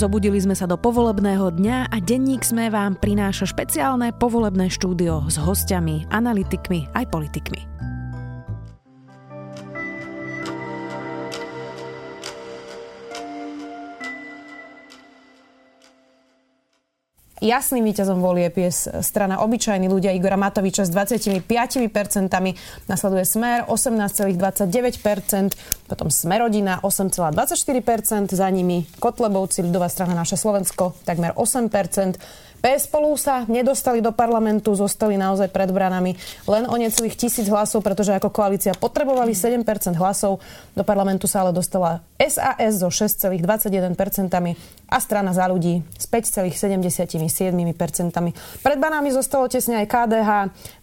Zobudili sme sa do povolebného dňa a denník sme vám prináša špeciálne povolebné štúdio s hostiami, analytikmi aj politikmi. Jasným víťazom volieb je strana obyčajní ľudia Igora Matoviča s 25%, nasleduje Smer 18,29%, potom Smerodina 8,24%, za nimi Kotlebovci, ľudová strana Naše Slovensko takmer 8%, PS spolu sa nedostali do parlamentu, zostali naozaj pred branami len o necelých tisíc hlasov, pretože ako koalícia potrebovali 7% hlasov. Do parlamentu sa ale dostala SAS so 6,21% a strana za ľudí s 5,77%. Pred banami zostalo tesne aj KDH,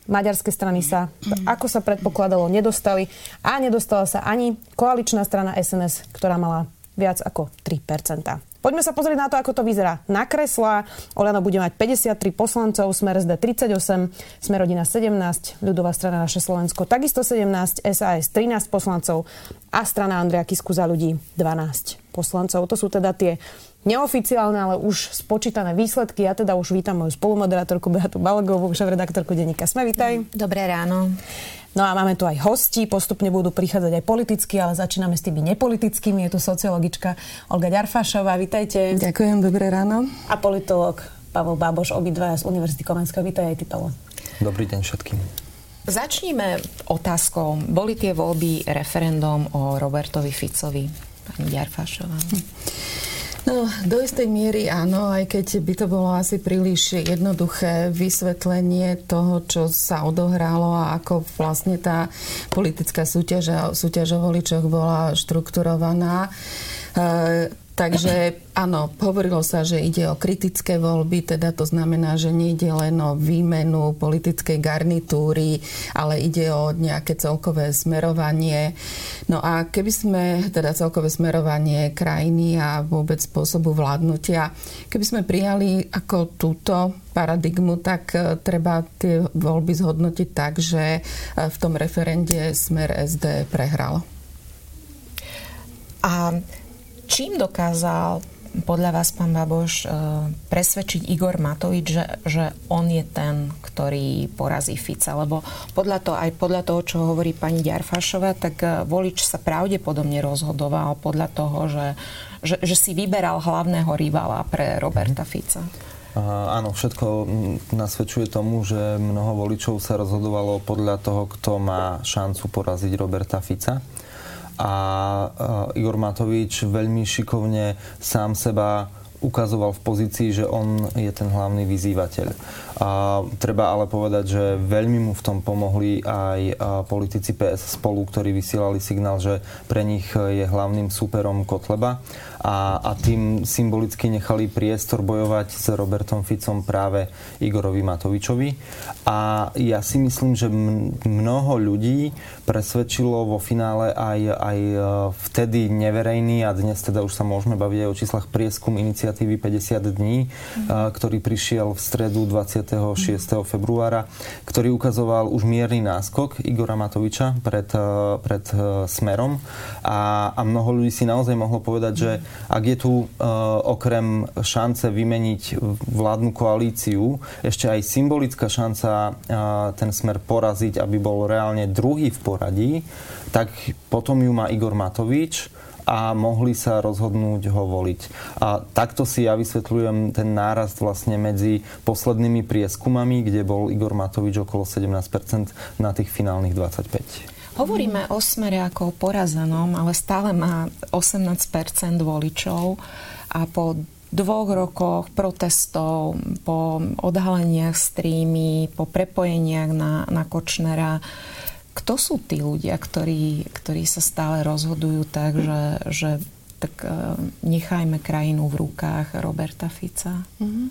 maďarské strany sa, ako sa predpokladalo, nedostali a nedostala sa ani koaličná strana SNS, ktorá mala viac ako 3%. Poďme sa pozrieť na to, ako to vyzerá na kresla. Olano bude mať 53 poslancov, Smer SD 38, Smer rodina 17, ľudová strana naše Slovensko takisto 17, SAS 13 poslancov a strana Andrea Kisku za ľudí 12 poslancov. To sú teda tie neoficiálne, ale už spočítané výsledky. Ja teda už vítam moju spolumoderátorku Beatu Balagovú, šéf-redaktorku denníka Sme. Vítaj. Dobré ráno. No a máme tu aj hosti, postupne budú prichádzať aj politicky, ale začíname s tými nepolitickými. Je tu sociologička Olga Ďarfášová, vítajte. Ďakujem, dobré ráno. A politolog Pavel Báboš, obidvaja z Univerzity Komenského. Vítaj aj ty, Pavel. Dobrý deň všetkým. Začníme otázkou. Boli tie voľby referendum o Robertovi Ficovi? Pani Ďarfášová. Hm. No, do istej miery áno, aj keď by to bolo asi príliš jednoduché vysvetlenie toho, čo sa odohralo a ako vlastne tá politická súťaž, súťaž o voličoch bola štrukturovaná. E, Takže áno, hovorilo sa, že ide o kritické voľby, teda to znamená, že nejde len o výmenu politickej garnitúry, ale ide o nejaké celkové smerovanie. No a keby sme, teda celkové smerovanie krajiny a vôbec spôsobu vládnutia, keby sme prijali ako túto paradigmu, tak e, treba tie voľby zhodnotiť tak, že e, v tom referende smer SD prehral. A Čím dokázal podľa vás, pán Baboš, e, presvedčiť Igor Matovič, že, že on je ten, ktorý porazí Fica? Lebo podľa toho, aj podľa toho, čo hovorí pani Ďarfašová, tak e, volič sa pravdepodobne rozhodoval podľa toho, že, že, že si vyberal hlavného rivala pre Roberta mhm. Fica. Áno, všetko nasvedčuje tomu, že mnoho voličov sa rozhodovalo podľa toho, kto má šancu poraziť Roberta Fica a Igor Matovič veľmi šikovne sám seba ukazoval v pozícii, že on je ten hlavný vyzývateľ. A treba ale povedať, že veľmi mu v tom pomohli aj politici PS spolu, ktorí vysielali signál, že pre nich je hlavným superom Kotleba a, a tým symbolicky nechali priestor bojovať s Robertom Ficom práve Igorovi Matovičovi. A ja si myslím, že mnoho ľudí presvedčilo vo finále aj, aj e, vtedy neverejný a dnes teda už sa môžeme baviť aj o číslach prieskum iniciatívy 50 dní, mm. ktorý prišiel v stredu 26. Mm. februára, ktorý ukazoval už mierny náskok Igora Matoviča pred, e, pred Smerom a, a mnoho ľudí si naozaj mohlo povedať, že ak je tu uh, okrem šance vymeniť vládnu koalíciu ešte aj symbolická šanca uh, ten smer poraziť, aby bol reálne druhý v poradí, tak potom ju má Igor Matovič a mohli sa rozhodnúť ho voliť. A takto si ja vysvetľujem ten nárast vlastne medzi poslednými prieskumami, kde bol Igor Matovič okolo 17% na tých finálnych 25%. Hovoríme o smere ako o porazenom, ale stále má 18% voličov a po dvoch rokoch protestov, po odhaleniach streamy, po prepojeniach na, na Kočnera, kto sú tí ľudia, ktorí, ktorí sa stále rozhodujú tak, že, že tak uh, nechajme krajinu v rukách Roberta Fica? Mm-hmm.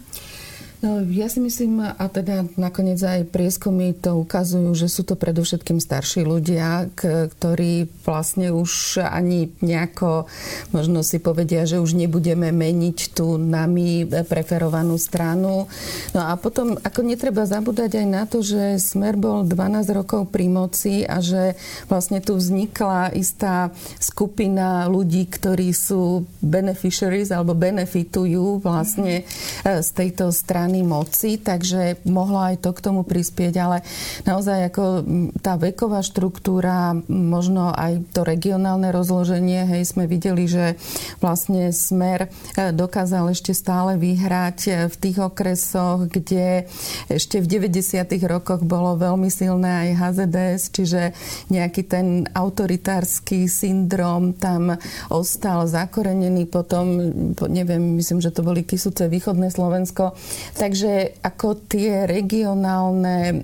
No ja si myslím, a teda nakoniec aj prieskumy to ukazujú, že sú to predovšetkým starší ľudia, ktorí vlastne už ani nejako možno si povedia, že už nebudeme meniť tú nami preferovanú stranu. No a potom, ako netreba zabúdať aj na to, že Smer bol 12 rokov pri moci a že vlastne tu vznikla istá skupina ľudí, ktorí sú beneficiaries alebo benefitujú vlastne e, z tejto strany moci, takže mohlo aj to k tomu prispieť, ale naozaj ako tá veková štruktúra, možno aj to regionálne rozloženie, hej, sme videli, že vlastne Smer e, dokázal ešte stále vyhrať e, v tých okresoch, kde ešte v 90. rokoch bolo veľmi silné aj HZDS, čiže nejaký ten autoritársky syndrom tam ostal zakorenený potom, neviem, myslím, že to boli Kisuce, východné Slovensko, Takže ako tie regionálne e,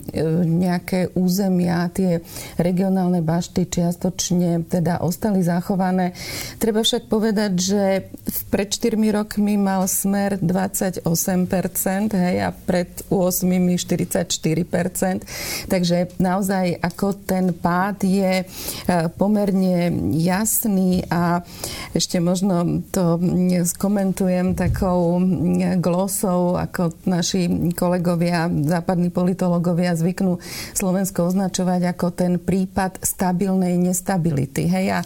nejaké územia, tie regionálne bašty čiastočne teda ostali zachované. Treba však povedať, že pred 4 rokmi mal smer 28%, hej, a pred 8 44%. Takže naozaj ako ten pád je e, pomerne jasný a ešte možno to skomentujem takou glosou, ako naši kolegovia, západní politológovia zvyknú Slovensko označovať ako ten prípad stabilnej nestability. Hej? A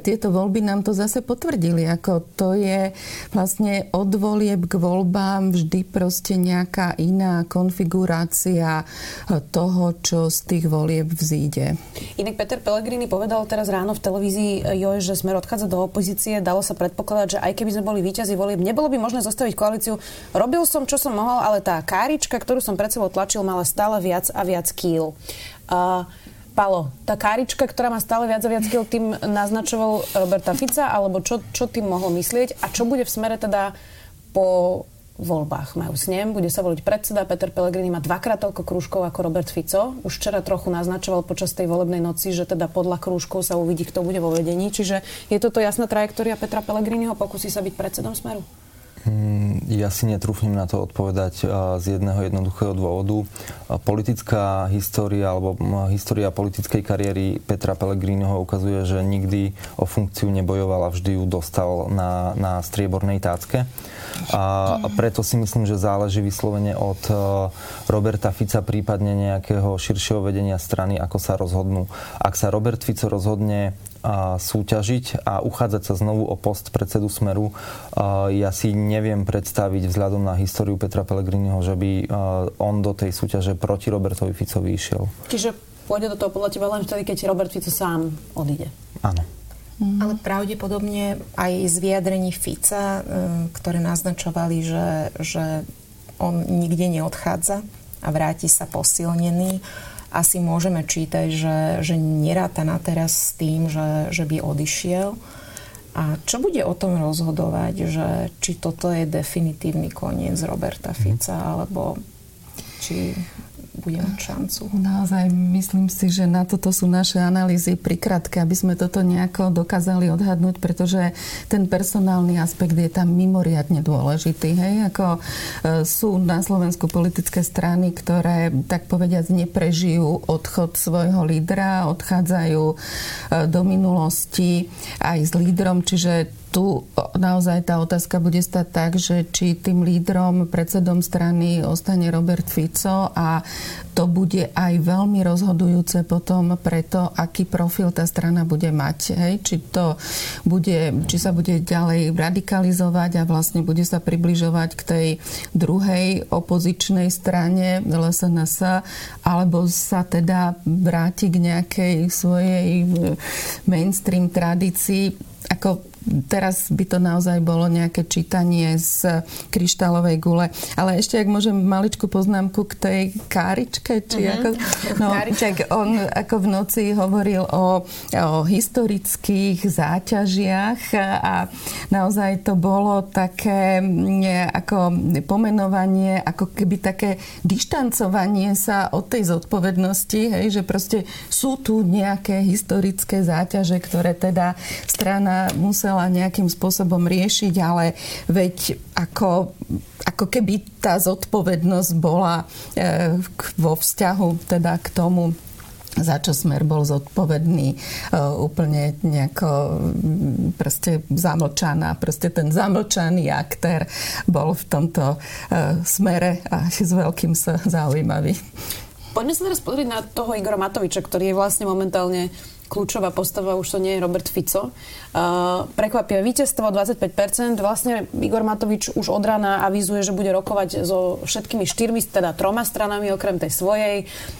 tieto voľby nám to zase potvrdili, ako to je vlastne od volieb k voľbám vždy proste nejaká iná konfigurácia toho, čo z tých volieb vzíde. Inak Peter Pellegrini povedal teraz ráno v televízii Joj, že sme odchádza do opozície. Dalo sa predpokladať, že aj keby sme boli víťazi volieb, nebolo by možné zostaviť koalíciu. Robil som, čo som mohol, ale tá kárička, ktorú som pred sebou tlačil, mala stále viac a viac kýl. Uh, Palo, tá kárička, ktorá má stále viac a viac kýl, tým naznačoval Roberta Fica, alebo čo, čo tým mohol myslieť a čo bude v smere teda po voľbách. Majú snem, bude sa voliť predseda. Peter Pellegrini má dvakrát toľko krúžkov ako Robert Fico. Už včera trochu naznačoval počas tej volebnej noci, že teda podľa krúžkov sa uvidí, kto bude vo vedení. Čiže je toto jasná trajektória Petra Pellegriniho? Pokusí sa byť predsedom Smeru? Mm, ja si netrúfnem na to odpovedať z jedného jednoduchého dôvodu. Politická história alebo história politickej kariéry Petra Pellegriniho ukazuje, že nikdy o funkciu nebojoval a vždy ju dostal na, na striebornej tácke. A preto si myslím, že záleží vyslovene od Roberta Fica, prípadne nejakého širšieho vedenia strany, ako sa rozhodnú. Ak sa Robert Fico rozhodne súťažiť a uchádzať sa znovu o post predsedu Smeru. Ja si neviem predstaviť vzhľadom na históriu Petra Pellegriniho, že by on do tej súťaže proti Robertovi Ficovi išiel. Čiže pôjde do toho podľa teba len vtedy, keď Robert Fico sám odíde. Áno. Mm. Ale pravdepodobne aj z vyjadrení Fica, e, ktoré naznačovali, že, že on nikde neodchádza a vráti sa posilnený, asi môžeme čítať, že, že neráta na teraz s tým, že, že by odišiel. A čo bude o tom rozhodovať, že či toto je definitívny koniec Roberta Fica, alebo či bude šancu. Naozaj myslím si, že na toto sú naše analýzy prikrátke, aby sme toto nejako dokázali odhadnúť, pretože ten personálny aspekt je tam mimoriadne dôležitý. Hej? Ako e, sú na Slovensku politické strany, ktoré tak povediať neprežijú odchod svojho lídra, odchádzajú e, do minulosti aj s lídrom, čiže tu naozaj tá otázka bude stať tak, že či tým lídrom, predsedom strany ostane Robert Fico a to bude aj veľmi rozhodujúce potom pre to, aký profil tá strana bude mať. Hej? Či, to bude, či sa bude ďalej radikalizovať a vlastne bude sa približovať k tej druhej opozičnej strane LSNS, alebo sa teda vráti k nejakej svojej mainstream tradícii. Ako teraz by to naozaj bolo nejaké čítanie z kryštálovej gule. Ale ešte, ak môžem maličku poznámku k tej káričke, či mm-hmm. ako... No, tak on ako v noci hovoril o, o historických záťažiach a naozaj to bolo také ako pomenovanie, ako keby také dištancovanie sa od tej zodpovednosti, hej, že proste sú tu nejaké historické záťaže, ktoré teda strana musela musela nejakým spôsobom riešiť, ale veď ako, ako keby tá zodpovednosť bola e, vo vzťahu teda k tomu za čo Smer bol zodpovedný, uh, úplne nejako um, proste zamlčaná. Proste ten zamlčaný aktér bol v tomto uh, smere a s veľkým sa zaujímavý. Poďme sa teraz pozrieť na toho Igora Matoviča, ktorý je vlastne momentálne kľúčová postava, už to nie je Robert Fico. Uh, prekvapivé víťazstvo 25%. Vlastne Igor Matovič už od rána avizuje, že bude rokovať so všetkými štyrmi, teda troma stranami okrem tej svojej.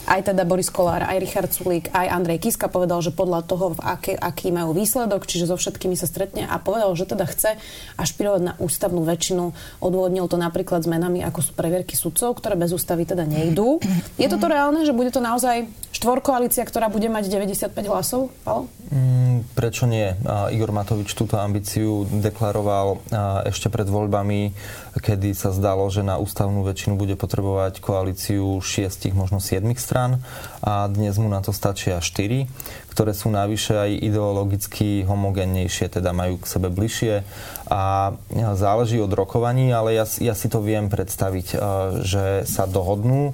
Aj teda Boris Kolár, aj Richard Sulík, aj Andrej Kiska povedal, že podľa toho, v aké, aký majú výsledok, čiže so všetkými sa stretne a povedal, že teda chce ašpirovať na ústavnú väčšinu. Odvodnil to napríklad zmenami, ako sú previerky sudcov, ktoré bez ústavy teda nejdú. Je toto reálne, že bude to naozaj štvorkoalícia, ktorá bude mať 95 hlasov? Palo? Mm, prečo nie? Igor Matovič túto ambíciu deklaroval ešte pred voľbami, kedy sa zdalo, že na ústavnú väčšinu bude potrebovať koalíciu šiestich, možno siedmich stran a dnes mu na to stačia štyri ktoré sú navyše aj ideologicky homogénnejšie, teda majú k sebe bližšie a záleží od rokovaní, ale ja, ja si to viem predstaviť, že sa dohodnú.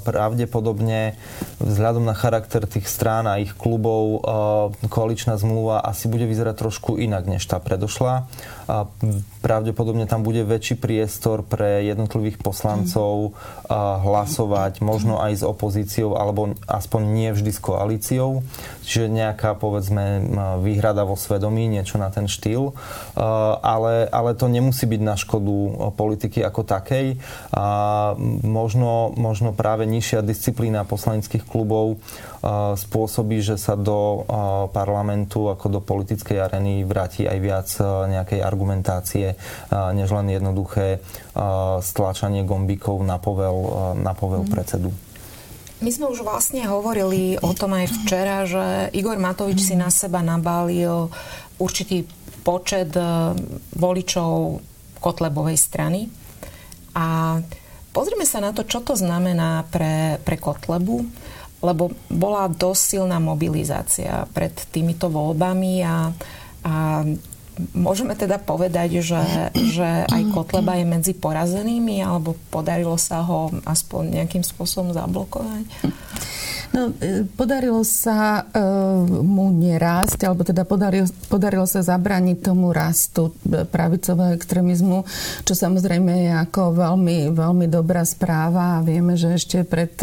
Pravdepodobne vzhľadom na charakter tých strán a ich klubov koaličná zmluva asi bude vyzerať trošku inak než tá predošla. Pravdepodobne tam bude väčší priestor pre jednotlivých poslancov hlasovať, možno aj s opozíciou, alebo aspoň nie vždy s koalíciou. Čiže nejaká, povedzme, výhrada vo svedomí, niečo na ten štýl. Ale, ale to nemusí byť na škodu politiky ako takej. Možno, možno práve nižšia disciplína poslaneckých klubov spôsobí, že sa do parlamentu ako do politickej areny vráti aj viac nejakej argumentácie, než len jednoduché stlačanie gombíkov na povel, na povel mm. predsedu. My sme už vlastne hovorili o tom aj včera, že Igor Matovič si na seba nabálil určitý počet e, voličov Kotlebovej strany. A pozrime sa na to, čo to znamená pre, pre Kotlebu, lebo bola dosť silná mobilizácia pred týmito voľbami a, a Môžeme teda povedať, že, že aj Kotleba je medzi porazenými, alebo podarilo sa ho aspoň nejakým spôsobom zablokovať? No, e, podarilo sa uh, mu nerásť, alebo teda podarilo, podarilo sa zabraniť tomu rastu e, pravicového extrémizmu, čo samozrejme je ako veľmi, veľmi dobrá správa. A vieme, že ešte pred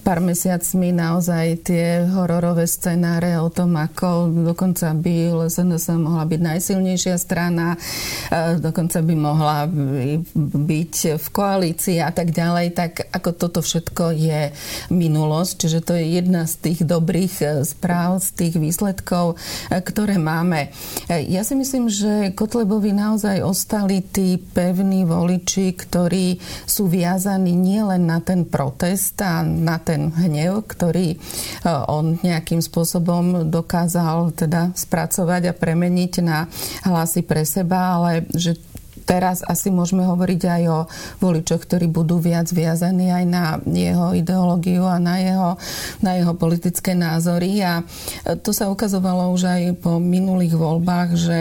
pár mesiacmi naozaj tie hororové scenáre o tom, ako dokonca by SNS mohla byť najsilnejšia strana, uh, dokonca by mohla byť v koalícii a tak ďalej, tak ako toto všetko je minulosť, čiže to je jedna z tých dobrých e, správ, z tých výsledkov, e, ktoré máme. E, ja si myslím, že Kotlebovi naozaj ostali tí pevní voliči, ktorí sú viazaní nielen na ten protest a na ten hnev, ktorý on nejakým spôsobom dokázal teda spracovať a premeniť na hlasy pre seba, ale že teraz asi môžeme hovoriť aj o voličoch, ktorí budú viac viazaní aj na jeho ideológiu a na jeho, na jeho politické názory. A to sa ukazovalo už aj po minulých voľbách, že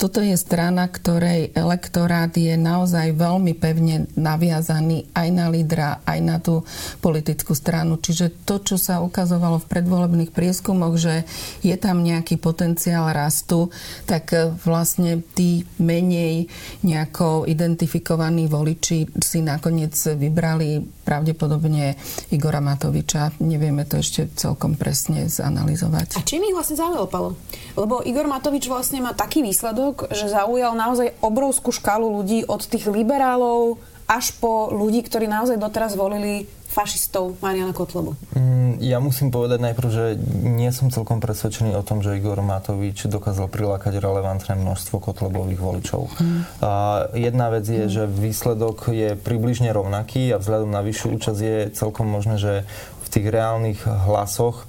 toto je strana, ktorej elektorát je naozaj veľmi pevne naviazaný aj na lídra, aj na tú politickú stranu. Čiže to, čo sa ukazovalo v predvolebných prieskumoch, že je tam nejaký potenciál rastu, tak vlastne tí menej nejak nejako identifikovaní voliči si nakoniec vybrali pravdepodobne Igora Matoviča. Nevieme to ešte celkom presne zanalizovať. A čím ich vlastne zaujal, Palo? Lebo Igor Matovič vlastne má taký výsledok, že zaujal naozaj obrovskú škálu ľudí od tých liberálov až po ľudí, ktorí naozaj doteraz volili fašistov Mariana Kotlebu? Mm, ja musím povedať najprv, že nie som celkom presvedčený o tom, že Igor Matovič dokázal prilákať relevantné množstvo Kotlebových voličov. Mm. A jedna vec je, mm. že výsledok je približne rovnaký a vzhľadom na vyššiu účasť je celkom možné, že tých reálnych hlasoch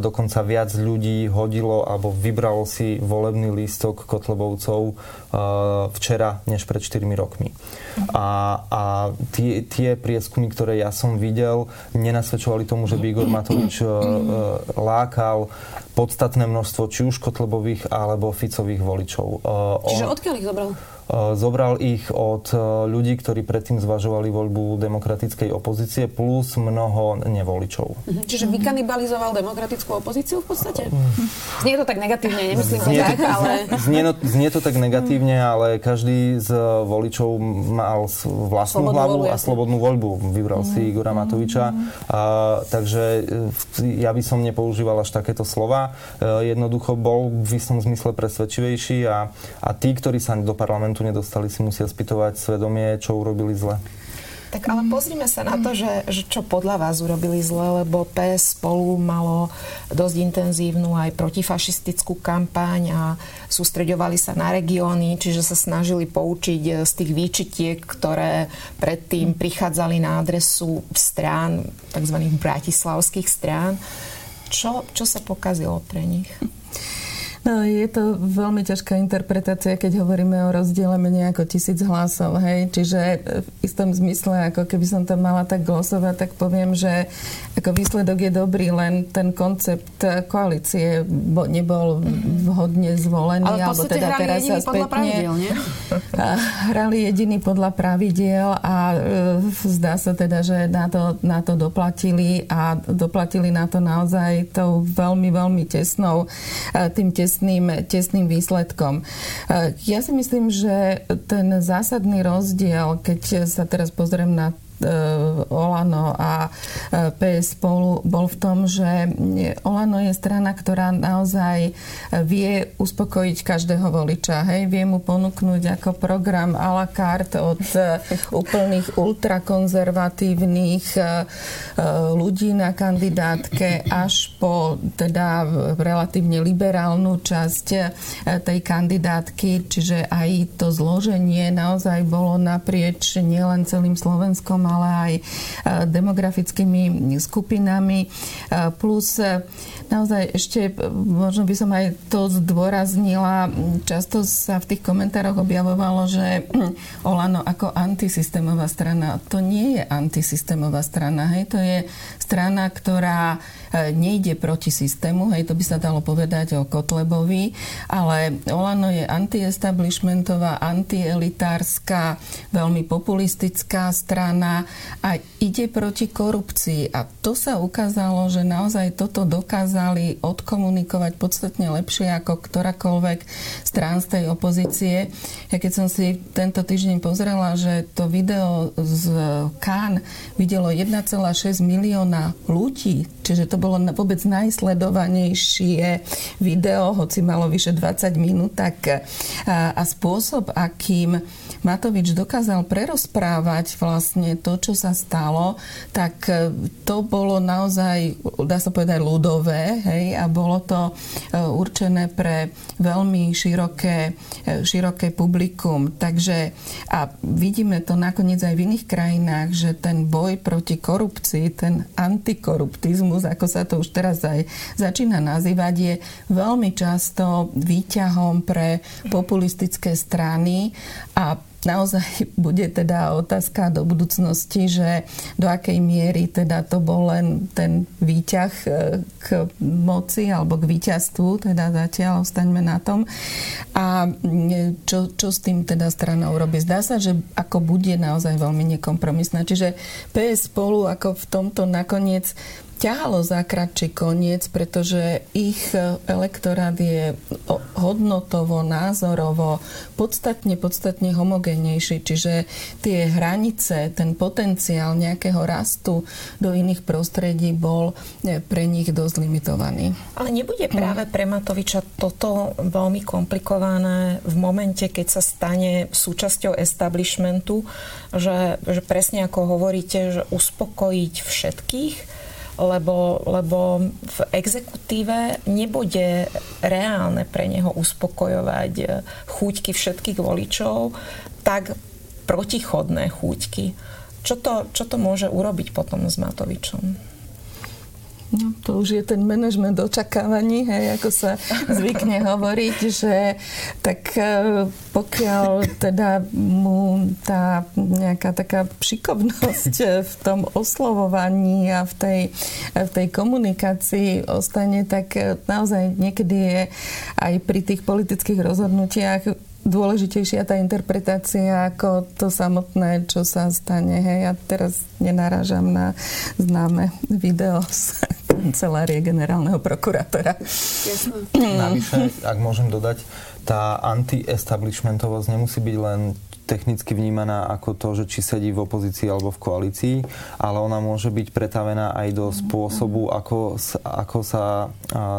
dokonca viac ľudí hodilo alebo vybralo si volebný lístok Kotlebovcov včera než pred 4 rokmi. A, a tie, tie prieskumy, ktoré ja som videl, nenasvedčovali tomu, že by Igor Matovič lákal podstatné množstvo či už Kotlebových alebo Ficových voličov. Čiže odkiaľ ich zobral? Eh, zobral ich od eh, ľudí, ktorí predtým zvažovali voľbu demokratickej opozície, plus mnoho nevoličov. Mhm. Čiže vykanibalizoval demokratickú opozíciu v podstate? Znie to tak negatívne, nemyslím znie tak, ale... Znie, no, znie to tak negatívne, ale každý z voličov mal vlastnú slobodnú hlavu voľbu, a slobodnú voľbu. Vybral si mhm. Igora Matoviča. A, takže eh, ja by som nepoužíval až takéto slova. Jednoducho bol v istom zmysle presvedčivejší a, a tí, ktorí sa do parlamentu tu nedostali, si musia spýtovať svedomie, čo urobili zle. Tak ale pozrime sa na to, že, že čo podľa vás urobili zle, lebo PS spolu malo dosť intenzívnu aj protifašistickú kampaň a sústreďovali sa na regióny, čiže sa snažili poučiť z tých výčitiek, ktoré predtým prichádzali na adresu strán, tzv. bratislavských strán. Čo, čo sa pokazilo pre nich? No, je to veľmi ťažká interpretácia, keď hovoríme o rozdiele menej ako tisíc hlasov, hej. Čiže v istom zmysle, ako keby som to mala tak glosovať, tak poviem, že ako výsledok je dobrý, len ten koncept koalície nebol vhodne zvolený. Ale alebo teda hrali teraz jediný podľa pravidiel, nie? Hrali jediný podľa pravidiel a e, zdá sa teda, že na to, na to doplatili a doplatili na to naozaj tou veľmi, veľmi tesnou, e, tým tesným tesným, tesným výsledkom. E, ja si myslím, že ten zásadný rozdiel, keď sa teraz pozriem na Olano a e, PS spolu bol v tom, že Olano je strana, ktorá naozaj vie uspokojiť každého voliča. Hej? Vie mu ponúknuť ako program a la carte od e, úplných ultrakonzervatívnych ľudí na kandidátke až po teda relatívne liberálnu časť tej kandidátky, čiže aj to zloženie naozaj bolo naprieč nielen celým Slovenskom, ale aj e, demografickými skupinami. E, plus e, naozaj ešte, možno by som aj to zdôraznila, často sa v tých komentároch objavovalo, že Olano ako antisystémová strana. To nie je antisystémová strana, hej, to je strana, ktorá nejde proti systému, hej, to by sa dalo povedať o Kotlebovi, ale Olano je antiestablishmentová, antielitárska, veľmi populistická strana a ide proti korupcii. A to sa ukázalo, že naozaj toto dokázali odkomunikovať podstatne lepšie ako ktorákoľvek strán z tej opozície. Ja keď som si tento týždeň pozrela, že to video z Kán videlo 1,6 milióna ľudí, čiže to bolo vôbec najsledovanejšie video, hoci malo vyše 20 minút, tak a, a spôsob, akým Matovič dokázal prerozprávať vlastne to, čo sa stalo, tak e, to bolo naozaj, dá sa povedať, ľudové, hej, a bolo to e, určené pre veľmi široké, e, široké publikum. Takže a vidíme to nakoniec aj v iných krajinách, že ten boj proti korupcii, ten antikoruptizmus, ako sa to už teraz aj začína nazývať, je veľmi často výťahom pre populistické strany a naozaj bude teda otázka do budúcnosti, že do akej miery teda to bol len ten výťah e, k moci alebo k víťazstvu, teda zatiaľ ostaňme na tom. A čo, čo s tým teda strana urobí? Zdá sa, že ako bude naozaj veľmi nekompromisná. Čiže PS spolu ako v tomto nakoniec ťahalo za kratší koniec, pretože ich elektorát je hodnotovo, názorovo podstatne, podstatne homogénejší. Čiže tie hranice, ten potenciál nejakého rastu do iných prostredí bol e, pre nich dosť limitovaný. Ale nebude práve pre Matoviča toto veľmi komplikované v momente, keď sa stane súčasťou establishmentu, že, že presne ako hovoríte, že uspokojiť všetkých, lebo, lebo v exekutíve nebude reálne pre neho uspokojovať eh, chúťky všetkých voličov, tak protichodné chúťky. Čo to, čo to môže urobiť potom s Matovičom? No, to už je ten manažment očakávaní, hej, ako sa zvykne hovoriť, že tak e, pokiaľ teda mu tá nejaká taká šikovnosť v tom oslovovaní a v tej, v tej komunikácii ostane, tak naozaj niekedy je aj pri tých politických rozhodnutiach dôležitejšia tá interpretácia ako to samotné, čo sa stane. Hej, ja teraz nenarážam na známe video z kancelárie generálneho prokurátora. Navyše, ak môžem dodať, tá anti-establishmentovosť nemusí byť len technicky vnímaná ako to, že či sedí v opozícii alebo v koalícii, ale ona môže byť pretavená aj do spôsobu, ako, ako sa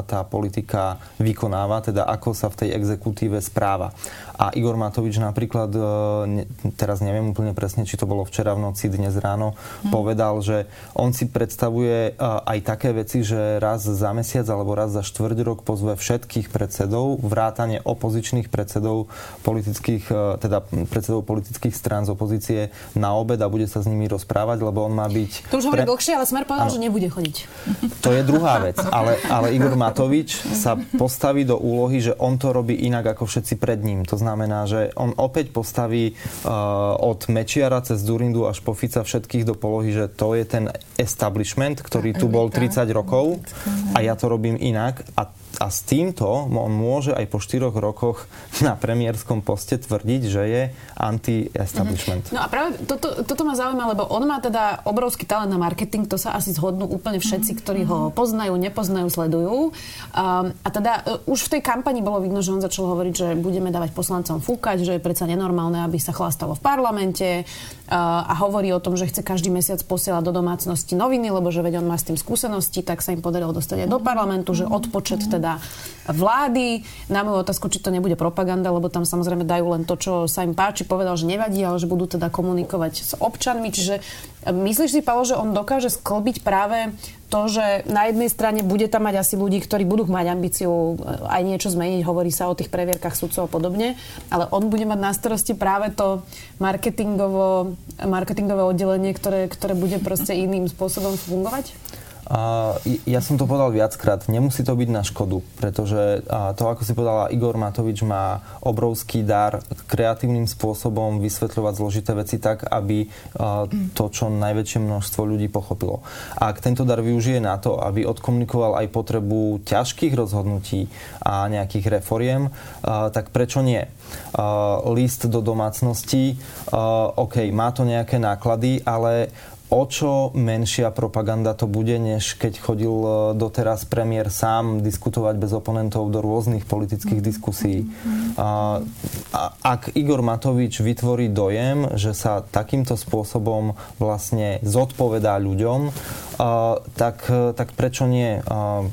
tá politika vykonáva, teda ako sa v tej exekutíve správa. A Igor Matovič napríklad, e, teraz neviem úplne presne, či to bolo včera v noci, dnes ráno, hmm. povedal, že on si predstavuje e, aj také veci, že raz za mesiac alebo raz za štvrť rok pozve všetkých predsedov, vrátane opozičných predsedov politických, e, teda predsedov politických strán z opozície na obed a bude sa s nimi rozprávať, lebo on má byť... To už hovorí pre... dlhšie, ale Smer povedal, ano. že nebude chodiť. To je druhá vec, ale, ale Igor Matovič sa postaví do úlohy, že on to robí inak ako všetci pred ním. To znamená, znamená, že on opäť postaví uh, od Mečiara cez Durindu až po Fica všetkých do polohy, že to je ten establishment, ktorý tu bol 30 rokov a ja to robím inak. A a s týmto on môže aj po štyroch rokoch na premiérskom poste tvrdiť, že je anti-establishment. No a práve toto, toto ma zaujíma, lebo on má teda obrovský talent na marketing, to sa asi zhodnú úplne všetci, ktorí ho poznajú, nepoznajú, sledujú. Um, a teda uh, už v tej kampani bolo vidno, že on začal hovoriť, že budeme dávať poslancom fúkať, že je predsa nenormálne, aby sa chlastalo v parlamente uh, a hovorí o tom, že chce každý mesiac posielať do domácnosti noviny, lebo že veď on má s tým skúsenosti, tak sa im podarilo dostať aj do parlamentu, že odpočet teda teda vlády. Na moju otázku, či to nebude propaganda, lebo tam samozrejme dajú len to, čo sa im páči, povedal, že nevadí, ale že budú teda komunikovať s občanmi. Čiže e, myslíš si, Paolo, že on dokáže sklbiť práve to, že na jednej strane bude tam mať asi ľudí, ktorí budú mať ambíciu e, aj niečo zmeniť, hovorí sa o tých previerkach sudcov a podobne, ale on bude mať na starosti práve to marketingovo, marketingové oddelenie, ktoré, ktoré bude proste iným spôsobom fungovať? A ja som to povedal viackrát, nemusí to byť na škodu, pretože to, ako si povedala, Igor Matovič má obrovský dar kreatívnym spôsobom vysvetľovať zložité veci tak, aby to čo najväčšie množstvo ľudí pochopilo. A ak tento dar využije na to, aby odkomunikoval aj potrebu ťažkých rozhodnutí a nejakých reforiem, tak prečo nie? List do domácnosti, OK, má to nejaké náklady, ale o čo menšia propaganda to bude, než keď chodil e, doteraz premiér sám diskutovať bez oponentov do rôznych politických diskusí. A, a, ak Igor Matovič vytvorí dojem, že sa takýmto spôsobom vlastne zodpovedá ľuďom, a, tak, tak prečo nie? A,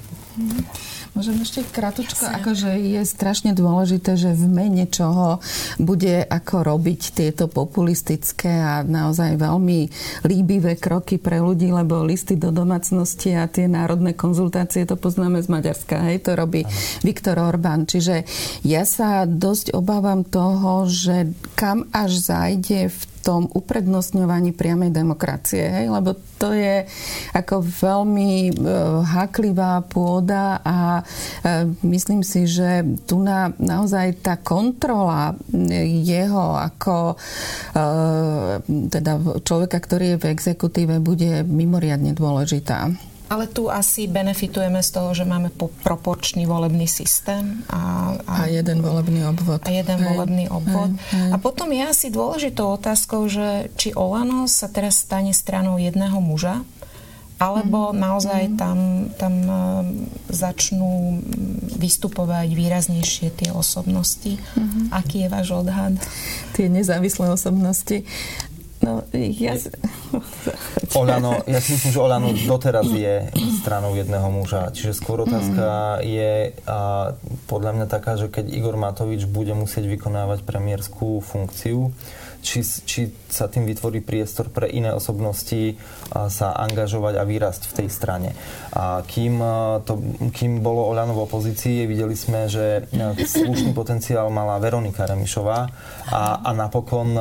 Môžem ešte kratučko, akože je strašne dôležité, že v mene čoho bude ako robiť tieto populistické a naozaj veľmi líbivé kroky pre ľudí, lebo listy do domácnosti a tie národné konzultácie, to poznáme z Maďarska, hej, to robí Viktor Orbán. Čiže ja sa dosť obávam toho, že kam až zajde v tom uprednostňovaní priamej demokracie, hej? lebo to je ako veľmi e, haklivá pôda a e, myslím si, že tu na, naozaj tá kontrola jeho ako e, teda človeka, ktorý je v exekutíve, bude mimoriadne dôležitá. Ale tu asi benefitujeme z toho, že máme proporčný volebný systém. A, a, a jeden volebný obvod. A jeden hej, volebný obvod. Hej, hej. A potom je asi dôležitou otázkou, že či Olano sa teraz stane stranou jedného muža, alebo mm. naozaj mm. tam, tam e, začnú vystupovať výraznejšie tie osobnosti. Mm-hmm. Aký je váš odhad? Tie nezávislé osobnosti. No, ja... Olano, ja si myslím, že Olano doteraz je stranou jedného muža. Čiže skôr otázka je a, podľa mňa taká, že keď Igor Matovič bude musieť vykonávať premiérskú funkciu, či, či sa tým vytvorí priestor pre iné osobnosti sa angažovať a vyrásť v tej strane. A kým, to, kým bolo Oľano v opozícii, videli sme, že slušný potenciál mala Veronika Remišová a, a napokon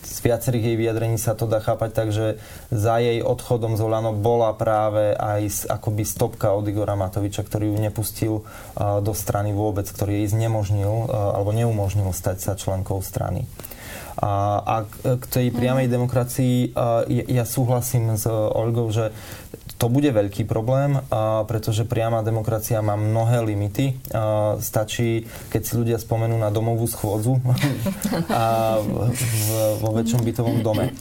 z viacerých jej vyjadrení sa to dá chápať tak, že za jej odchodom z Olano bola práve aj akoby stopka od Igora Matoviča, ktorý ju nepustil do strany vôbec, ktorý jej znemožnil alebo neumožnil stať sa členkou strany. A, a k tej priamej mhm. demokracii ja súhlasím s Olgou, že to bude veľký problém, pretože priama demokracia má mnohé limity. Stačí, keď si ľudia spomenú na domovú schôdzu a vo väčšom bytovom dome.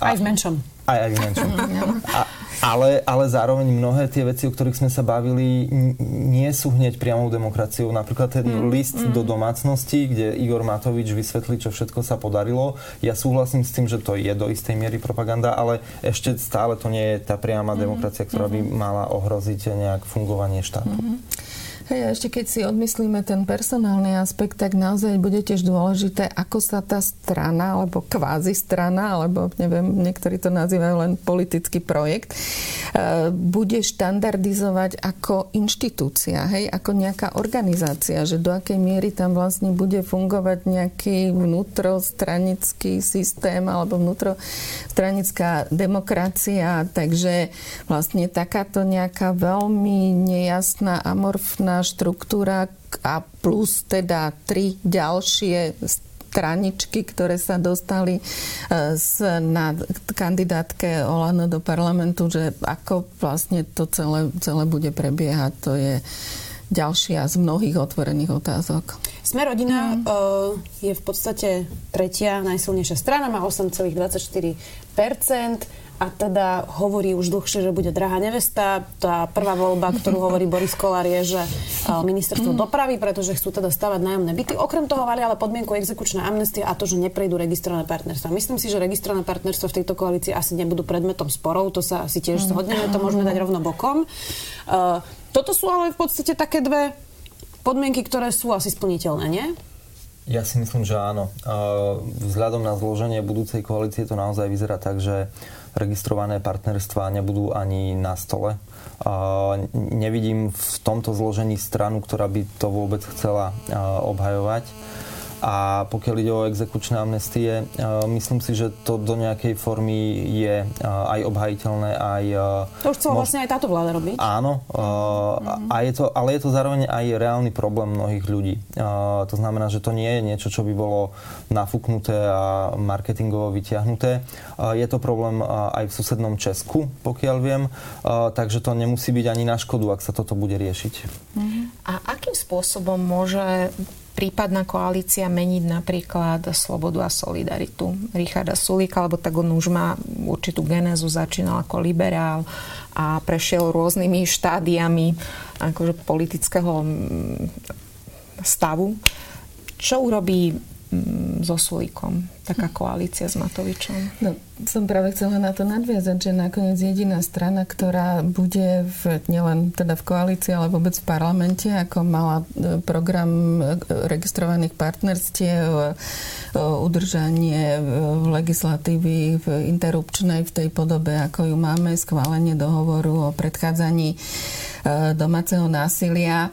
Aj v menšom. Aj, aj v menšom. A, ale, ale zároveň mnohé tie veci, o ktorých sme sa bavili, nie sú hneď priamou demokraciou. Napríklad ten mm, list mm. do domácnosti, kde Igor Matovič vysvetlí, čo všetko sa podarilo. Ja súhlasím s tým, že to je do istej miery propaganda, ale ešte stále to nie je tá priama mm. demokracia, ktorá by mm-hmm. mala ohroziť nejak fungovanie štátu. Mm-hmm. Hej, a ešte keď si odmyslíme ten personálny aspekt, tak naozaj bude tiež dôležité, ako sa tá strana, alebo kvázi strana, alebo neviem, niektorí to nazývajú len politický projekt, e, bude štandardizovať ako inštitúcia, hej, ako nejaká organizácia, že do akej miery tam vlastne bude fungovať nejaký vnútrostranický systém alebo vnútrostranická demokracia, takže vlastne takáto nejaká veľmi nejasná, amorfná štruktúra a plus teda tri ďalšie straničky, ktoré sa dostali e, na kandidátke Olano do parlamentu, že ako vlastne to celé, celé bude prebiehať, to je ďalšia z mnohých otvorených otázok. Sme rodina mm. je v podstate tretia najsilnejšia strana, má 8,24% a teda hovorí už dlhšie, že bude drahá nevesta. Tá prvá voľba, ktorú hovorí Boris Kolár, je, že ministerstvo dopravy, pretože chcú teda stavať nájomné byty. Okrem toho mali ale podmienku exekučná amnestia a to, že neprejdú registrované partnerstva. Myslím si, že registrované partnerstva v tejto koalícii asi nebudú predmetom sporov, to sa asi tiež zhodneme, to môžeme dať rovno bokom. Toto sú ale v podstate také dve podmienky, ktoré sú asi splniteľné, nie? Ja si myslím, že áno. Vzhľadom na zloženie budúcej koalície to naozaj vyzerá tak, že registrované partnerstvá nebudú ani na stole. Nevidím v tomto zložení stranu, ktorá by to vôbec chcela obhajovať. A pokiaľ ide o exekučné amnestie, myslím si, že to do nejakej formy je aj obhajiteľné, aj... To už chcela mož... vlastne aj táto vláda robiť. Áno, mm-hmm. a je to, ale je to zároveň aj reálny problém mnohých ľudí. To znamená, že to nie je niečo, čo by bolo nafúknuté a marketingovo vyťahnuté. Je to problém aj v susednom Česku, pokiaľ viem, takže to nemusí byť ani na škodu, ak sa toto bude riešiť. Mm-hmm. A akým spôsobom môže prípadná koalícia meniť napríklad slobodu a solidaritu Richarda Sulika, lebo tak on už má určitú genézu, začínal ako liberál a prešiel rôznymi štádiami akože politického mm, stavu. Čo urobí so Sulíkom? taká koalícia s Matovičom? No, som práve chcela na to nadviazať, že nakoniec jediná strana, ktorá bude v, nielen teda v koalícii, ale vôbec v parlamente, ako mala e, program e, registrovaných partnerstiev, e, udržanie legislatívy v interrupčnej v tej podobe, ako ju máme, schválenie dohovoru o predchádzaní domáceho násilia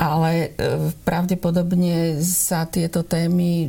ale e, pravdepodobne sa tieto témy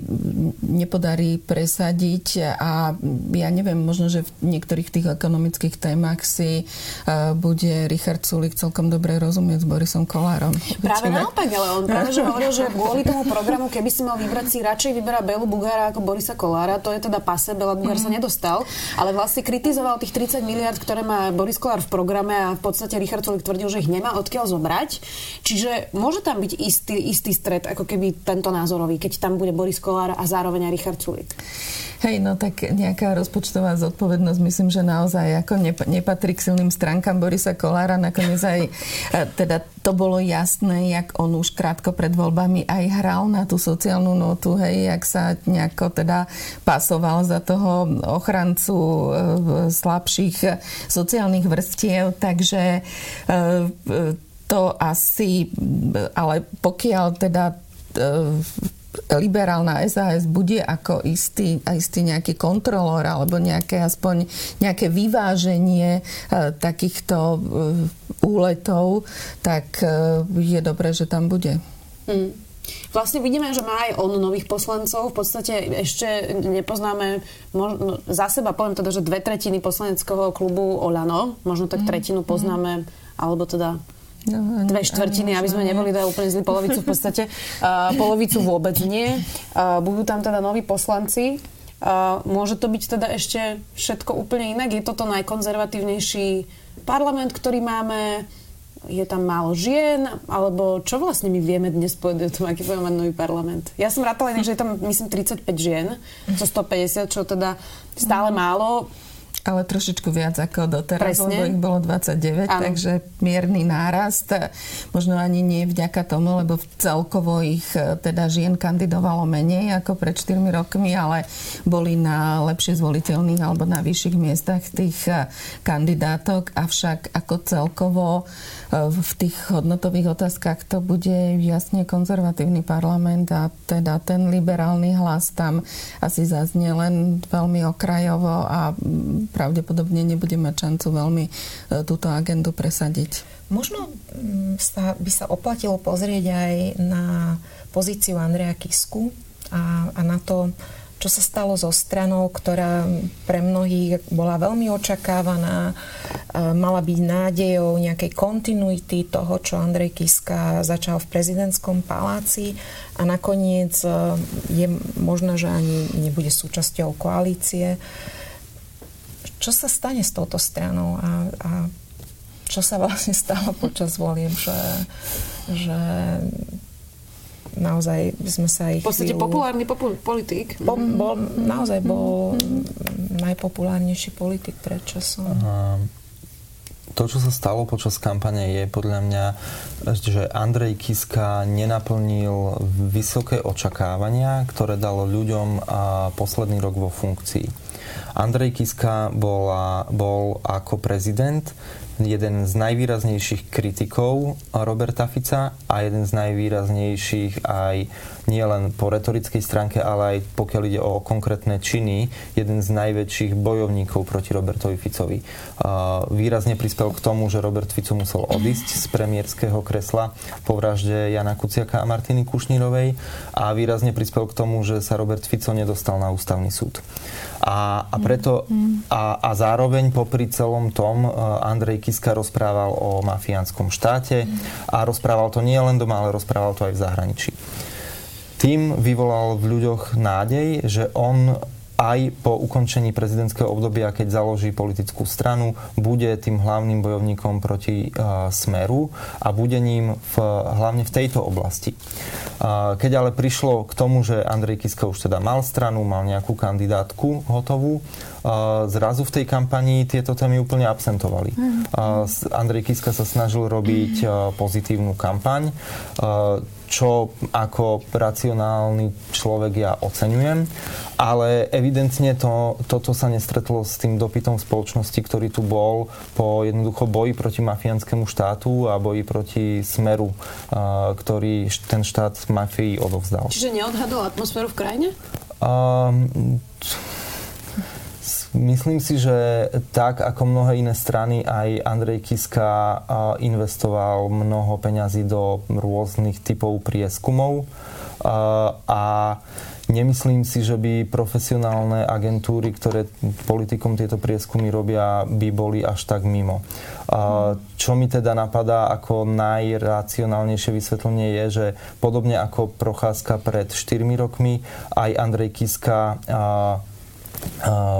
nepodarí presadiť a ja neviem, možno, že v niektorých tých ekonomických témach si e, bude Richard Sulik celkom dobre rozumieť s Borisom Kolárom. Práve Čiže... naopak, ale on práve že hovoril, že kvôli tomu programu, keby si mal vybrať si radšej vyberá Belu Bugára ako Borisa Kolára, to je teda pase, Bela Bugár mm. sa mhm. nedostal, ale vlastne kritizoval tých 30 miliard, ktoré má Boris Kolár v programe a v podstate Richard Sulik tvrdil, že ich nemá odkiaľ zobrať. Čiže môže tam byť istý, istý stred, ako keby tento názorový, keď tam bude Boris Kolár a zároveň aj Richard Sulik. Hej, no tak nejaká rozpočtová zodpovednosť, myslím, že naozaj ako nep- nepatrí k silným stránkam Borisa Kolára. Nakoniec aj teda to bolo jasné, jak on už krátko pred voľbami aj hral na tú sociálnu notu, hej, jak sa nejako teda pasoval za toho ochrancu e, slabších sociálnych vrstiev, takže e, to asi, ale pokiaľ teda e, liberálna SAS bude ako istý, istý nejaký kontrolór alebo nejaké aspoň nejaké vyváženie e, takýchto e, úletov, tak je dobré, že tam bude. Mm. Vlastne vidíme, že má aj on nových poslancov. V podstate ešte nepoznáme, možno, za seba poviem teda, že dve tretiny poslaneckého klubu Olano, možno tak mhm. tretinu poznáme, alebo teda No, dve štvrtiny, aby sme neboli teda úplne zlí, polovicu v podstate. Uh, polovicu vôbec nie. Uh, budú tam teda noví poslanci. Uh, môže to byť teda ešte všetko úplne inak? Je toto najkonzervatívnejší parlament, ktorý máme? je tam málo žien, alebo čo vlastne my vieme dnes povedať o tom, aký budeme mať nový parlament. Ja som rátala inak, že je tam, myslím, 35 žien, zo 150, čo teda stále málo ale trošičku viac ako doteraz, Presne. lebo ich bolo 29, ano. takže mierny nárast. Možno ani nie vďaka tomu, lebo celkovo ich e, teda žien kandidovalo menej ako pred 4 rokmi, ale boli na lepšie zvoliteľných alebo na vyšších miestach tých e, kandidátok, avšak ako celkovo v tých hodnotových otázkach to bude jasne konzervatívny parlament a teda ten liberálny hlas tam asi zaznie len veľmi okrajovo a pravdepodobne nebude mať šancu veľmi e, túto agendu presadiť. Možno mm, sa, by sa oplatilo pozrieť aj na pozíciu Andreja Kisku a, a na to, čo sa stalo so stranou, ktorá pre mnohých bola veľmi očakávaná, e, mala byť nádejou nejakej kontinuity toho, čo Andrej Kiska začal v prezidentskom paláci a nakoniec e, je možno, že ani nebude súčasťou koalície. Čo sa stane s touto stranou a, a čo sa vlastne stalo počas volieb, že, že naozaj sme sa ich... V podstate chvíľu... populárny popul- politik. Po, bol, naozaj bol najpopulárnejší politik pred časom. Aha. To, čo sa stalo počas kampane, je podľa mňa, že Andrej Kiska nenaplnil vysoké očakávania, ktoré dalo ľuďom posledný rok vo funkcii. Andrej Kiska bola, bol ako prezident jeden z najvýraznejších kritikov Roberta Fica a jeden z najvýraznejších aj nielen po retorickej stránke, ale aj pokiaľ ide o konkrétne činy, jeden z najväčších bojovníkov proti Robertovi Ficovi. Výrazne prispel k tomu, že Robert Fico musel odísť z premiérskeho kresla po vražde Jana Kuciaka a Martiny Kušnírovej a výrazne prispel k tomu, že sa Robert Fico nedostal na ústavný súd. A, a preto a, a zároveň popri celom tom Andrej Kiska rozprával o mafiánskom štáte a rozprával to nie len doma, ale rozprával to aj v zahraničí. Tým vyvolal v ľuďoch nádej, že on aj po ukončení prezidentského obdobia, keď založí politickú stranu, bude tým hlavným bojovníkom proti uh, Smeru a bude ním v, hlavne v tejto oblasti. Uh, keď ale prišlo k tomu, že Andrej Kiska už teda mal stranu, mal nejakú kandidátku hotovú, zrazu v tej kampanii tieto témy úplne absentovali. Uh, Andrej Kiska sa snažil robiť uh, pozitívnu kampaň. Čo ako racionálny človek ja oceňujem, ale evidentne to, toto sa nestretlo s tým dopytom spoločnosti, ktorý tu bol po jednoducho boji proti mafiánskému štátu a boji proti smeru, ktorý ten štát mafii odovzdal. Čiže neodhadol atmosféru v krajine? Um, Myslím si, že tak ako mnohé iné strany, aj Andrej Kiska investoval mnoho peňazí do rôznych typov prieskumov a nemyslím si, že by profesionálne agentúry, ktoré politikom tieto prieskumy robia, by boli až tak mimo. Čo mi teda napadá ako najracionálnejšie vysvetlenie je, že podobne ako Procházka pred 4 rokmi, aj Andrej Kiska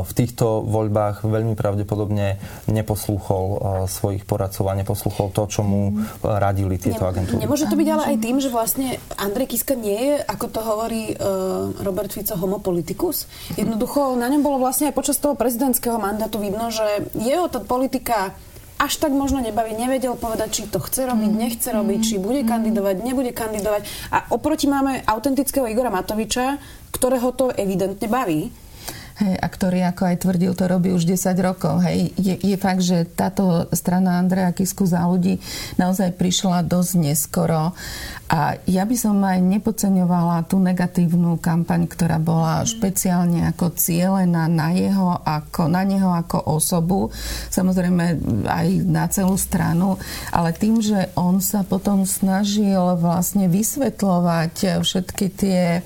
v týchto voľbách veľmi pravdepodobne neposlúchol svojich poradcov a neposlúchol to, čo mu radili tieto agentúry. Nemôže to byť ale aj tým, že vlastne Andrej Kiska nie je, ako to hovorí uh, Robert Fico, homopolitikus. Jednoducho na ňom bolo vlastne aj počas toho prezidentského mandátu vidno, že jeho tá politika až tak možno nebaví, nevedel povedať, či to chce robiť, mm. nechce robiť, či bude kandidovať, nebude kandidovať. A oproti máme autentického Igora Matoviča, ktorého to evidentne baví Hej, a ktorý, ako aj tvrdil, to robí už 10 rokov. Hej, je, je fakt, že táto strana Andreja Kisku za ľudí naozaj prišla dosť neskoro A ja by som aj nepodceňovala tú negatívnu kampaň, ktorá bola špeciálne ako cielená na, jeho, ako, na neho ako osobu, samozrejme aj na celú stranu, ale tým, že on sa potom snažil vlastne vysvetľovať všetky tie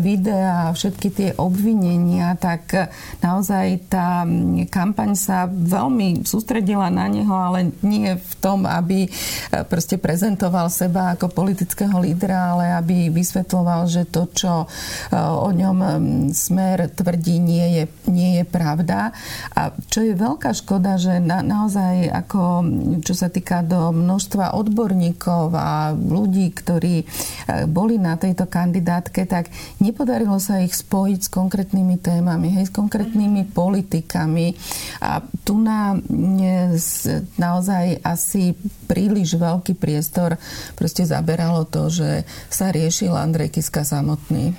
videá, všetky tie obvinenia, tak naozaj tá kampaň sa veľmi sústredila na neho, ale nie v tom, aby proste prezentoval seba ako politický politického lídra, ale aby vysvetloval, že to, čo e, o ňom smer tvrdí, nie je, nie je pravda. A čo je veľká škoda, že na, naozaj ako čo sa týka do množstva odborníkov a ľudí, ktorí e, boli na tejto kandidátke, tak nepodarilo sa ich spojiť s konkrétnymi témami, hej, s konkrétnymi politikami. A tu na naozaj asi príliš veľký priestor proste zaberalo to, že sa riešil Andrej Kiska samotný.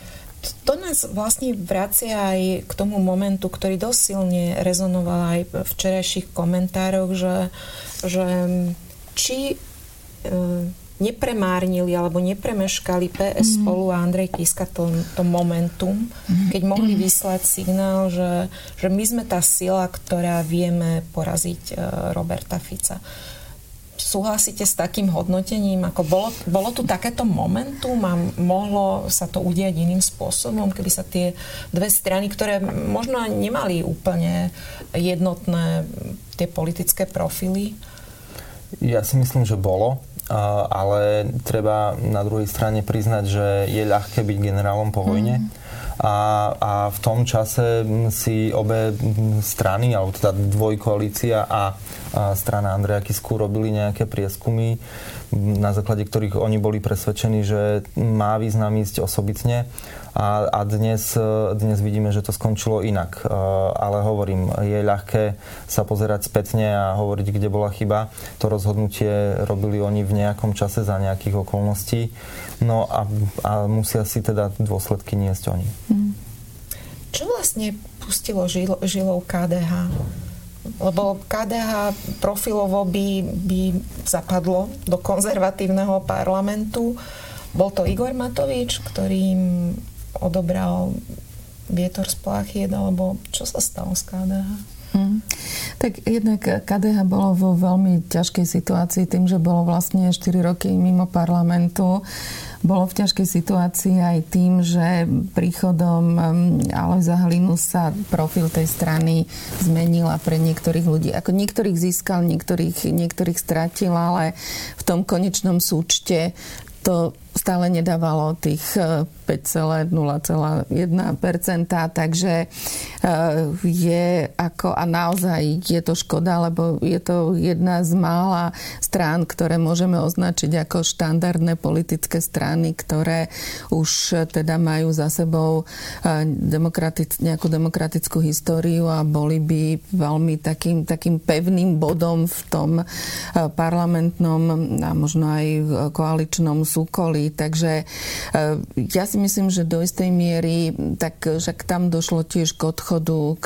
To nás vlastne vracia aj k tomu momentu, ktorý dosť silne rezonoval aj v včerajších komentároch, že, že či e, nepremárnili alebo nepremeškali PS mm. spolu a Andrej Kiska to, to momentum, mm. keď mohli vyslať signál, že, že my sme tá sila, ktorá vieme poraziť e, Roberta Fica súhlasíte s takým hodnotením? Ako bolo, bolo tu takéto momentum a mohlo sa to udiať iným spôsobom, keby sa tie dve strany, ktoré možno nemali úplne jednotné tie politické profily? Ja si myslím, že bolo, ale treba na druhej strane priznať, že je ľahké byť generálom po vojne. Mm a, a v tom čase si obe strany, alebo teda dvojkoalícia a, a strana Andreja Kisku robili nejaké prieskumy, na základe ktorých oni boli presvedčení, že má význam ísť osobitne a, a dnes, dnes vidíme, že to skončilo inak. E, ale hovorím, je ľahké sa pozerať spätne a hovoriť, kde bola chyba. To rozhodnutie robili oni v nejakom čase za nejakých okolností. No a, a musia si teda dôsledky niesť oni. Hmm. Čo vlastne pustilo žil, žilou KDH? Lebo KDH profilovo by, by zapadlo do konzervatívneho parlamentu. Bol to Igor Matovič, ktorým odobral vietor z plachiet, alebo čo sa stalo s KDH? Hmm. Tak jednak KDH bolo vo veľmi ťažkej situácii tým, že bolo vlastne 4 roky mimo parlamentu. Bolo v ťažkej situácii aj tým, že príchodom Alojza Hlinu sa profil tej strany zmenila pre niektorých ľudí. Ako niektorých získal, niektorých, niektorých stratil, ale v tom konečnom súčte to stále nedávalo tých 5,01%, takže e, je ako, a naozaj je to škoda, lebo je to jedna z mála strán, ktoré môžeme označiť ako štandardné politické strany, ktoré už teda majú za sebou e, demokratic, nejakú demokratickú históriu a boli by veľmi takým, takým pevným bodom v tom parlamentnom a možno aj koaličnom súkolí. Takže eh, ja si myslím, že do istej miery, tak však tam došlo tiež k odchodu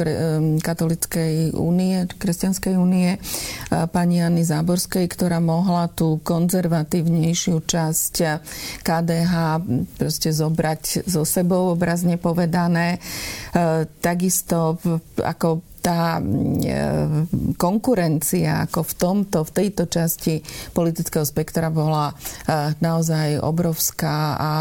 katolickej únie, kresťanskej únie pani Anny Záborskej, ktorá mohla tú konzervatívnejšiu časť KDH proste zobrať so sebou, obrazne povedané. Takisto ako tá e, konkurencia ako v tomto, v tejto časti politického spektra bola e, naozaj obrovská a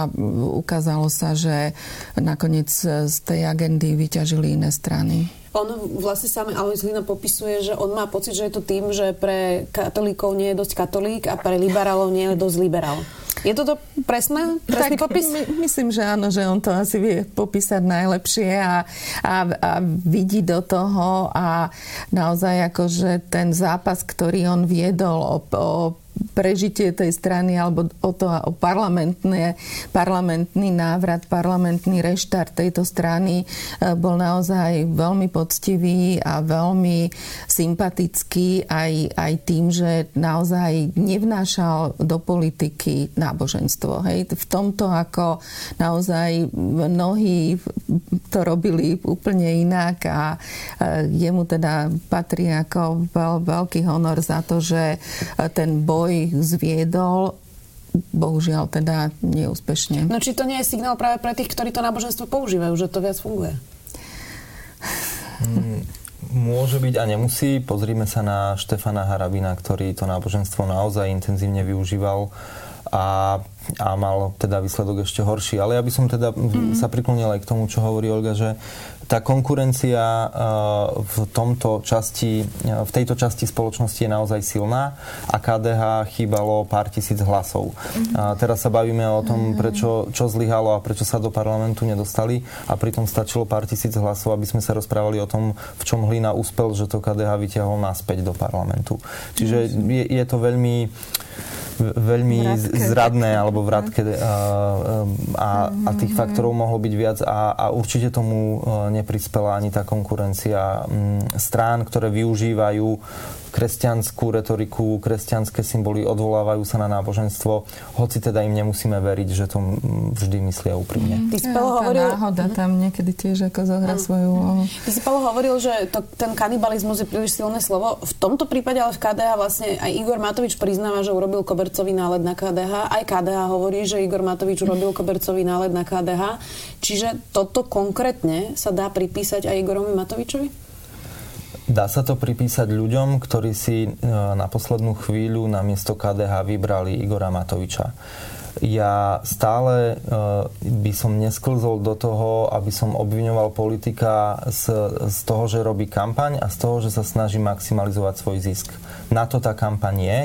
ukázalo sa, že nakoniec z tej agendy vyťažili iné strany. On vlastne sám Alois Hlina popisuje, že on má pocit, že je to tým, že pre katolíkov nie je dosť katolík a pre liberálov nie je dosť liberál. Je toto presné? Presný tak, popis? My, myslím, že áno, že on to asi vie popísať najlepšie a, a, a vidí do toho a naozaj akože ten zápas, ktorý on viedol o, o prežitie tej strany alebo o to o parlamentný, parlamentný návrat, parlamentný reštart tejto strany e, bol naozaj veľmi poctivý a veľmi sympatický aj, aj tým, že naozaj nevnášal do politiky náboženstvo. Hej. V tomto ako naozaj mnohí to robili úplne inak a e, jemu teda patrí ako veľ, veľký honor za to, že e, ten boj boj zviedol bohužiaľ teda neúspešne. No či to nie je signál práve pre tých, ktorí to náboženstvo používajú, že to viac funguje? Mm, môže byť a nemusí. Pozrime sa na Štefana Harabina, ktorý to náboženstvo naozaj intenzívne využíval a, a mal teda výsledok ešte horší. Ale ja by som teda mm-hmm. sa priklonil aj k tomu, čo hovorí Olga, že tá konkurencia uh, v tomto časti, uh, v tejto časti spoločnosti je naozaj silná a KDH chýbalo pár tisíc hlasov. A teraz sa bavíme o tom, mhm. prečo, čo zlyhalo a prečo sa do parlamentu nedostali a pritom stačilo pár tisíc hlasov, aby sme sa rozprávali o tom, v čom Hlina úspel, že to KDH vyťahol naspäť do parlamentu. Čiže je, je to veľmi veľmi vratke. zradné alebo vratke a, a, a tých mhm. faktorov mohlo byť viac a, a určite tomu e, neprispela ani tá konkurencia strán, ktoré využívajú kresťanskú retoriku, kresťanské symboly, odvolávajú sa na náboženstvo, hoci teda im nemusíme veriť, že to vždy myslia úprimne. Mm. Ty si Paolo hovoril... náhoda mm. tam niekedy tiež ako zohra mm. svoju úlohu. Ty si Paolo hovoril, že to, ten kanibalizmus je príliš silné slovo. V tomto prípade ale v KDH vlastne aj Igor Matovič priznáva, že urobil kobercový náled na KDH. Aj KDH hovorí, že Igor Matovič urobil kobercový náled na KDH. Čiže toto konkrétne sa dá pripísať aj Igorovi Matovičovi? Dá sa to pripísať ľuďom, ktorí si e, na poslednú chvíľu na miesto KDH vybrali Igora Matoviča. Ja stále e, by som nesklzol do toho, aby som obviňoval politika z, z toho, že robí kampaň a z toho, že sa snaží maximalizovať svoj zisk. Na to tá kampaň je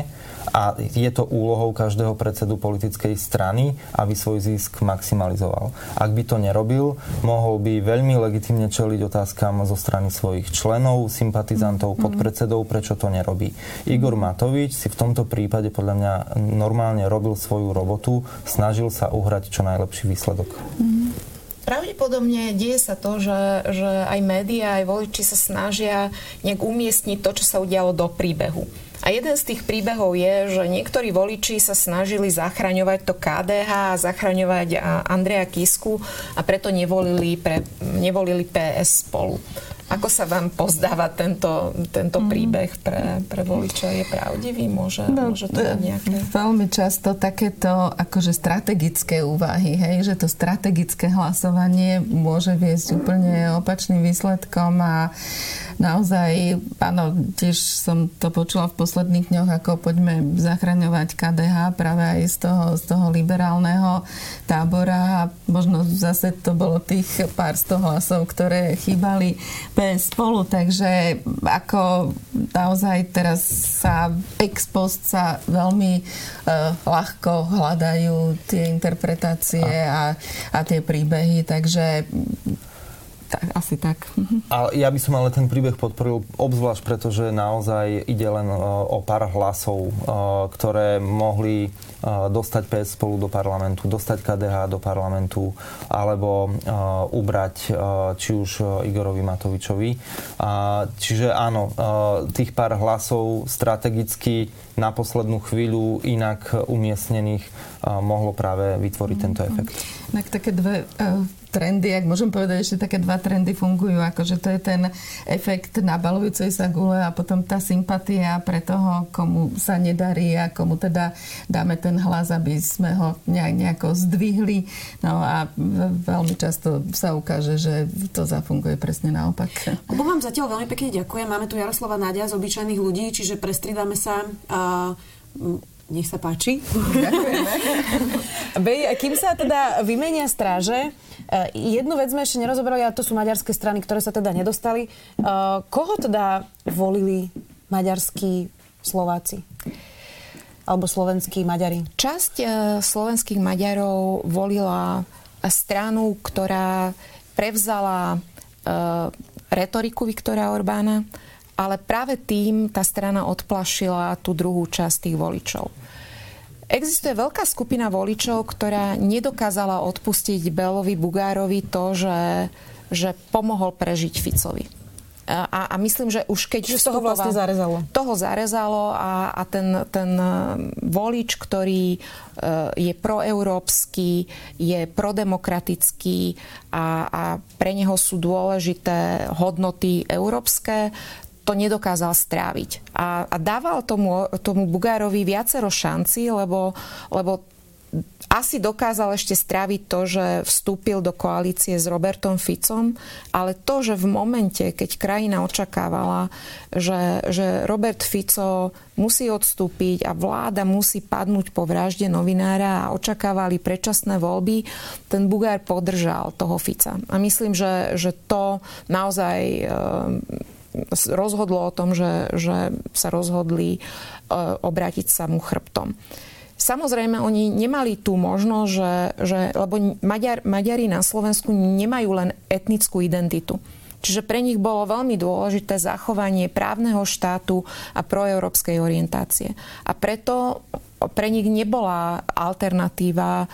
a je to úlohou každého predsedu politickej strany, aby svoj zisk maximalizoval. Ak by to nerobil, mohol by veľmi legitimne čeliť otázkam zo strany svojich členov, sympatizantov, mm-hmm. podpredsedov, prečo to nerobí. Igor Matovič si v tomto prípade podľa mňa normálne robil svoju robotu, snažil sa uhrať čo najlepší výsledok. Mm-hmm. Pravdepodobne deje sa to, že, že aj médiá, aj voliči sa snažia nejak umiestniť to, čo sa udialo do príbehu. A jeden z tých príbehov je, že niektorí voliči sa snažili zachraňovať to KDH a zachraňovať Andreja Kisku a preto nevolili, pre, nevolili PS spolu. Ako sa vám pozdáva tento, tento mm. príbeh pre, pre voliča? Je pravdivý? Môže, no, môže to byť nejaké... Veľmi často takéto akože strategické úvahy, hej, že to strategické hlasovanie môže viesť úplne opačným výsledkom a naozaj, áno, tiež som to počula v posledných dňoch, ako poďme zachraňovať KDH práve aj z toho, z toho liberálneho tábora. A možno zase to bolo tých pár sto hlasov, ktoré chýbali PS spolu, takže ako naozaj teraz sa ex post sa veľmi uh, ľahko hľadajú tie interpretácie a, a tie príbehy, takže tak, asi tak. A ja by som ale ten príbeh podporil obzvlášť, pretože naozaj ide len e, o pár hlasov, e, ktoré mohli e, dostať PS spolu do parlamentu, dostať KDH do parlamentu, alebo ubrať či už Igorovi Matovičovi. Čiže áno, tých pár hlasov strategicky na poslednú chvíľu inak umiestnených mohlo práve vytvoriť tento efekt. Tak také dve trendy, ak môžem povedať, ešte také dva trendy fungujú, akože to je ten efekt nabalujúcej sa gule a potom tá sympatia pre toho, komu sa nedarí a komu teda dáme ten hlas, aby sme ho nejak, nejako zdvihli. No a veľmi často sa ukáže, že to zafunguje presne naopak. Obo vám zatiaľ veľmi pekne ďakujem. Máme tu Jaroslava Nádia z obyčajných ľudí, čiže prestridáme sa a nech sa páči. Ďakujeme. Kým sa teda vymenia stráže, eh, jednu vec sme ešte nerozobrali, a to sú maďarské strany, ktoré sa teda nedostali. Eh, koho teda volili maďarskí Slováci? Alebo slovenskí Maďari? Časť eh, slovenských Maďarov volila stranu, ktorá prevzala retoriku Viktora Orbána, ale práve tým tá strana odplašila tú druhú časť tých voličov. Existuje veľká skupina voličov, ktorá nedokázala odpustiť Belovi Bugárovi to, že, že pomohol prežiť Ficovi. A, a myslím, že už keď... Že toho vlastne zarezalo. Toho zarezalo a, a ten, ten e, volič, ktorý e, je proeurópsky, je prodemokratický a, a pre neho sú dôležité hodnoty európske, to nedokázal stráviť. A, a dával tomu, tomu Bugárovi viacero šanci, lebo, lebo asi dokázal ešte stráviť to, že vstúpil do koalície s Robertom Ficom, ale to, že v momente, keď krajina očakávala, že, že Robert Fico musí odstúpiť a vláda musí padnúť po vražde novinára a očakávali predčasné voľby, ten Bugár podržal toho Fica. A myslím, že, že to naozaj e, rozhodlo o tom, že, že sa rozhodli e, obrátiť sa mu chrbtom. Samozrejme, oni nemali tú možnosť, že, že lebo Maďar, Maďari na Slovensku nemajú len etnickú identitu. Čiže pre nich bolo veľmi dôležité zachovanie právneho štátu a proeurópskej orientácie. A preto pre nich nebola alternatíva e,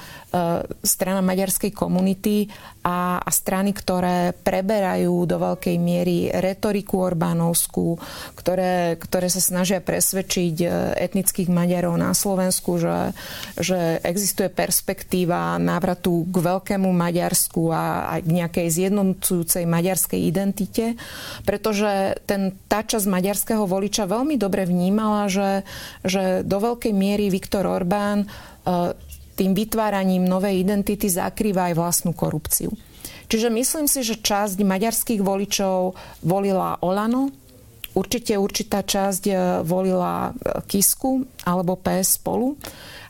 strana maďarskej komunity a, a strany, ktoré preberajú do veľkej miery retoriku Orbánovskú, ktoré, ktoré sa snažia presvedčiť e, etnických Maďarov na Slovensku, že, že existuje perspektíva návratu k veľkému Maďarsku a, a k nejakej zjednocujúcej maďarskej identite, pretože ten, tá časť maďarského voliča veľmi dobre vnímala, že, že do veľkej miery Viktor Orbán e, tým vytváraním novej identity zakrýva aj vlastnú korupciu. Čiže myslím si, že časť maďarských voličov volila Olano, určite určitá časť e, volila e, Kisku alebo PS spolu.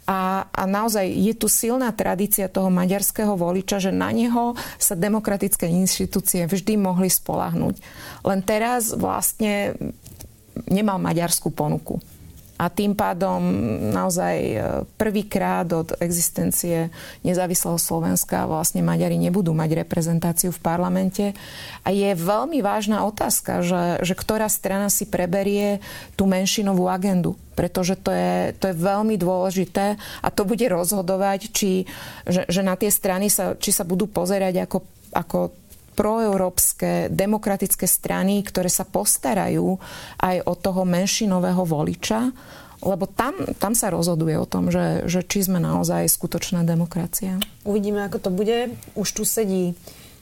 A, a naozaj je tu silná tradícia toho maďarského voliča, že na neho sa demokratické inštitúcie vždy mohli spolahnuť. Len teraz vlastne nemal maďarskú ponuku a tým pádom naozaj e, prvýkrát od existencie nezávislého Slovenska vlastne Maďari nebudú mať reprezentáciu v parlamente. A je veľmi vážna otázka, že, že ktorá strana si preberie tú menšinovú agendu pretože to je, to je veľmi dôležité a to bude rozhodovať, či, že, že na tie strany sa, či sa budú pozerať ako, ako proeurópske demokratické strany, ktoré sa postarajú aj o toho menšinového voliča, lebo tam, tam sa rozhoduje o tom, že, že či sme naozaj skutočná demokracia. Uvidíme, ako to bude. Už tu sedí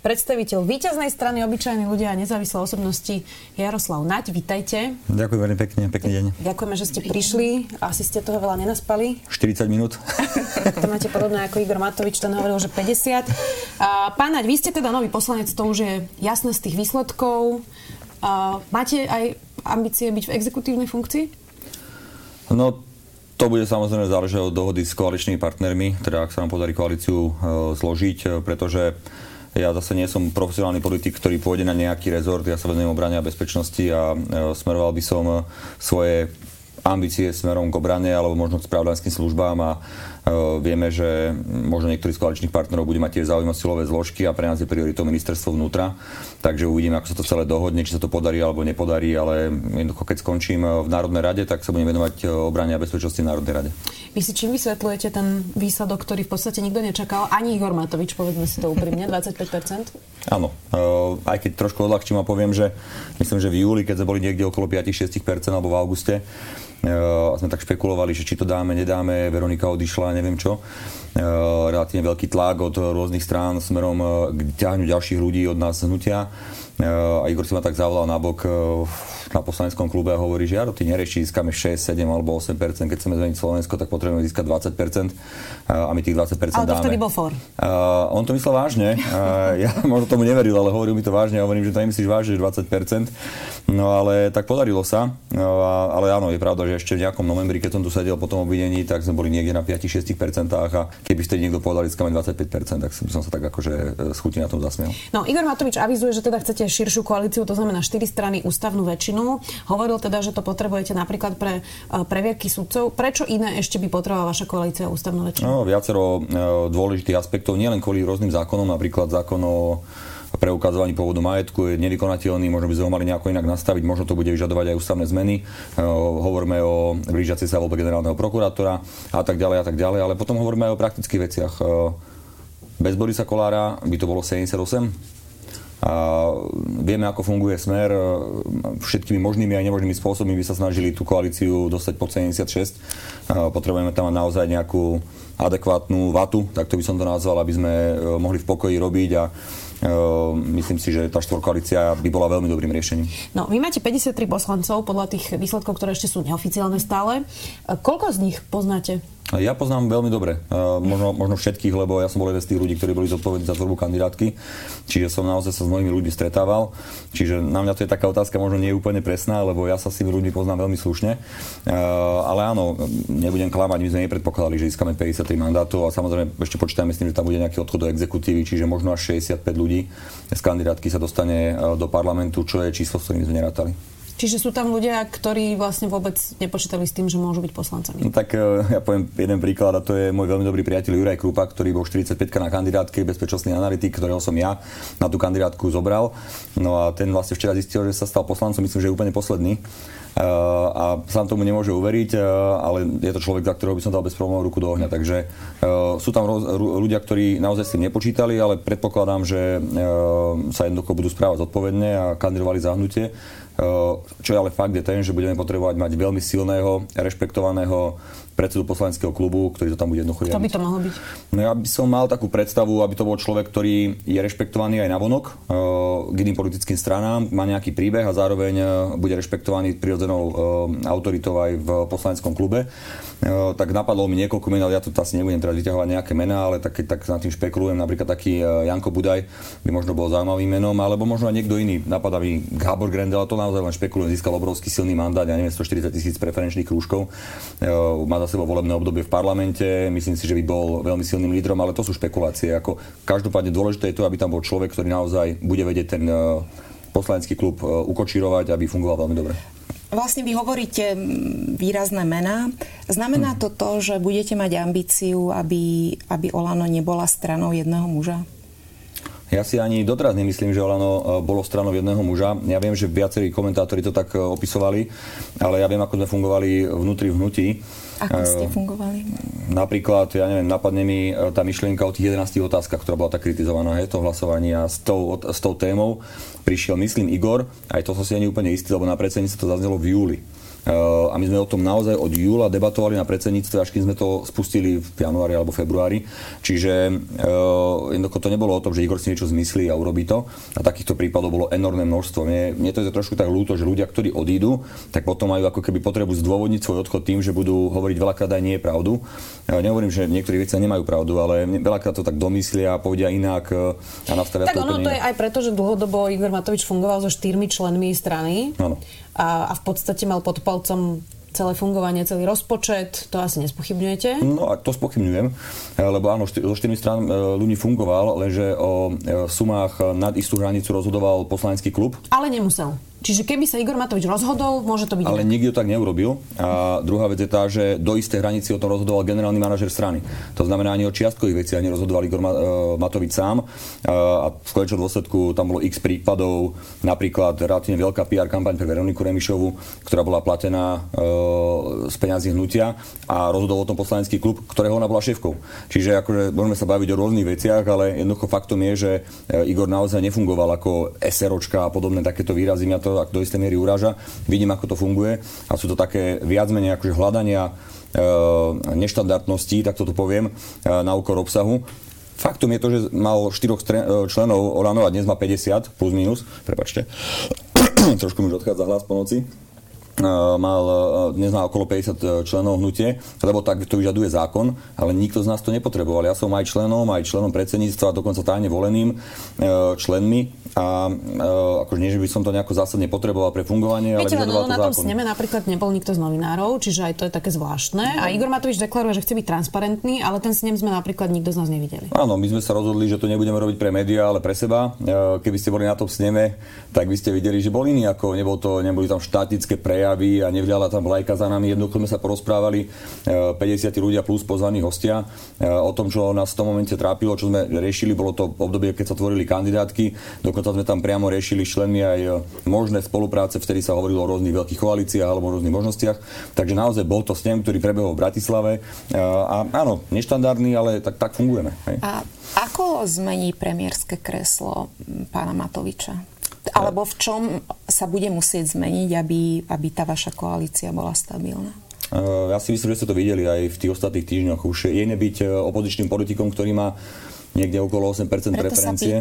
predstaviteľ víťaznej strany obyčajní ľudia a nezávislé osobnosti Jaroslav Naď. Vítajte. Ďakujem veľmi pekne, pekný deň. Ďakujeme, že ste prišli. Asi ste toho veľa nenaspali. 40 minút. to máte podobné ako Igor Matovič, ten hovoril, že 50. Pán Naď, vy ste teda nový poslanec, to už je jasné z tých výsledkov. Máte aj ambície byť v exekutívnej funkcii? No, to bude samozrejme záležať od dohody s koaličnými partnermi, teda ak sa nám podarí koalíciu e, zložiť, e, pretože ja zase nie som profesionálny politik, ktorý pôjde na nejaký rezort, ja sa venujem obrane a bezpečnosti a e, smeroval by som e, svoje ambície smerom k obrane alebo možno k spravodajským službám a vieme, že možno niektorí z koaličných partnerov bude mať tiež zaujímavé silové zložky a pre nás je prioritou ministerstvo vnútra. Takže uvidíme, ako sa to celé dohodne, či sa to podarí alebo nepodarí, ale jednoducho, keď skončím v Národnej rade, tak sa budem venovať obrane a bezpečnosti v Národnej rade. Vy si čím vysvetľujete ten výsledok, ktorý v podstate nikto nečakal? Ani Igor Matovič, povedzme si to úprimne, 25%? Áno, aj keď trošku odľahčím a poviem, že myslím, že v júli, keď sme boli niekde okolo 5-6% alebo v auguste, a sme tak špekulovali, že či to dáme, nedáme, Veronika odišla, neviem čo. Relatívne veľký tlak od rôznych strán smerom k ťahňu ďalších ľudí od nás hnutia. A Igor si ma tak zavolal na bok na poslaneckom klube a hovorí, že Jaro, ty nerieši, získame 6, 7 alebo 8% keď chceme zmeniť Slovensko, tak potrebujeme získať 20 a my tých 20 dáme. Ale to vtedy bol for. Uh, on to myslel vážne. Uh, ja možno tomu neveril, ale hovoril mi to vážne. Ja hovorím, že to nemyslíš vážne, že 20 No ale tak podarilo sa. No, ale áno, je pravda, že ešte v nejakom novembri, keď som tu sedel po tom obvinení, tak sme boli niekde na 5-6% a keby ste niekto povedal, získame 25% tak som sa tak akože schutí na tom zasmiel. No, Igor Matovič avizuje, že teda chcete širšiu koalíciu, to znamená 4 strany ústavnú väčšinu väčšinu. Hovoril teda, že to potrebujete napríklad pre e, previerky sudcov. Prečo iné ešte by potrebovala vaša koalícia ústavnú väčšinu? No, viacero e, dôležitých aspektov, nielen kvôli rôznym zákonom, napríklad zákon o preukazovaní pôvodu majetku je nevykonateľný, možno by sme ho mali nejako inak nastaviť, možno to bude vyžadovať aj ústavné zmeny. Uh, hovoríme o blížiacej sa voľbe generálneho prokurátora a tak ďalej a tak ďalej, ale potom hovoríme aj o praktických veciach. Bez Borisa Kolára by to bolo 78, a vieme, ako funguje smer. Všetkými možnými a nemožnými spôsobmi by sa snažili tú koalíciu dostať pod 76. Potrebujeme tam naozaj nejakú adekvátnu vatu, tak to by som to nazval, aby sme e, mohli v pokoji robiť a myslím si, že tá štvorkoalícia by bola veľmi dobrým riešením. No, vy máte 53 poslancov podľa tých výsledkov, ktoré ešte sú neoficiálne stále. Koľko z nich poznáte? Ja poznám veľmi dobre, možno, možno všetkých, lebo ja som bol jeden z tých ľudí, ktorí boli zodpovední za tvorbu kandidátky, čiže som naozaj sa s mnohými ľuďmi stretával. Čiže na mňa to je taká otázka, možno nie je úplne presná, lebo ja sa s tými ľuďmi poznám veľmi slušne. Ale áno, nebudem klamať, my sme nepredpokladali, že získame 53 mandátov a samozrejme ešte počítame s tým, že tam bude nejaký odchod do exekutívy, čiže možno až 65 ľudí z kandidátky sa dostane do parlamentu, čo je číslo, s ktorým sme nerátali. Čiže sú tam ľudia, ktorí vlastne vôbec nepočítali s tým, že môžu byť poslancami. No, tak e, ja poviem jeden príklad a to je môj veľmi dobrý priateľ Juraj Krupa, ktorý bol 45 na kandidátke, bezpečnostný analytik, ktorého som ja na tú kandidátku zobral. No a ten vlastne včera zistil, že sa stal poslancom, myslím, že je úplne posledný e, a sám tomu nemôže uveriť, e, ale je to človek, za ktorého by som dal bez problémov ruku do ohňa. Takže sú tam ľudia, ktorí naozaj s tým nepočítali, ale predpokladám, že sa jednoducho budú správať zodpovedne a kandidovali za hnutie. Čo je ale fakt je ten, že budeme potrebovať mať veľmi silného, rešpektovaného predsedu poslaneckého klubu, ktorý to tam bude jednoducho Kto by to mohol byť? No ja by som mal takú predstavu, aby to bol človek, ktorý je rešpektovaný aj navonok uh, k iným politickým stranám, má nejaký príbeh a zároveň uh, bude rešpektovaný prirodzenou autoritou aj v poslaneckom klube. Tak napadlo mi niekoľko men, ale ja tu asi nebudem teraz vyťahovať nejaké mená, ale tak, tak nad tým špekulujem, napríklad taký uh, Janko Budaj by možno bol zaujímavým menom, alebo možno aj niekto iný. Napadá mi Gábor Grendel, to naozaj len špekulujem, získal obrovský silný mandát, ja neviem, 140 tisíc preferenčných krúžkov. Má za sebou volebné obdobie v parlamente, myslím si, že by bol veľmi silným lídrom, ale to sú špekulácie. Ako, každopádne dôležité je to, aby tam bol človek, ktorý naozaj bude vedieť ten uh, poslanecký klub uh, ukočírovať, aby fungoval veľmi dobre. Vlastne vy hovoríte výrazné mená. Znamená to to, že budete mať ambíciu, aby, aby Olano nebola stranou jedného muža? Ja si ani doteraz nemyslím, že Olano e, bolo stranou jedného muža. Ja viem, že viacerí komentátori to tak e, opisovali, ale ja viem, ako sme fungovali vnútri v hnutí. Ako ste e, fungovali? Napríklad, ja neviem, napadne mi tá myšlienka o tých 11 otázkach, ktorá bola tak kritizovaná, je to hlasovanie a s tou, s tou témou prišiel, myslím, Igor, aj to som si ani úplne istý, lebo na predsedníctve to zaznelo v júli. A my sme o tom naozaj od júla debatovali na predsedníctve, až kým sme to spustili v januári alebo februári. Čiže uh, jednoducho to nebolo o tom, že Igor si niečo zmyslí a urobí to. A takýchto prípadov bolo enormné množstvo. Mne, mne to je trošku tak ľúto, že ľudia, ktorí odídu, tak potom majú ako keby potrebu zdôvodniť svoj odchod tým, že budú hovoriť veľakrát aj nie je pravdu. Ja nehovorím, že niektorí veci nemajú pravdu, ale veľakrát to tak domyslia, povedia inak a nastavia tak to ono to je aj preto, že dlhodobo Igor Matovič fungoval so štyrmi členmi strany. Áno a, a v podstate mal pod palcom celé fungovanie, celý rozpočet, to asi nespochybňujete? No a to spochybňujem, lebo áno, zo štyrmi strán e, ľudí fungoval, lenže o e, sumách nad istú hranicu rozhodoval poslanecký klub. Ale nemusel. Čiže keby sa Igor Matovič rozhodol, môže to byť Ale inak. nikto tak neurobil. A druhá vec je tá, že do istej hranici o tom rozhodoval generálny manažer strany. To znamená, ani o čiastkových veciach nerozhodoval Igor e, Matovič sám. A v konečnom dôsledku tam bolo x prípadov, napríklad relatívne veľká PR kampaň pre Veroniku Remišovu, ktorá bola platená e, z peňazí hnutia a rozhodol o tom poslanecký klub, ktorého ona bola šéfkou. Čiže akože môžeme sa baviť o rôznych veciach, ale jednoducho faktom je, že e, Igor naozaj nefungoval ako SROčka a podobné takéto výrazy. Mňa to do istej miery uráža. Vidím, ako to funguje a sú to také viac menej akože hľadania e, neštandardností, tak toto poviem, e, na úkor obsahu. Faktom je to, že mal štyroch e, členov Olano a dnes má 50, plus minus, prepačte. Trošku mi už odchádza hlas po noci mal dnes má okolo 50 členov hnutie, lebo tak to vyžaduje zákon, ale nikto z nás to nepotreboval. Ja som aj členom, aj členom predsedníctva, dokonca tajne voleným členmi a uh, akože nie, že by som to nejako zásadne potreboval pre fungovanie, Viete, ale no, na tom sneme napríklad nebol nikto z novinárov, čiže aj to je také zvláštne. A Igor Matovič deklaruje, že chce byť transparentný, ale ten snem sme napríklad nikto z nás nevideli. Áno, my sme sa rozhodli, že to nebudeme robiť pre médiá, ale pre seba. Keby ste boli na tom sneme, tak by ste videli, že bol iný ako nebol to, neboli tam štatické prejavy a nevľala tam vlajka za nami. Jednoducho sme sa porozprávali 50 ľudia plus pozvaní hostia o tom, čo nás v tom momente trápilo, čo sme riešili. Bolo to obdobie, keď sa tvorili kandidátky. Dokonca Dokonca sme tam priamo riešili členmi aj e, možné spolupráce, vtedy sa hovorilo o rôznych veľkých koalíciách alebo o rôznych možnostiach. Takže naozaj bol to snem, ktorý prebehol v Bratislave. E, a áno, neštandardný, ale tak, tak fungujeme. Hej. A ako zmení premiérske kreslo pána Matoviča? Alebo v čom sa bude musieť zmeniť, aby, aby tá vaša koalícia bola stabilná? E, ja si myslím, že ste to videli aj v tých ostatných týždňoch. Už je iné byť opozičným politikom, ktorý má niekde okolo 8% Preto preferencie.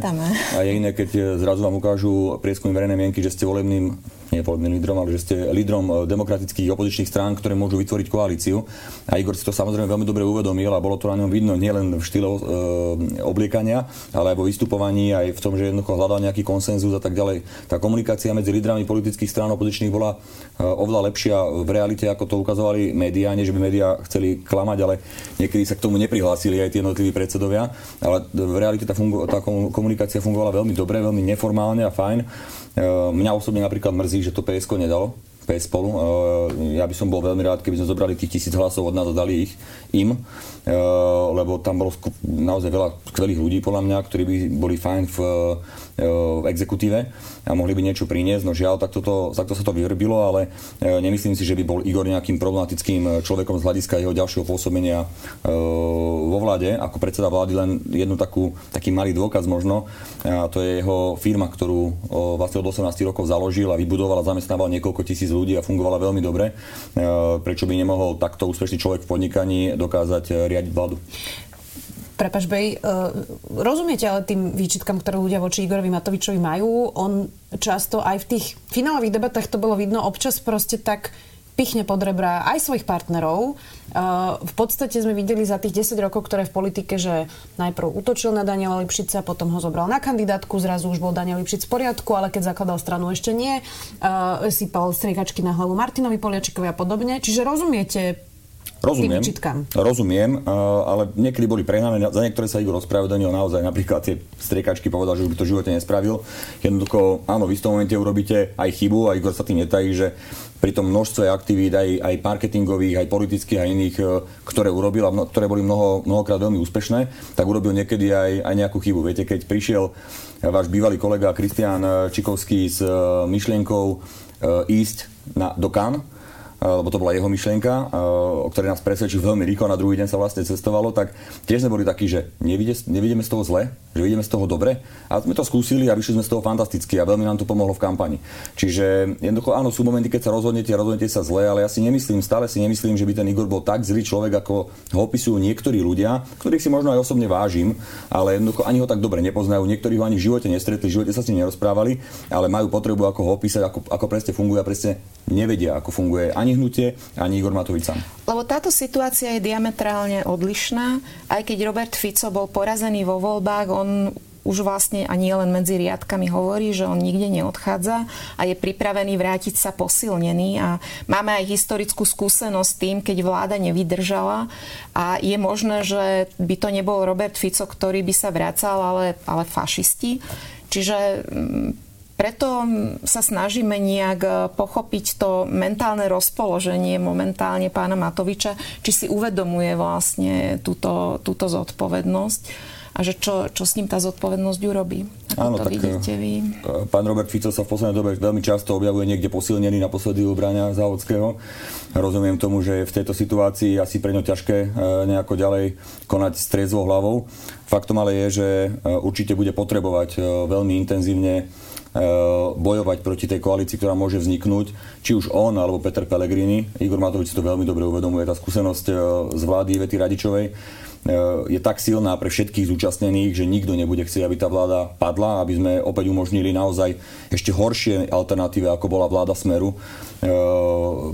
A je iné, keď zrazu vám ukážu prieskumy verejnej mienky, že ste volebným nie volebným lídrom, ale že ste lídrom e, demokratických opozičných strán, ktoré môžu vytvoriť koalíciu. A Igor si to samozrejme veľmi dobre uvedomil a bolo to na ňom vidno nielen v štýle e, obliekania, ale aj vo vystupovaní, aj v tom, že jednoducho hľadal nejaký konsenzus a tak ďalej. Tá komunikácia medzi lídrami politických strán opozičných bola e, oveľa lepšia v realite, ako to ukazovali médiá. Nie, že by médiá chceli klamať, ale niekedy sa k tomu neprihlásili aj tie jednotliví predsedovia. Ale v realite tá, fungu- tá komunikácia fungovala veľmi dobre, veľmi neformálne a fajn. Mňa osobne napríklad mrzí, že to PSK nedalo, PS spolu. Ja by som bol veľmi rád, keby sme zobrali tých tisíc hlasov od nás a dali ich im, lebo tam bolo naozaj veľa skvelých ľudí podľa mňa, ktorí by boli fajn v, v exekutíve a mohli by niečo priniesť. No žiaľ, takto, to, takto sa to vyrbilo, ale nemyslím si, že by bol Igor nejakým problematickým človekom z hľadiska jeho ďalšieho pôsobenia vo vláde. Ako predseda vlády len jednu takú, taký malý dôkaz možno. A to je jeho firma, ktorú vlastne od 18 rokov založil a vybudoval a zamestnával niekoľko tisíc ľudí a fungovala veľmi dobre. Prečo by nemohol takto úspešný človek v podnikaní dokázať riadiť vládu? Prepač, Bej, uh, rozumiete ale tým výčitkám, ktoré ľudia voči Igorovi Matovičovi majú? On často aj v tých finálových debatách to bolo vidno, občas proste tak pichne pod rebra aj svojich partnerov. Uh, v podstate sme videli za tých 10 rokov, ktoré v politike, že najprv útočil na Daniela Lipšica, potom ho zobral na kandidátku, zrazu už bol Daniel Lipšic v poriadku, ale keď zakladal stranu ešte nie. Uh, sypal striekačky na hlavu Martinovi Poliačikovi a podobne. Čiže rozumiete Rozumiem, rozumiem, ale niekedy boli prehnané. Za niektoré sa Igor ospravedlnil naozaj, napríklad tie striekačky povedal, že už by to v živote nespravil. Jednoducho, áno, v tom momente urobíte aj chybu a Igor sa tým netají, že pri tom množstve aktivít, aj, aj marketingových, aj politických a iných, e, ktoré urobil a mno, ktoré boli mnoho, mnohokrát veľmi úspešné, tak urobil niekedy aj, aj nejakú chybu. Viete, keď prišiel váš bývalý kolega Kristián Čikovský s e, myšlienkou e, ísť na, do Cannes, lebo to bola jeho myšlienka, o ktorej nás presvedčil veľmi rýchlo, na druhý deň sa vlastne cestovalo, tak tiež sme boli takí, že nevidíme z toho zle, že vidíme z toho dobre a sme to skúsili a vyšli sme z toho fantasticky a veľmi nám to pomohlo v kampani. Čiže jednoducho áno, sú momenty, keď sa rozhodnete rozhodnete sa zle, ale ja si nemyslím, stále si nemyslím, že by ten Igor bol tak zlý človek, ako ho opisujú niektorí ľudia, ktorých si možno aj osobne vážim, ale jednoducho ani ho tak dobre nepoznajú, niektorí ho ani v živote nestretli, v živote sa s ním nerozprávali, ale majú potrebu ako ho opísať, ako, ako presne funguje a presne nevedia, ako funguje ani hnutie, ani Igor Matovič. Lebo táto situácia je diametrálne odlišná. Aj keď Robert Fico bol porazený vo voľbách, on už vlastne a nie len medzi riadkami hovorí, že on nikde neodchádza a je pripravený vrátiť sa posilnený a máme aj historickú skúsenosť s tým, keď vláda nevydržala a je možné, že by to nebol Robert Fico, ktorý by sa vracal, ale, ale fašisti. Čiže mm, preto sa snažíme nejak e, pochopiť to mentálne rozpoloženie momentálne pána Matoviča, či si uvedomuje vlastne túto, túto zodpovednosť a že čo, čo s ním tá zodpovednosť urobí. Ako Áno, to tak vidíte vy? E, pán Robert Fico sa v poslednej dobe veľmi často objavuje niekde posilnený na posledy u Bráňa Závodského. Rozumiem tomu, že v tejto situácii asi pre ňo ťažké e, nejako ďalej konať s triezvou hlavou. Faktom ale je, že určite bude potrebovať veľmi intenzívne bojovať proti tej koalícii, ktorá môže vzniknúť, či už on alebo Peter Pellegrini. Igor Matovič si to veľmi dobre uvedomuje, tá skúsenosť eh, z vlády Ivety Radičovej eh, je tak silná pre všetkých zúčastnených, že nikto nebude chcieť, aby tá vláda padla, aby sme opäť umožnili naozaj ešte horšie alternatíve, ako bola vláda Smeru,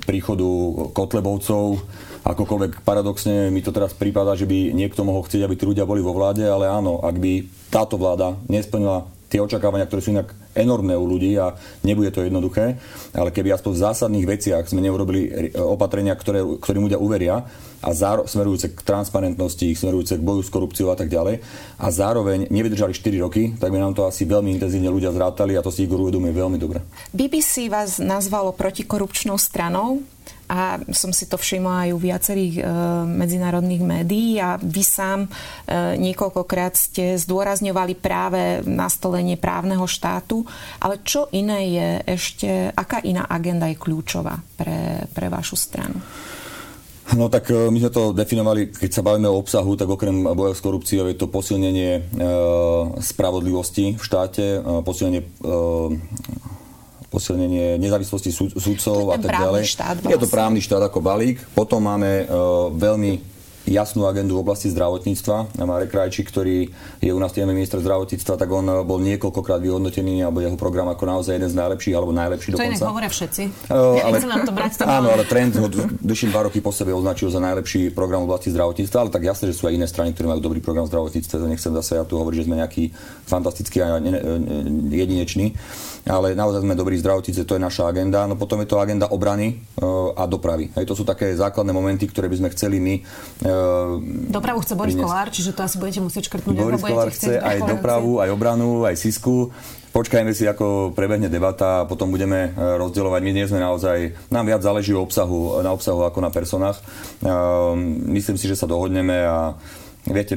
príchodu Kotlebovcov, akokoľvek paradoxne mi to teraz prípada, že by niekto mohol chcieť, aby tí ľudia boli vo vláde, ale áno, ak by táto vláda nesplnila tie očakávania, ktoré sú inak enormné u ľudí a nebude to jednoduché, ale keby aspoň v zásadných veciach sme neurobili opatrenia, ktoré, ktorým ľudia uveria a záro, smerujúce k transparentnosti, smerujúce k boju s korupciou a tak ďalej a zároveň nevydržali 4 roky, tak by nám to asi veľmi intenzívne ľudia zrátali a to si Igor uvedomuje veľmi dobre. BBC vás nazvalo protikorupčnou stranou a som si to všimla aj u viacerých e, medzinárodných médií a vy sám e, niekoľkokrát ste zdôrazňovali práve nastolenie právneho štátu, ale čo iné je ešte, aká iná agenda je kľúčová pre, pre vašu stranu? No tak e, my sme to definovali, keď sa bavíme o obsahu, tak okrem boja s korupciou je to posilnenie e, spravodlivosti v štáte, e, posilnenie e, posilnenie nezávislosti súd, súdcov a tak ďalej. Štát vlastne. Je to vlastne. právny štát ako balík. Potom máme uh, veľmi jasnú agendu v oblasti zdravotníctva. Marek Krajčík, ktorý je u nás tým minister zdravotníctva, tak on bol niekoľkokrát vyhodnotený, alebo jeho program ako naozaj jeden z najlepších, alebo najlepší to dokonca. To hovoria všetci. Uh, ale, nám to brať áno, ale trend ho dlhším dva roky po sebe označil za najlepší program v oblasti zdravotníctva, ale tak jasné, že sú aj iné strany, ktoré majú dobrý program v zdravotníctve. To nechcem zase ja tu hovoriť, že sme nejaký fantastický a jedinečný ale naozaj sme dobrí zdravotníci, to je naša agenda. No potom je to agenda obrany uh, a dopravy. Hej, to sú také základné momenty, ktoré by sme chceli my... Uh, Dopravu chce Boris Kolár, čiže to asi budete musieť škrtnúť. Boris Kolár chce aj dopravu, aj obranu, aj SISku. Počkajme si, ako prebehne debata a potom budeme e, rozdielovať. My nie sme naozaj, nám viac záleží o obsahu, na obsahu ako na personách. Myslím si, že sa dohodneme a Viete,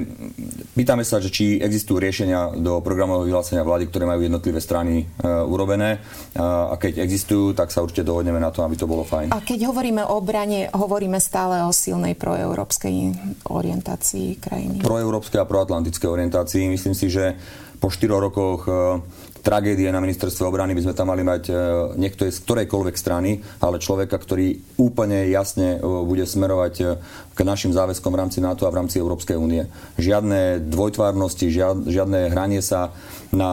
pýtame sa, že či existujú riešenia do programového vyhlásenia vlády, ktoré majú jednotlivé strany e, urobené a keď existujú, tak sa určite dohodneme na to, aby to bolo fajn. A keď hovoríme o obrane, hovoríme stále o silnej proeurópskej orientácii krajiny. Proeurópskej a proatlantickej orientácii. Myslím si, že po štyroch rokoch e, tragédie na ministerstve obrany by sme tam mali mať e, niekto z ktorejkoľvek strany, ale človeka, ktorý úplne jasne e, bude smerovať e, k našim záväzkom v rámci NATO a v rámci Európskej únie. Žiadne dvojtvárnosti, žiadne hranie sa na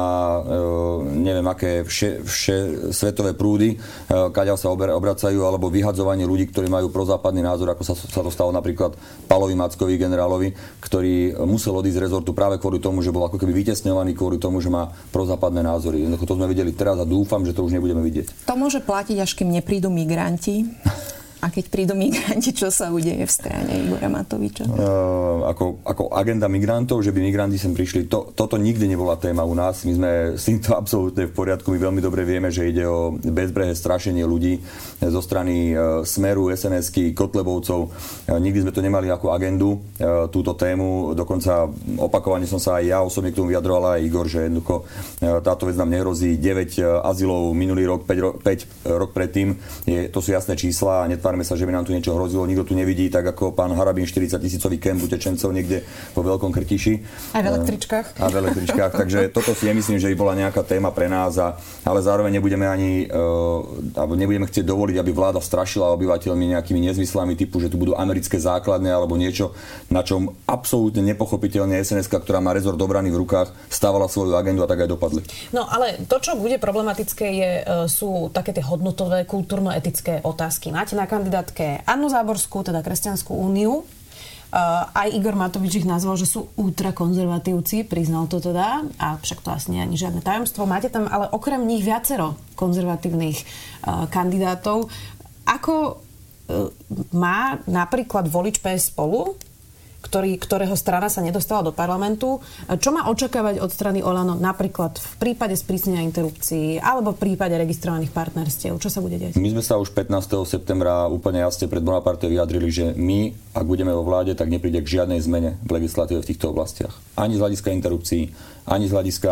neviem aké vše, vše svetové prúdy, kaďa sa obracajú, alebo vyhadzovanie ľudí, ktorí majú prozápadný názor, ako sa, sa to stalo napríklad Palovi Mackovi, generálovi, ktorý musel odísť z rezortu práve kvôli tomu, že bol ako keby vytesňovaný kvôli tomu, že má prozápadné názory názory. Jednoducho to sme videli teraz a dúfam, že to už nebudeme vidieť. To môže platiť, až kým neprídu migranti. A keď prídu migranti, čo sa udeje v strane Igora Matoviča? Uh, ako, ako agenda migrantov, že by migranti sem prišli, to, toto nikdy nebola téma u nás. My sme s týmto absolútne v poriadku. My veľmi dobre vieme, že ide o bezbrehé strašenie ľudí zo strany uh, Smeru, SNS-ky, Kotlebovcov. Uh, nikdy sme to nemali ako agendu, uh, túto tému. Dokonca opakovane som sa aj ja osobne k tomu vyjadroval aj Igor, že jednoducho uh, táto vec nám nehrozí. 9 uh, azylov minulý rok, 5, ro- 5 uh, rok predtým. Je, to sú jasné čísla a netvárme sa, že by nám tu niečo hrozilo. Nikto tu nevidí, tak ako pán Harabín 40 tisícový kemp utečencov niekde vo Veľkom Krtiši. Aj v električkách. A v električkách. Takže toto si nemyslím, že by bola nejaká téma pre nás, a, ale zároveň nebudeme ani, uh, alebo nebudeme chcieť dovoliť, aby vláda strašila obyvateľmi nejakými nezmyslami typu, že tu budú americké základne alebo niečo, na čom absolútne nepochopiteľne sns ktorá má rezort obrany v rukách, stávala svoju agendu a tak aj dopadli. No ale to, čo bude problematické, je, e, sú také tie hodnotové, kultúrno-etické otázky. Máte na kandidátke Annu Záborskú, teda Kresťanskú úniu. Uh, aj Igor Matovič ich nazval, že sú ultrakonzervatívci, priznal to teda, a však to asi nie je ani žiadne tajomstvo. Máte tam ale okrem nich viacero konzervatívnych uh, kandidátov. Ako uh, má napríklad volič PS spolu ktorý, ktorého strana sa nedostala do parlamentu. Čo má očakávať od strany Olano napríklad v prípade sprísnenia interrupcií alebo v prípade registrovaných partnerstiev? Čo sa bude deť? My sme sa už 15. septembra úplne jasne pred Bonaparte vyjadrili, že my, ak budeme vo vláde, tak nepríde k žiadnej zmene v legislatíve v týchto oblastiach. Ani z hľadiska interrupcií, ani z hľadiska...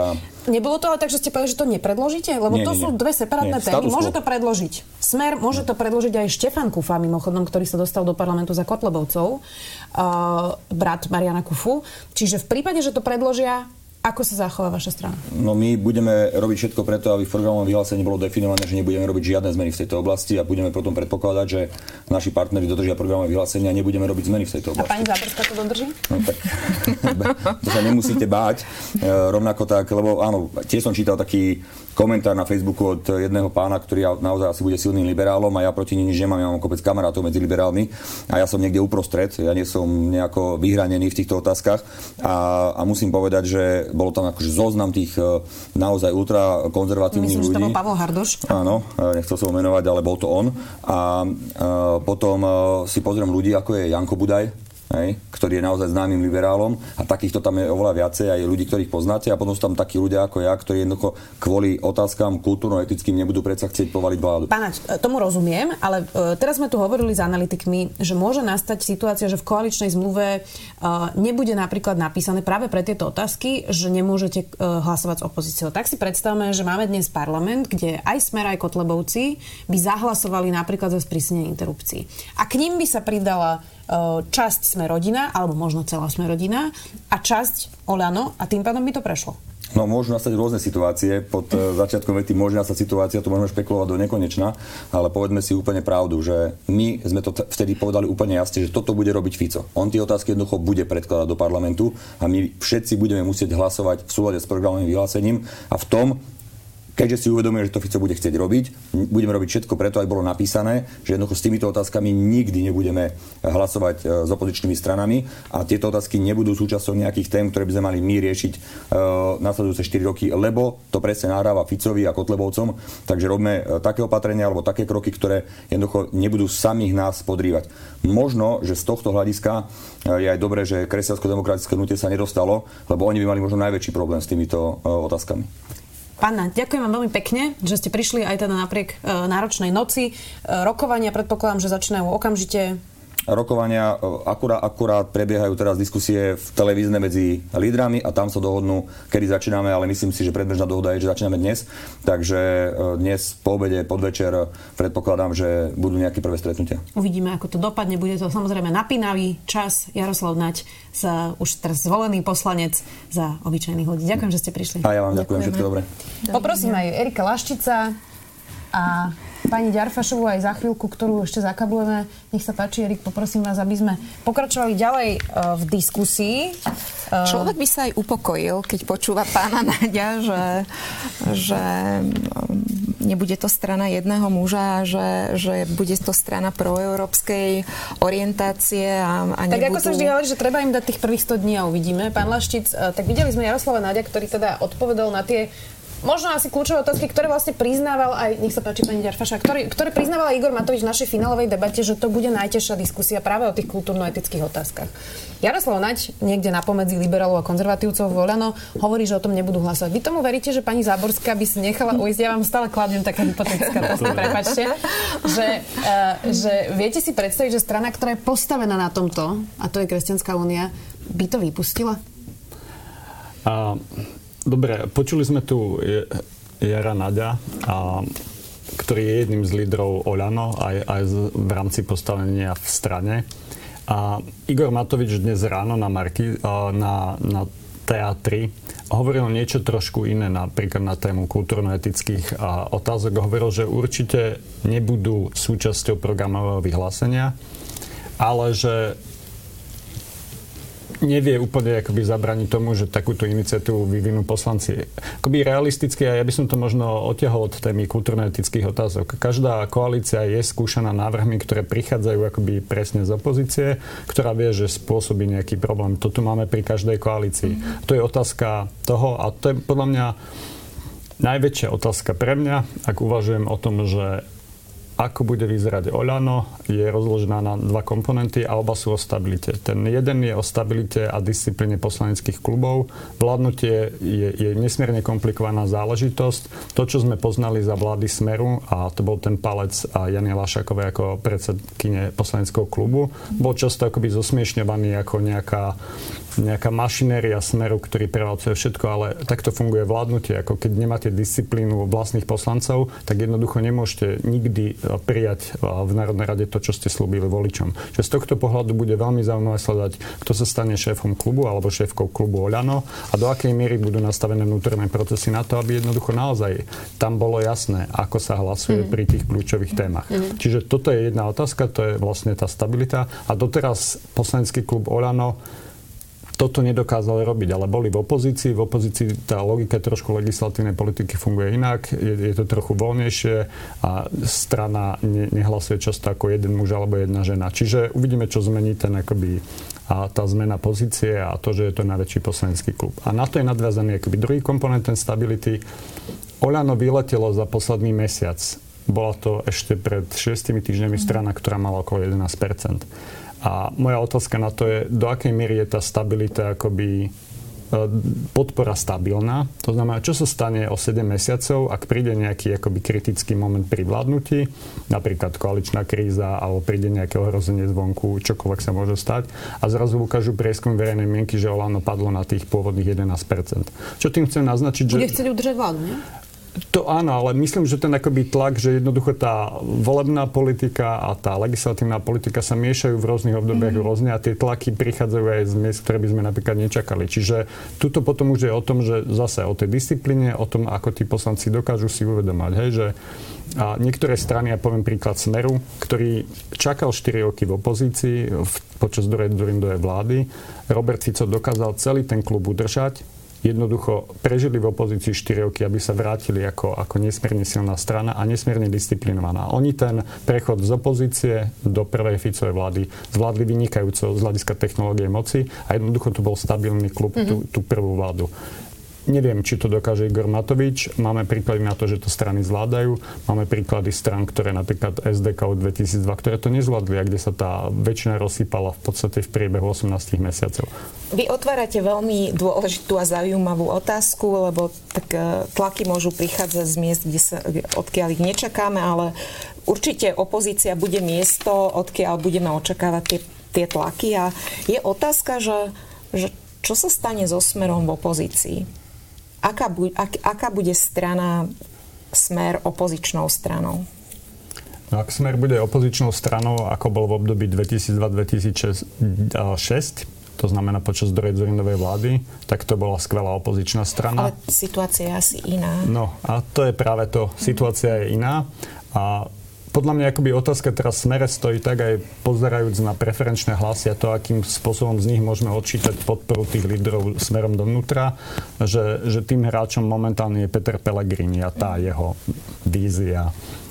Nebolo to ale tak, že ste povedali, že to nepredložíte? Lebo nie, to nie, sú dve separátne nie, témy. Môže to predložiť Smer, môže to predložiť aj Štefan Kufa, mimochodom, ktorý sa dostal do parlamentu za Kotlebovcov, uh, brat Mariana Kufu. Čiže v prípade, že to predložia, ako sa zachová vaša strana? No my budeme robiť všetko preto, aby v programovom vyhlásení bolo definované, že nebudeme robiť žiadne zmeny v tejto oblasti a budeme potom predpokladať, že naši partneri dodržia programové vyhlásenie a nebudeme robiť zmeny v tejto oblasti. A pani Záborská to dodrží? No tak to sa nemusíte báť. E, rovnako tak, lebo áno, tiež som čítal taký komentár na Facebooku od jedného pána, ktorý naozaj asi bude silným liberálom a ja proti nič nemám, ja mám kopec kamarátov medzi liberálmi a ja som niekde uprostred, ja nie som nejako vyhranený v týchto otázkach a, a musím povedať, že bolo tam akože zoznam tých e, naozaj ultrakonzervatívnych ľudí. Myslím, že to bol Pavel Hardoš. Áno, e, nechcel som ho menovať, ale bol to on. A, a potom si pozriem ľudí, ako je Janko Budaj, hej, ktorý je naozaj známym liberálom a takýchto tam je oveľa viacej aj ľudí, ktorých poznáte a potom sú tam takí ľudia ako ja, ktorí jednoducho kvôli otázkam kultúrno-etickým nebudú predsa chcieť povaliť vládu. Pánač, tomu rozumiem, ale e, teraz sme tu hovorili s analytikmi, že môže nastať situácia, že v koaličnej zmluve e, nebude napríklad napísané práve pre tieto otázky, že nemôžete e, hlasovať s opozíciou. Tak si predstavme, že máme dnes parlament, kde aj Smer, aj Kotlebovci by zahlasovali napríklad za sprísnenie interrupcií. A k ním by sa pridala E, časť sme rodina, alebo možno celá sme rodina a časť Olano a tým pádom by to prešlo. No môžu nastať rôzne situácie. Pod e, začiatkom vety môže nastať situácia, to môžeme špekulovať do nekonečna, ale povedzme si úplne pravdu, že my sme to vtedy povedali úplne jasne, že toto bude robiť Fico. On tie otázky jednoducho bude predkladať do parlamentu a my všetci budeme musieť hlasovať v súlade s programovým vyhlásením a v tom keďže si uvedomuje, že to Fico bude chcieť robiť, budeme robiť všetko preto, aj bolo napísané, že jednoducho s týmito otázkami nikdy nebudeme hlasovať e, s opozičnými stranami a tieto otázky nebudú súčasťou nejakých tém, ktoré by sme mali my riešiť uh, nasledujúce 4 roky, lebo to presne nahráva Ficovi a Kotlebovcom. Takže robíme uh, také opatrenia alebo také kroky, ktoré jednoducho nebudú samých nás podrývať. Možno, že z tohto hľadiska je aj dobré, že kresťansko-demokratické hnutie sa nedostalo, lebo oni by mali možno najväčší problém s týmito otázkami. Pána, ďakujem vám veľmi pekne, že ste prišli aj teda napriek e, náročnej noci. E, rokovania predpokladám, že začínajú okamžite rokovania e, akurát, akurát prebiehajú teraz diskusie v televízne medzi lídrami a tam sa dohodnú, kedy začíname, ale myslím si, že predbežná dohoda je, že začíname dnes. Takže e, dnes po obede, podvečer predpokladám, že budú nejaké prvé stretnutia. Uvidíme, ako to dopadne. Bude to samozrejme napínavý čas. Jaroslav Nať, sa už teraz zvolený poslanec za obyčajných ľudí. Ďakujem, že ste prišli. A ja vám ďakujem, všetko dobré. Poprosím aj Erika Laščica a pani Ďarfašovú aj za chvíľku, ktorú ešte zakablujeme. Nech sa páči, Erik, poprosím vás, aby sme pokračovali ďalej uh, v diskusii. Uh, Človek by sa aj upokojil, keď počúva pána Nadia, že, že nebude to strana jedného muža, že, že bude to strana proeurópskej orientácie a, a Tak nebudú... ako sa vždy hovorí, že treba im dať tých prvých 100 dní a uvidíme. Pán Laštic, tak videli sme Jaroslava Nadia, ktorý teda odpovedal na tie možno asi kľúčové otázky, ktoré vlastne priznával aj, nech sa páči pani Ďarfaša, ktorý, ktoré priznával aj Igor Matovič v našej finálovej debate, že to bude najtežšia diskusia práve o tých kultúrno-etických otázkach. Jaroslav Naď, niekde na pomedzi liberálov a konzervatívcov Voľano, hovorí, že o tom nebudú hlasovať. Vy tomu veríte, že pani Záborská by si nechala ujsť? Ja vám stále kladiem taká hypotetická otázka, prepačte. Že, uh, že viete si predstaviť, že strana, ktorá je postavená na tomto, a to je Kresťanská únia, by to vypustila? Uh, Dobre, počuli sme tu Jara Naďa, a, ktorý je jedným z lídrov Oľano aj, aj v rámci postavenia v strane. A Igor Matovič dnes ráno na, Marky, na, na teatri hovoril niečo trošku iné, napríklad na tému kultúrno-etických otázok. Hovoril, že určite nebudú súčasťou programového vyhlásenia, ale že nevie úplne akoby zabraniť tomu, že takúto iniciatívu vyvinú poslanci. Akoby realisticky, a ja by som to možno otiahol od témy kultúrno-etických otázok. Každá koalícia je skúšaná návrhmi, ktoré prichádzajú akoby presne z opozície, ktorá vie, že spôsobí nejaký problém. To tu máme pri každej koalícii. Mm. To je otázka toho, a to je podľa mňa najväčšia otázka pre mňa, ak uvažujem o tom, že ako bude vyzerať Oľano, je rozložená na dva komponenty a oba sú o stabilite. Ten jeden je o stabilite a disciplíne poslaneckých klubov. Vládnutie je, je nesmierne komplikovaná záležitosť. To, čo sme poznali za vlády Smeru, a to bol ten palec a Jany Lašakovej ako predsedkyne poslaneckého klubu, bol často akoby zosmiešňovaný ako nejaká nejaká mašinéria smeru, ktorý prevalcuje všetko, ale takto funguje vládnutie. Ako keď nemáte disciplínu vlastných poslancov, tak jednoducho nemôžete nikdy e, prijať e, v Národnej rade to, čo ste slúbili voličom. Čiže z tohto pohľadu bude veľmi zaujímavé sledať, kto sa stane šéfom klubu alebo šéfkou klubu Oľano a do akej miery budú nastavené vnútorné procesy na to, aby jednoducho naozaj tam bolo jasné, ako sa hlasuje mm. pri tých kľúčových témach. Mm. Čiže toto je jedna otázka, to je vlastne tá stabilita. A doteraz poslanecký klub Oľano toto nedokázali robiť, ale boli v opozícii. V opozícii tá logika trošku legislatívnej politiky funguje inak, je, je to trochu voľnejšie a strana ne, nehlasuje často ako jeden muž alebo jedna žena. Čiže uvidíme, čo zmení ten akoby a tá zmena pozície a to, že je to najväčší poslanecký klub. A na to je nadviazaný akoby druhý komponent, ten stability. Oľano vyletelo za posledný mesiac. Bola to ešte pred 6 týždňami strana, ktorá mala okolo 11 a moja otázka na to je, do akej miery je tá stabilita akoby e, podpora stabilná. To znamená, čo sa stane o 7 mesiacov, ak príde nejaký akoby kritický moment pri vládnutí, napríklad koaličná kríza, alebo príde nejaké ohrozenie zvonku, čokoľvek sa môže stať a zrazu ukážu prieskum verejnej mienky, že Olano padlo na tých pôvodných 11%. Čo tým chcem naznačiť, že... Bude chcieť udržať vládu, nie? To áno, ale myslím, že ten akoby tlak, že jednoducho tá volebná politika a tá legislatívna politika sa miešajú v rôznych obdobiach mm. rôzne a tie tlaky prichádzajú aj z miest, ktoré by sme napríklad nečakali. Čiže tuto potom už je o tom, že zase o tej disciplíne, o tom, ako tí poslanci dokážu si uvedomať, hej, že a niektoré strany, ja poviem príklad Smeru, ktorý čakal 4 roky v opozícii v, počas Dorendovej vlády. Robert Fico dokázal celý ten klub udržať, jednoducho prežili v opozícii 4 roky, aby sa vrátili ako, ako nesmierne silná strana a nesmierne disciplinovaná. Oni ten prechod z opozície do prvej Ficovej vlády zvládli vynikajúco z hľadiska technológie moci a jednoducho to bol stabilný klub, mm-hmm. tú, tú prvú vládu. Neviem, či to dokáže Igor Matovič. Máme príklady na to, že to strany zvládajú. Máme príklady stran, ktoré napríklad SDK od 2002, ktoré to nezvládli a kde sa tá väčšina rozsypala v podstate v priebehu 18 mesiacov. Vy otvárate veľmi dôležitú a zaujímavú otázku, lebo tak e, tlaky môžu prichádzať z miest, kde sa, odkiaľ ich nečakáme, ale určite opozícia bude miesto, odkiaľ budeme očakávať tie, tie tlaky. A je otázka, že, že čo sa stane so smerom v opozícii? Aká, bu- ak, aká bude strana smer opozičnou stranou? No, ak Smer bude opozičnou stranou, ako bol v období 2002-2006, to znamená počas druhej Zorinovej vlády, tak to bola skvelá opozičná strana. Ale situácia je asi iná. No a to je práve to. Situácia je iná. A podľa mňa akoby otázka teraz smere stojí tak aj pozerajúc na preferenčné hlasy a to, akým spôsobom z nich môžeme odčítať podporu tých lídrov smerom dovnútra, že, že tým hráčom momentálne je Peter Pellegrini a tá jeho vízia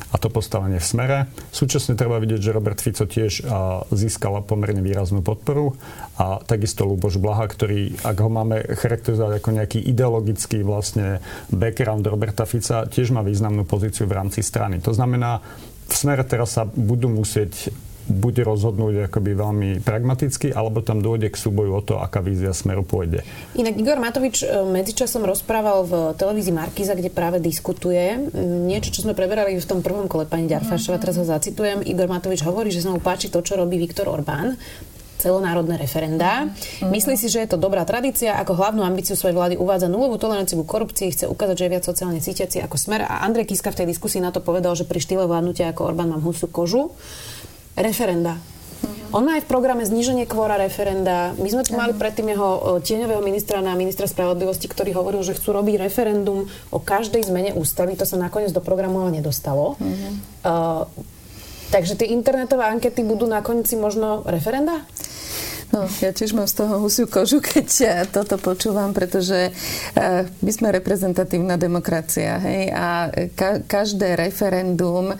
a to postavenie v smere. Súčasne treba vidieť, že Robert Fico tiež získal pomerne výraznú podporu a takisto Luboš Blaha, ktorý, ak ho máme charakterizovať ako nejaký ideologický vlastne background Roberta Fica, tiež má významnú pozíciu v rámci strany. To znamená, v smere teraz sa budú musieť buď rozhodnúť akoby veľmi pragmaticky, alebo tam dôjde k súboju o to, aká vízia smeru pôjde. Inak Igor Matovič e, medzičasom rozprával v televízii Markiza, kde práve diskutuje niečo, čo sme preberali v tom prvom kole pani Ďarfašova, teraz ho zacitujem. Igor Matovič hovorí, že sa mu páči to, čo robí Viktor Orbán celonárodné referendá. Mm. Myslí si, že je to dobrá tradícia. Ako hlavnú ambíciu svojej vlády uvádza nulovú toleranciu k korupcii, chce ukázať, že je viac sociálne cítiaci ako smer. A Andrej Kiska v tej diskusii na to povedal, že pri štýle vládnutia ako Orbán mám husú kožu. Referenda. Mm-hmm. On má aj v programe zníženie kvóra referenda. My sme tu mali predtým jeho tieňového ministra na ministra spravodlivosti, ktorý hovoril, že chcú robiť referendum o každej zmene ústavy. To sa nakoniec do programu ale nedostalo. Mm-hmm. Uh, takže tie internetové ankety budú na konci možno referenda? No, ja tiež mám z toho husiu kožu, keď toto počúvam, pretože eh, my sme reprezentatívna demokracia, hej, a ka- každé referendum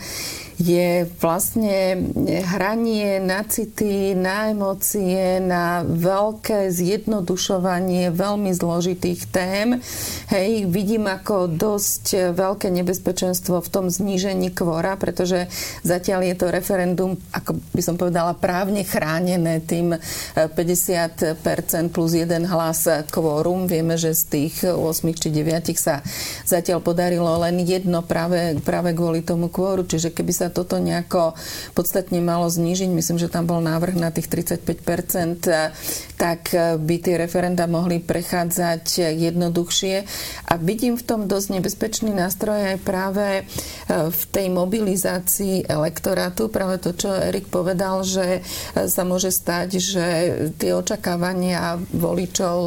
je vlastne hranie na city, na emócie, na veľké zjednodušovanie veľmi zložitých tém. Hej, vidím ako dosť veľké nebezpečenstvo v tom znížení kvora, pretože zatiaľ je to referendum, ako by som povedala, právne chránené tým 50% plus jeden hlas kvórum. Vieme, že z tých 8 či 9 sa zatiaľ podarilo len jedno práve, práve kvôli tomu kvóru. Čiže keby sa toto nejako podstatne malo znížiť, myslím, že tam bol návrh na tých 35%, tak by tie referenda mohli prechádzať jednoduchšie. A vidím v tom dosť nebezpečný nástroj aj práve e, v tej mobilizácii elektorátu. Práve to, čo Erik povedal, že e, sa môže stať, že tie očakávania voličov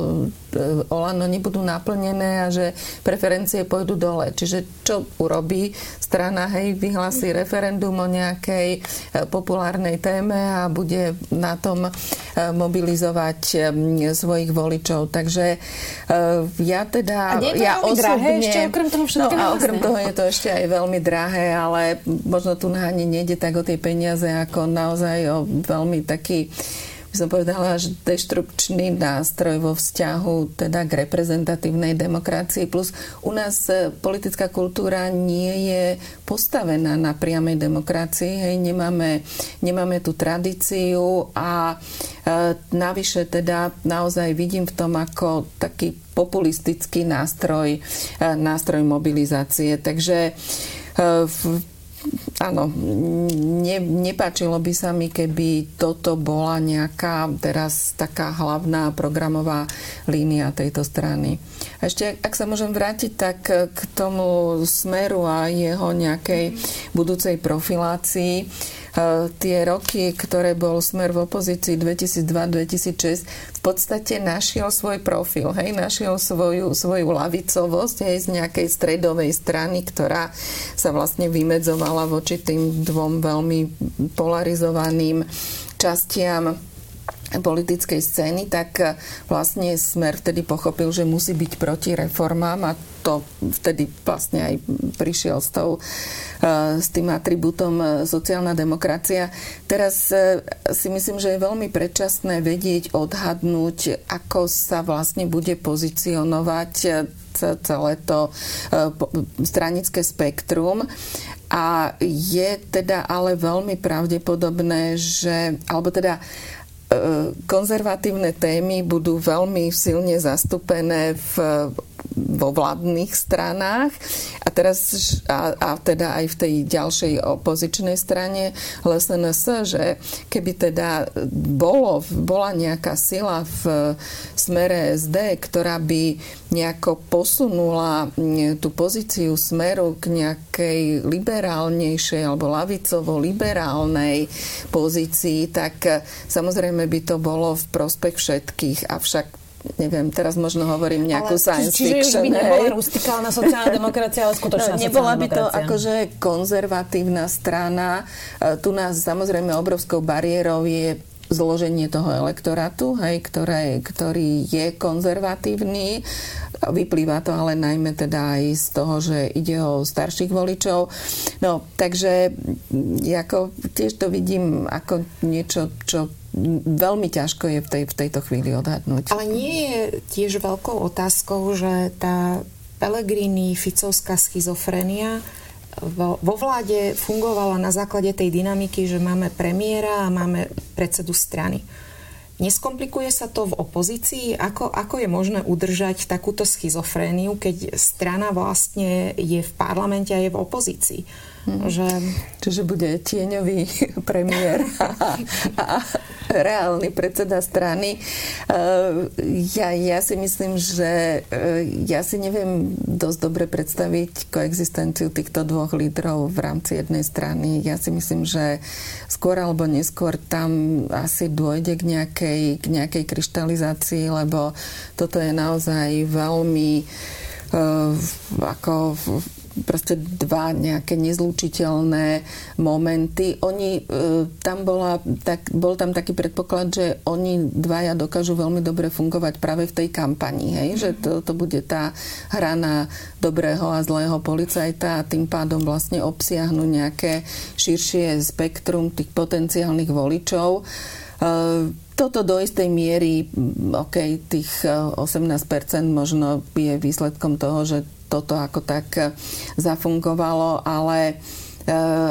E, Olano nebudú naplnené a že preferencie pôjdu dole. Čiže čo urobí strana, hej, vyhlási referendum o nejakej e, populárnej téme a bude na tom e, mobilizovať svojich voličov. Takže ja teda... A nie je to ja veľmi osobne, drahé ešte okrem toho No a okrem toho je to ešte aj veľmi drahé, ale možno tu na ani nejde tak o tie peniaze, ako naozaj o veľmi taký by som povedala, že deštrukčný nástroj vo vzťahu teda k reprezentatívnej demokracii. Plus u nás e, politická kultúra nie je postavená na priamej demokracii. Hej, nemáme, nemáme tú tradíciu a e, navyše teda naozaj vidím v tom ako taký populistický nástroj, e, nástroj mobilizácie. Takže e, áno, ne, nepáčilo by sa mi, keby toto bola nejaká teraz taká hlavná programová línia tejto strany. A ešte, ak sa môžem vrátiť tak k tomu smeru a jeho nejakej budúcej profilácii, tie roky, ktoré bol smer v opozícii 2002-2006, v podstate našiel svoj profil, hej, našiel svoju, svoju lavicovosť hej, z nejakej stredovej strany, ktorá sa vlastne vymedzovala voči tým dvom veľmi polarizovaným častiam politickej scény, tak eh, vlastne Smer vtedy pochopil, že musí byť proti reformám a to vtedy vlastne aj prišiel s, tou, eh, s tým atribútom eh, sociálna demokracia. Teraz si myslím, že je veľmi predčasné vedieť, odhadnúť, ako sa vlastne bude pozicionovať celé to stranické spektrum. A je teda ale veľmi pravdepodobné, že, alebo teda konzervatívne témy budú veľmi silne zastúpené v vo vládnych stranách a teraz a, a teda aj v tej ďalšej opozičnej strane LSNS, že keby teda bolo, bola nejaká sila v smere SD, ktorá by nejako posunula tú pozíciu smeru k nejakej liberálnejšej alebo lavicovo-liberálnej pozícii, tak samozrejme by to bolo v prospech všetkých. Avšak neviem, teraz možno hovorím nejakú ale, science čiže fiction. Čiže by nebola rustikálna sociálna demokracia, ale skutočná no, Nebola by to akože konzervatívna strana. E, tu nás samozrejme obrovskou bariérou je zloženie toho elektorátu, hej, ktoré, ktorý je konzervatívny. Vyplýva to ale najmä teda aj z toho, že ide o starších voličov. No, takže ako tiež to vidím ako niečo, čo veľmi ťažko je v, tej, v tejto chvíli odhadnúť. Ale nie je tiež veľkou otázkou, že tá Pelegrini ficovská schizofrenia vo vláde fungovala na základe tej dynamiky, že máme premiéra a máme predsedu strany. Neskomplikuje sa to v opozícii? Ako, ako je možné udržať takúto schizofréniu, keď strana vlastne je v parlamente a je v opozícii? Hmm. Že... Čiže bude tieňový premiér a, a reálny predseda strany. Uh, ja, ja si myslím, že uh, ja si neviem dosť dobre predstaviť koexistenciu týchto dvoch lídrov v rámci jednej strany. Ja si myslím, že skôr alebo neskôr tam asi dôjde k nejakej, k nejakej kryštalizácii, lebo toto je naozaj veľmi uh, ako proste dva nejaké nezlučiteľné momenty. Oni, e, tam bola, tak, bol tam taký predpoklad, že oni dvaja dokážu veľmi dobre fungovať práve v tej kampani, hej? že to, to bude tá hra na dobrého a zlého policajta a tým pádom vlastne obsiahnu nejaké širšie spektrum tých potenciálnych voličov. E, toto do istej miery, ok, tých 18% možno je výsledkom toho, že toto ako tak e, zafungovalo, ale e,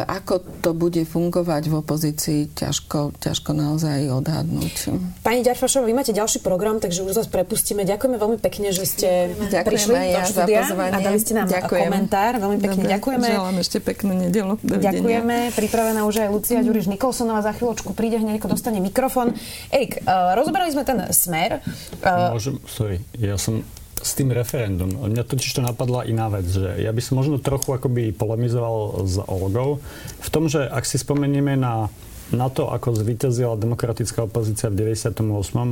ako to bude fungovať v opozícii, ťažko, ťažko naozaj odhadnúť. Pani Ďarfašová, vy máte ďalší program, takže už vás prepustíme. Ďakujeme veľmi pekne, že ste ďakujeme prišli ja do štúdia a dali ste nám ďakujem. komentár. Veľmi pekne Dobre, ďakujeme. Želám ešte peknú nedelu. Ďakujeme. Pripravená už aj Lucia mm. Ďuriš Nikolsonová. Za chvíľočku príde hneď, ako dostane mikrofón. Erik, uh, rozoberali sme ten smer. Uh, Môžem, sorry, ja som s tým referendum. Mňa totiž to napadla iná vec, že ja by som možno trochu akoby polemizoval s Olgou v tom, že ak si spomenieme na na to, ako zvíťazila demokratická opozícia v 98.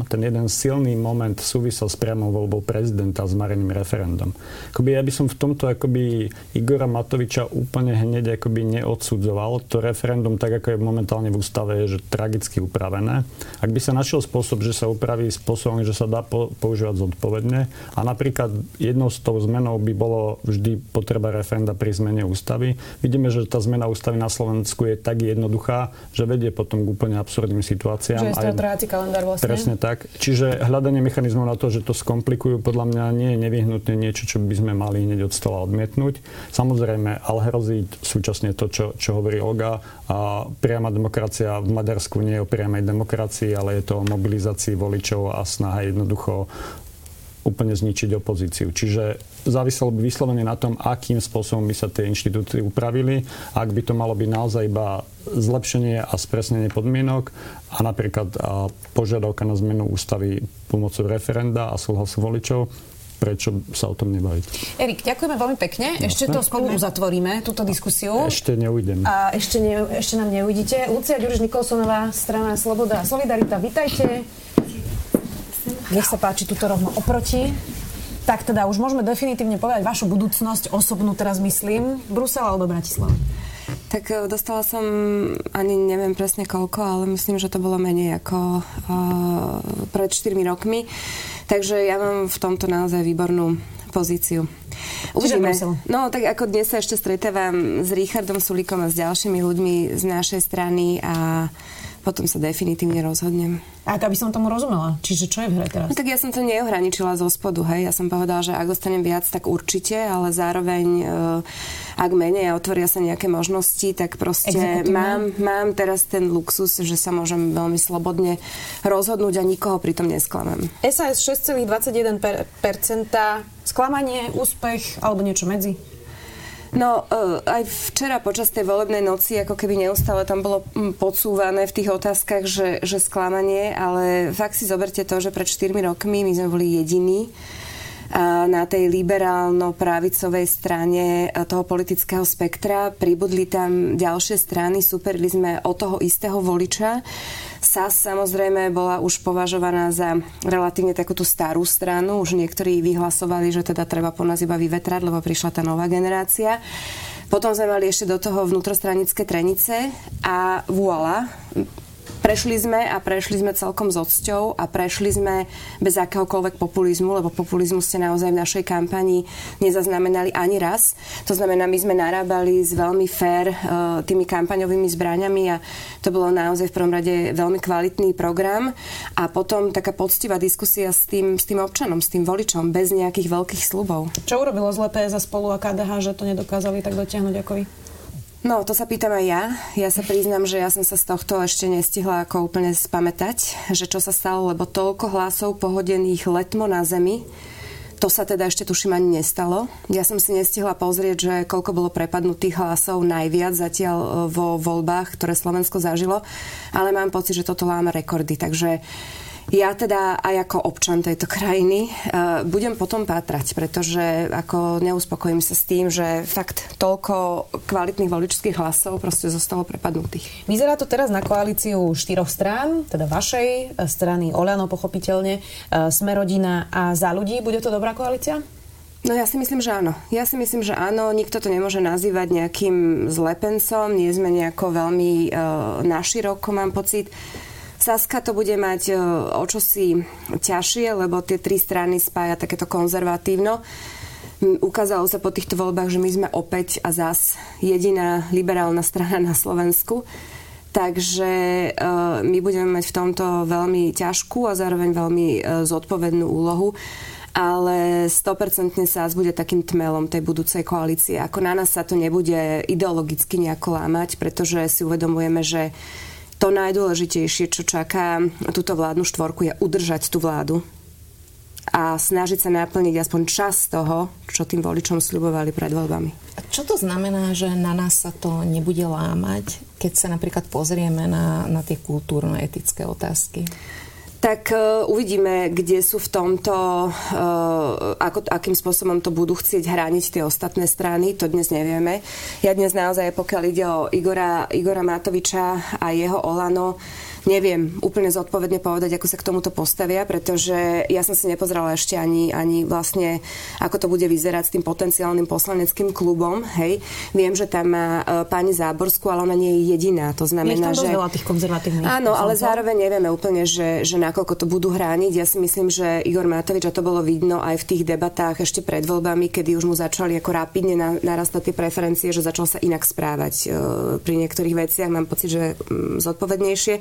ten jeden silný moment súvisel s priamou voľbou prezidenta s mareným referendum. Akoby ja by som v tomto akoby Igora Matoviča úplne hneď akoby neodsudzoval. To referendum, tak ako je momentálne v ústave, je že tragicky upravené. Ak by sa našiel spôsob, že sa upraví spôsobom, že sa dá po, používať zodpovedne a napríklad jednou z tou zmenou by bolo vždy potreba referenda pri zmene ústavy. Vidíme, že tá zmena ústavy na Slovensku je tak jednoduchá, že vedie vedie potom k úplne absurdným situáciám. Že je kalendár vlastne. Presne tak. Čiže hľadanie mechanizmov na to, že to skomplikujú, podľa mňa nie je nevyhnutné niečo, čo by sme mali hneď od stola odmietnúť. Samozrejme, ale hrozí súčasne to, čo, čo hovorí Olga. A priama demokracia v Maďarsku nie je o priamej demokracii, ale je to o mobilizácii voličov a snaha jednoducho úplne zničiť opozíciu. Čiže záviselo by vyslovene na tom, akým spôsobom by sa tie inštitúcie upravili. Ak by to malo byť naozaj iba zlepšenie a spresnenie podmienok a napríklad a požiadavka na zmenu ústavy pomocou referenda a súhlasu voličov, prečo sa o tom nebaviť. Erik, ďakujeme veľmi pekne. Ešte to spolu uzatvoríme, túto diskusiu. Ešte neujdem. A ešte, ne, ešte nám neuvidíte. Lucia Ďuriš Nikolsonová, strana Sloboda a Solidarita, vitajte. Nech sa páči tuto rovno oproti. Tak teda už môžeme definitívne povedať vašu budúcnosť, osobnú teraz myslím. Brusel alebo Bratislava? Tak e, dostala som ani neviem presne koľko, ale myslím, že to bolo menej ako uh, pred 4 rokmi. Takže ja mám v tomto naozaj výbornú pozíciu. Uvidíme. No, tak ako dnes sa ešte stretávam s Richardom Sulikom a s ďalšími ľuďmi z našej strany a potom sa definitívne rozhodnem. A aby som tomu rozumela, čiže čo je v hre teraz? No, tak ja som to neohraničila zo spodu, hej. Ja som povedala, že ak dostanem viac, tak určite, ale zároveň e, ak menej a otvoria sa nejaké možnosti, tak proste mám, mám teraz ten luxus, že sa môžem veľmi slobodne rozhodnúť a nikoho pritom nesklamem. SAS 6,21%, sklamanie, úspech alebo niečo medzi? No, uh, aj včera počas tej volebnej noci, ako keby neustále tam bolo mm, podsúvané v tých otázkach, že, že sklamanie, ale fakt si zoberte to, že pred 4 rokmi my sme boli jediní na tej liberálno-pravicovej strane toho politického spektra. Pribudli tam ďalšie strany, superili sme o toho istého voliča. SAS samozrejme bola už považovaná za relatívne takúto starú stranu. Už niektorí vyhlasovali, že teda treba po nás iba vyvetrať, lebo prišla tá nová generácia. Potom sme mali ešte do toho vnútrostranické trenice a voilà, Prešli sme a prešli sme celkom s odsťou a prešli sme bez akéhokoľvek populizmu, lebo populizmu ste naozaj v našej kampani nezaznamenali ani raz. To znamená, my sme narábali s veľmi fér uh, tými kampaňovými zbraniami a to bolo naozaj v prvom rade veľmi kvalitný program a potom taká poctivá diskusia s tým, s tým občanom, s tým voličom, bez nejakých veľkých slubov. Čo urobilo zle PS a spolu a KDH, že to nedokázali tak dotiahnuť ako vy? No, to sa pýtam aj ja. Ja sa priznam, že ja som sa z tohto ešte nestihla ako úplne spamätať, že čo sa stalo, lebo toľko hlasov pohodených letmo na zemi, to sa teda ešte tuším ani nestalo. Ja som si nestihla pozrieť, že koľko bolo prepadnutých hlasov najviac zatiaľ e, vo voľbách, ktoré Slovensko zažilo, ale mám pocit, že toto láme rekordy. Takže ja teda aj ako občan tejto krajiny uh, budem potom pátrať, pretože ako neuspokojím sa s tým, že fakt toľko kvalitných voličských hlasov proste zostalo prepadnutých. Vyzerá to teraz na koalíciu štyroch strán, teda vašej e, strany Oľano pochopiteľne, uh, Smerodina a za ľudí. Bude to dobrá koalícia? No ja si myslím, že áno. Ja si myslím, že áno. Nikto to nemôže nazývať nejakým zlepencom. Nie sme nejako veľmi uh, naširoko, mám pocit. Saska to bude mať e, o čosi ťažšie, lebo tie tri strany spája takéto konzervatívno. Ukázalo sa po týchto voľbách, že my sme opäť a zas jediná liberálna strana na Slovensku. Takže e, my budeme mať v tomto veľmi ťažkú a zároveň veľmi e, zodpovednú úlohu ale 100% sa bude takým tmelom tej budúcej koalície. Ako na nás sa to nebude ideologicky nejako lámať, pretože si uvedomujeme, že to najdôležitejšie, čo čaká túto vládnu štvorku, je udržať tú vládu a snažiť sa naplniť aspoň čas toho, čo tým voličom sľubovali pred voľbami. A čo to znamená, že na nás sa to nebude lámať, keď sa napríklad pozrieme na, na tie kultúrno-etické otázky? Tak uh, uvidíme, kde sú v tomto, uh, ako, akým spôsobom to budú chcieť hrániť tie ostatné strany, to dnes nevieme. Ja dnes naozaj, pokiaľ ide o Igora, Igora Matoviča a jeho Olano, neviem úplne zodpovedne povedať, ako sa k tomuto postavia, pretože ja som si nepozrela ešte ani, ani vlastne, ako to bude vyzerať s tým potenciálnym poslaneckým klubom. Hej. Viem, že tam má uh, pani Záborskú, ale ona nie je jediná. To znamená, je že... veľa tých konzervatívnych. Áno, ale zároveň nevieme úplne, že, že nakoľko to budú hrániť. Ja si myslím, že Igor Matovič, a to bolo vidno aj v tých debatách ešte pred voľbami, kedy už mu začali ako rapidne narastať tie preferencie, že začal sa inak správať uh, pri niektorých veciach. Mám pocit, že um, zodpovednejšie.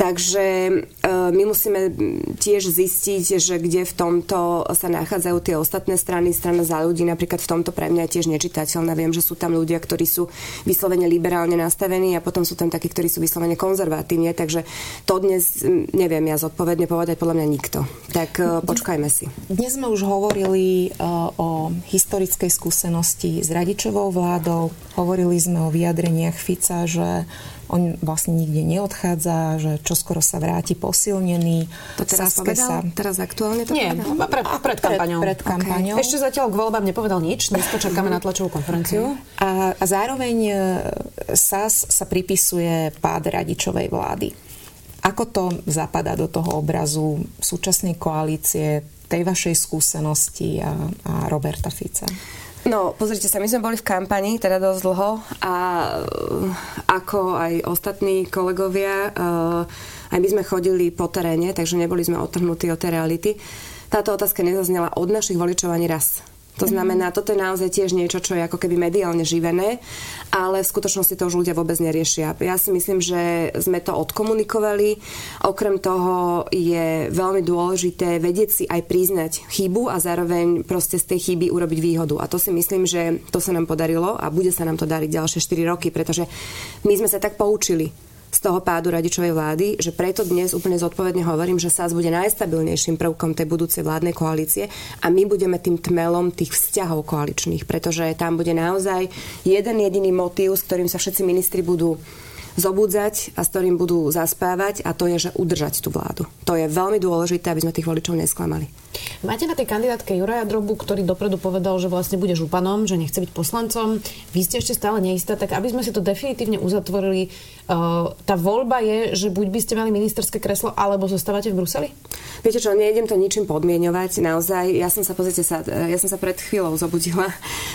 Takže e, my musíme tiež zistiť, že kde v tomto sa nachádzajú tie ostatné strany, strana za ľudí, napríklad v tomto pre mňa je tiež nečitateľná. Viem, že sú tam ľudia, ktorí sú vyslovene liberálne nastavení a potom sú tam takí, ktorí sú vyslovene konzervatívne, takže to dnes neviem ja zodpovedne povedať podľa mňa nikto. Tak e, počkajme si. Dnes sme už hovorili e, o historickej skúsenosti s radičovou vládou, hovorili sme o vyjadreniach Fica, že on vlastne nikde neodchádza, že čoskoro sa vráti posilnený. To teraz Saske povedal? sa... Teraz aktuálne to Nie, povedal? pred, pred kampaňou. Pred, pred kampaňou. Ešte zatiaľ k voľbám nepovedal nič, dneska čakáme na tlačovú konferenciu. A, a zároveň e, SAS sa pripisuje pád radičovej vlády. Ako to zapadá do toho obrazu súčasnej koalície, tej vašej skúsenosti a, a Roberta Fica? No, pozrite sa, my sme boli v kampani teda dosť dlho a uh, ako aj ostatní kolegovia, uh, aj my sme chodili po teréne, takže neboli sme odtrhnutí od tej reality. Táto otázka nezaznela od našich voličov ani raz. To znamená, toto je naozaj tiež niečo, čo je ako keby mediálne živené, ale v skutočnosti to už ľudia vôbec neriešia. Ja si myslím, že sme to odkomunikovali. Okrem toho je veľmi dôležité vedieť si aj priznať chybu a zároveň proste z tej chyby urobiť výhodu. A to si myslím, že to sa nám podarilo a bude sa nám to dariť ďalšie 4 roky, pretože my sme sa tak poučili z toho pádu radičovej vlády, že preto dnes úplne zodpovedne hovorím, že SAS bude najstabilnejším prvkom tej budúcej vládnej koalície a my budeme tým tmelom tých vzťahov koaličných, pretože tam bude naozaj jeden jediný motív, s ktorým sa všetci ministri budú zobudzať a s ktorým budú zaspávať a to je, že udržať tú vládu. To je veľmi dôležité, aby sme tých voličov nesklamali. Máte na tej kandidátke Juraja Drobu, ktorý dopredu povedal, že vlastne bude županom, že nechce byť poslancom. Vy ste ešte stále neistá, tak aby sme si to definitívne uzatvorili, uh, tá voľba je, že buď by ste mali ministerské kreslo, alebo zostávate v Bruseli? Viete čo, nejdem to ničím podmienovať, naozaj. Ja som sa, pozrite sa, ja som sa pred chvíľou zobudila.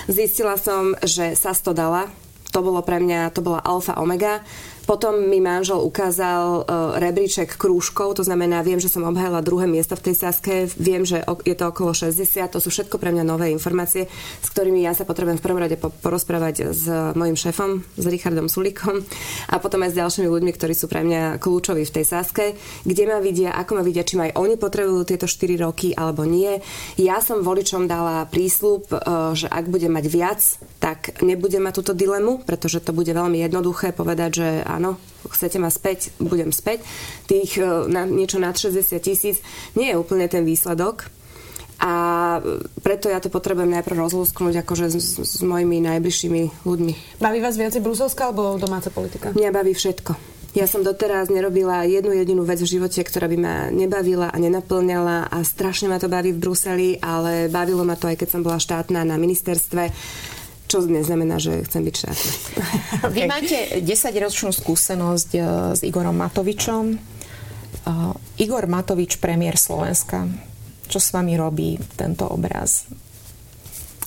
Zistila som, že sa to dala. To bolo pre mňa, to bola alfa omega. Potom mi manžel ukázal uh, rebríček krúžkov, to znamená, viem, že som obhajala druhé miesto v tej Saske, viem, že je to okolo 60, to sú všetko pre mňa nové informácie, s ktorými ja sa potrebujem v prvom rade po- porozprávať s mojim šéfom, s Richardom Sulikom a potom aj s ďalšími ľuďmi, ktorí sú pre mňa kľúčoví v tej Saske, kde ma vidia, ako ma vidia, či ma aj oni potrebujú tieto 4 roky alebo nie. Ja som voličom dala prísľub, uh, že ak budem mať viac, tak nebudem mať túto dilemu, pretože to bude veľmi jednoduché povedať, že áno, chcete ma späť, budem späť. Tých e, na, niečo nad 60 tisíc nie je úplne ten výsledok. A preto ja to potrebujem najprv rozlúsknuť akože s, s mojimi najbližšími ľuďmi. Baví vás viacej bruselská alebo domáca politika? Mňa baví všetko. Ja som doteraz nerobila jednu jedinú vec v živote, ktorá by ma nebavila a nenaplňala a strašne ma to baví v Bruseli, ale bavilo ma to aj keď som bola štátna na ministerstve čo neznamená, že chcem byť štátna. Vy máte 10-ročnú skúsenosť e, s Igorom Matovičom. Uh, Igor Matovič, premiér Slovenska. Čo s vami robí tento obraz?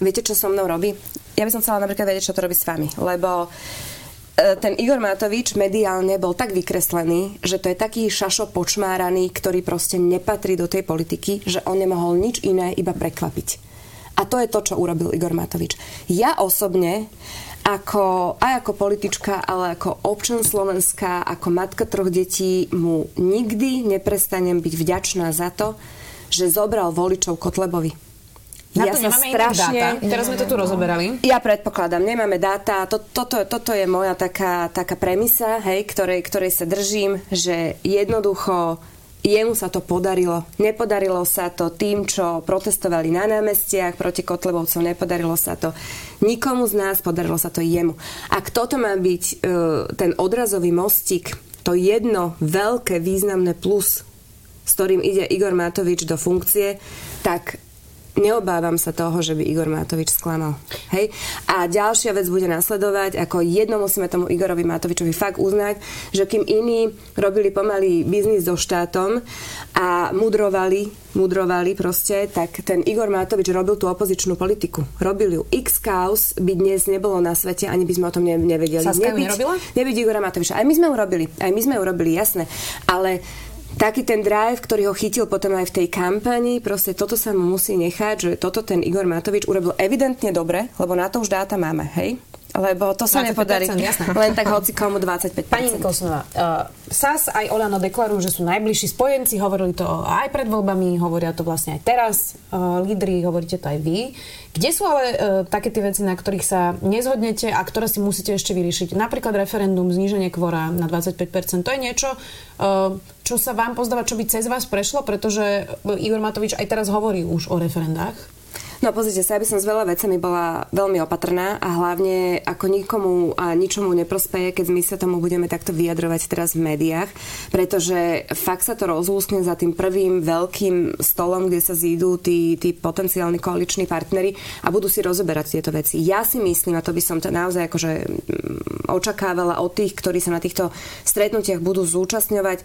Viete, čo so mnou robí? Ja by som chcela napríklad vedieť, čo to robí s vami, lebo e, ten Igor Matovič mediálne bol tak vykreslený, že to je taký šašo počmáraný, ktorý proste nepatrí do tej politiky, že on nemohol nič iné iba prekvapiť. A to je to, čo urobil Igor Matovič. Ja osobne ako, aj ako politička, ale ako občan Slovenska, ako matka troch detí, mu nikdy neprestanem byť vďačná za to, že zobral voličov Kotlebovi. Na to nemáme strašne... dáta. Teraz sme to tu rozoberali. Ja predpokladám, nemáme dáta. To, toto, toto je moja taká, taká premisa, hej, ktorej, ktorej sa držím, že jednoducho jemu sa to podarilo. Nepodarilo sa to tým, čo protestovali na námestiach proti Kotlebovcom, nepodarilo sa to nikomu z nás, podarilo sa to jemu. Ak toto má byť uh, ten odrazový mostík, to jedno veľké významné plus, s ktorým ide Igor Matovič do funkcie, tak neobávam sa toho, že by Igor Matovič sklamal. Hej? A ďalšia vec bude nasledovať, ako jedno musíme tomu Igorovi Matovičovi fakt uznať, že kým iní robili pomaly biznis so štátom a mudrovali, mudrovali proste, tak ten Igor Matovič robil tú opozičnú politiku. Robil ju. X kaos by dnes nebolo na svete, ani by sme o tom nevedeli. Saska nebyť? Nebyť Igora Matoviča. Aj my sme urobili. Aj my sme urobili, jasné. Ale taký ten drive, ktorý ho chytil potom aj v tej kampani, proste toto sa mu musí nechať, že toto ten Igor Matovič urobil evidentne dobre, lebo na to už dáta máme, hej? Lebo to sa nepodarí. Jasné. Len tak hoci komu 25%. Pani Nikolsonová, uh, SAS aj Olano deklarujú, že sú najbližší spojenci, hovorili to aj pred voľbami, hovoria to vlastne aj teraz, uh, lídry, hovoríte to aj vy. Kde sú ale uh, také tie veci, na ktorých sa nezhodnete a ktoré si musíte ešte vyriešiť? Napríklad referendum, zníženie kvora na 25%. To je niečo, uh, čo sa vám pozdáva, čo by cez vás prešlo, pretože Igor Matovič aj teraz hovorí už o referendách. No pozrite sa, ja by som s veľa vecami bola veľmi opatrná a hlavne ako nikomu a ničomu neprospeje, keď my sa tomu budeme takto vyjadrovať teraz v médiách, pretože fakt sa to rozlúskne za tým prvým veľkým stolom, kde sa zídu tí, tí potenciálni koaliční partnery a budú si rozoberať tieto veci. Ja si myslím, a to by som to naozaj akože mm, očakávala od tých, ktorí sa na týchto stretnutiach budú zúčastňovať,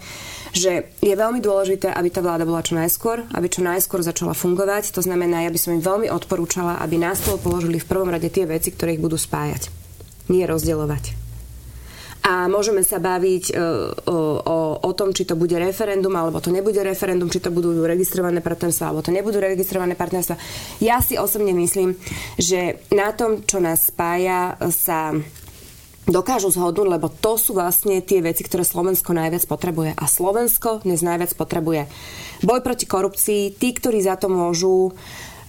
že je veľmi dôležité, aby tá vláda bola čo najskôr, aby čo najskôr začala fungovať. To znamená, ja by som im veľmi veľmi odporúčala, aby na stôl položili v prvom rade tie veci, ktoré ich budú spájať. Nie rozdeľovať. A môžeme sa baviť e, o, o, o tom, či to bude referendum, alebo to nebude referendum, či to budú registrované partnerstva, alebo to nebudú registrované partnerstva. Ja si osobne myslím, že na tom, čo nás spája, sa dokážu zhodnúť, lebo to sú vlastne tie veci, ktoré Slovensko najviac potrebuje. A Slovensko dnes najviac potrebuje boj proti korupcii, tí, ktorí za to môžu,